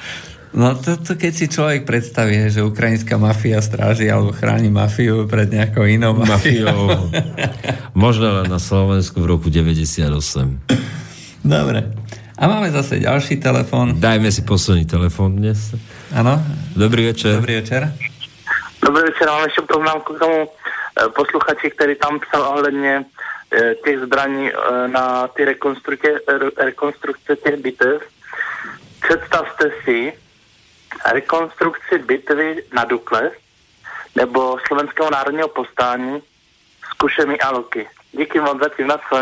No to, to keď si človek predstaví, že ukrajinská mafia stráži alebo chráni mafiu pred nejakou inou mafiou. Možno len na Slovensku v roku 98. Dobre. A máme zase ďalší telefon. Dajme si posledný telefon dnes. Áno. Dobrý večer. Dobrý večer. Dobrý večer, mám ešte poznámku k tomu e, posluchači, ktorý tam psal ohledne e, těch zbraní e, na ty rekonstrukce, rekonstrukce těch bitev. Představte si, rekonstrukci bitvy na Dukle nebo Slovenského národního postání s kušemi a loky. Díky moc zatím na co.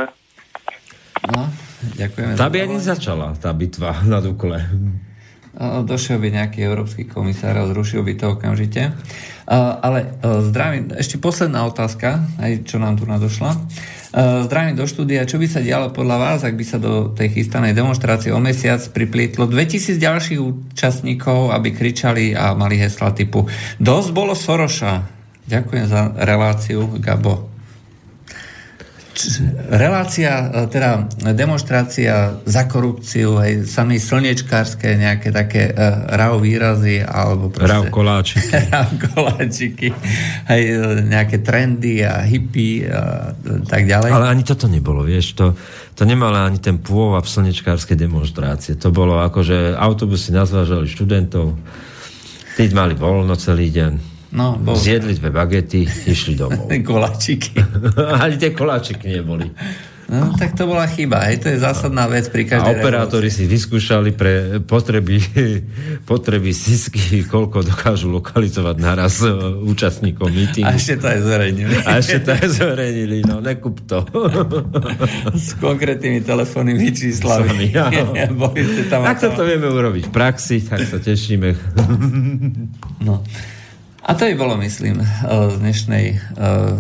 No, ďakujeme. Tá by ani začala, tá bitva na Dukle. Došiel by nejaký európsky komisár a zrušil by to okamžite. Ale zdravím, ešte posledná otázka, aj čo nám tu nadošla. Zdravím do štúdia. Čo by sa dialo podľa vás, ak by sa do tej chystanej demonstrácie o mesiac priplietlo 2000 ďalších účastníkov, aby kričali a mali hesla typu Dosť bolo Soroša. Ďakujem za reláciu, Gabo relácia, e, teda demonstrácia za korupciu, aj sami slniečkárske nejaké také uh, rau výrazy, alebo proste... Rau koláčiky. rau koláčiky, aj uh, nejaké trendy a hippie a tak ďalej. Ale ani toto nebolo, vieš, to, to nemala ani ten pôvab slnečkárskej demonstrácie. To bolo ako, že autobusy nazvážali študentov, tí mali voľno celý deň No, bol... Zjedli dve bagety, išli domov. koláčiky. Ani tie koláčiky neboli. No, tak to bola chyba. Hej, to je zásadná vec pri každej A operátori revolúcii. si vyskúšali pre potreby, potreby sisky, koľko dokážu lokalizovať naraz e, účastníkov mítingu. A ešte to aj zverejnili. A ešte to aj zverejnili, no nekup to. S konkrétnymi telefónnymi číslami. tak to, to vieme urobiť v praxi, tak sa tešíme. no. A to by bolo, myslím, eh, z dnešnej uh,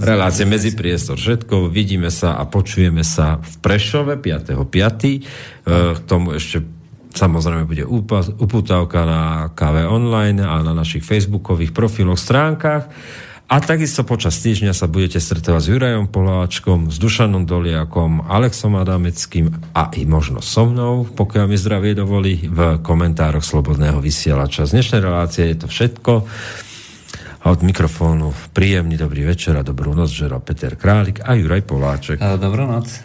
relácie medzi priestor. Všetko vidíme sa a počujeme sa v Prešove 5.5. Eh, k tomu ešte samozrejme bude uputávka na KV Online a na našich facebookových profiloch, stránkach. A takisto počas týždňa sa budete stretovať s Jurajom Poláčkom, s Dušanom Doliakom, Alexom Adameckým a i možno so mnou, pokiaľ mi zdravie dovolí, v komentároch Slobodného vysielača. Z dnešnej relácie je to všetko. A od mikrofónu príjemný dobrý večer a dobrú noc žera Peter Králik a Juraj Poláček. Dobrú noc.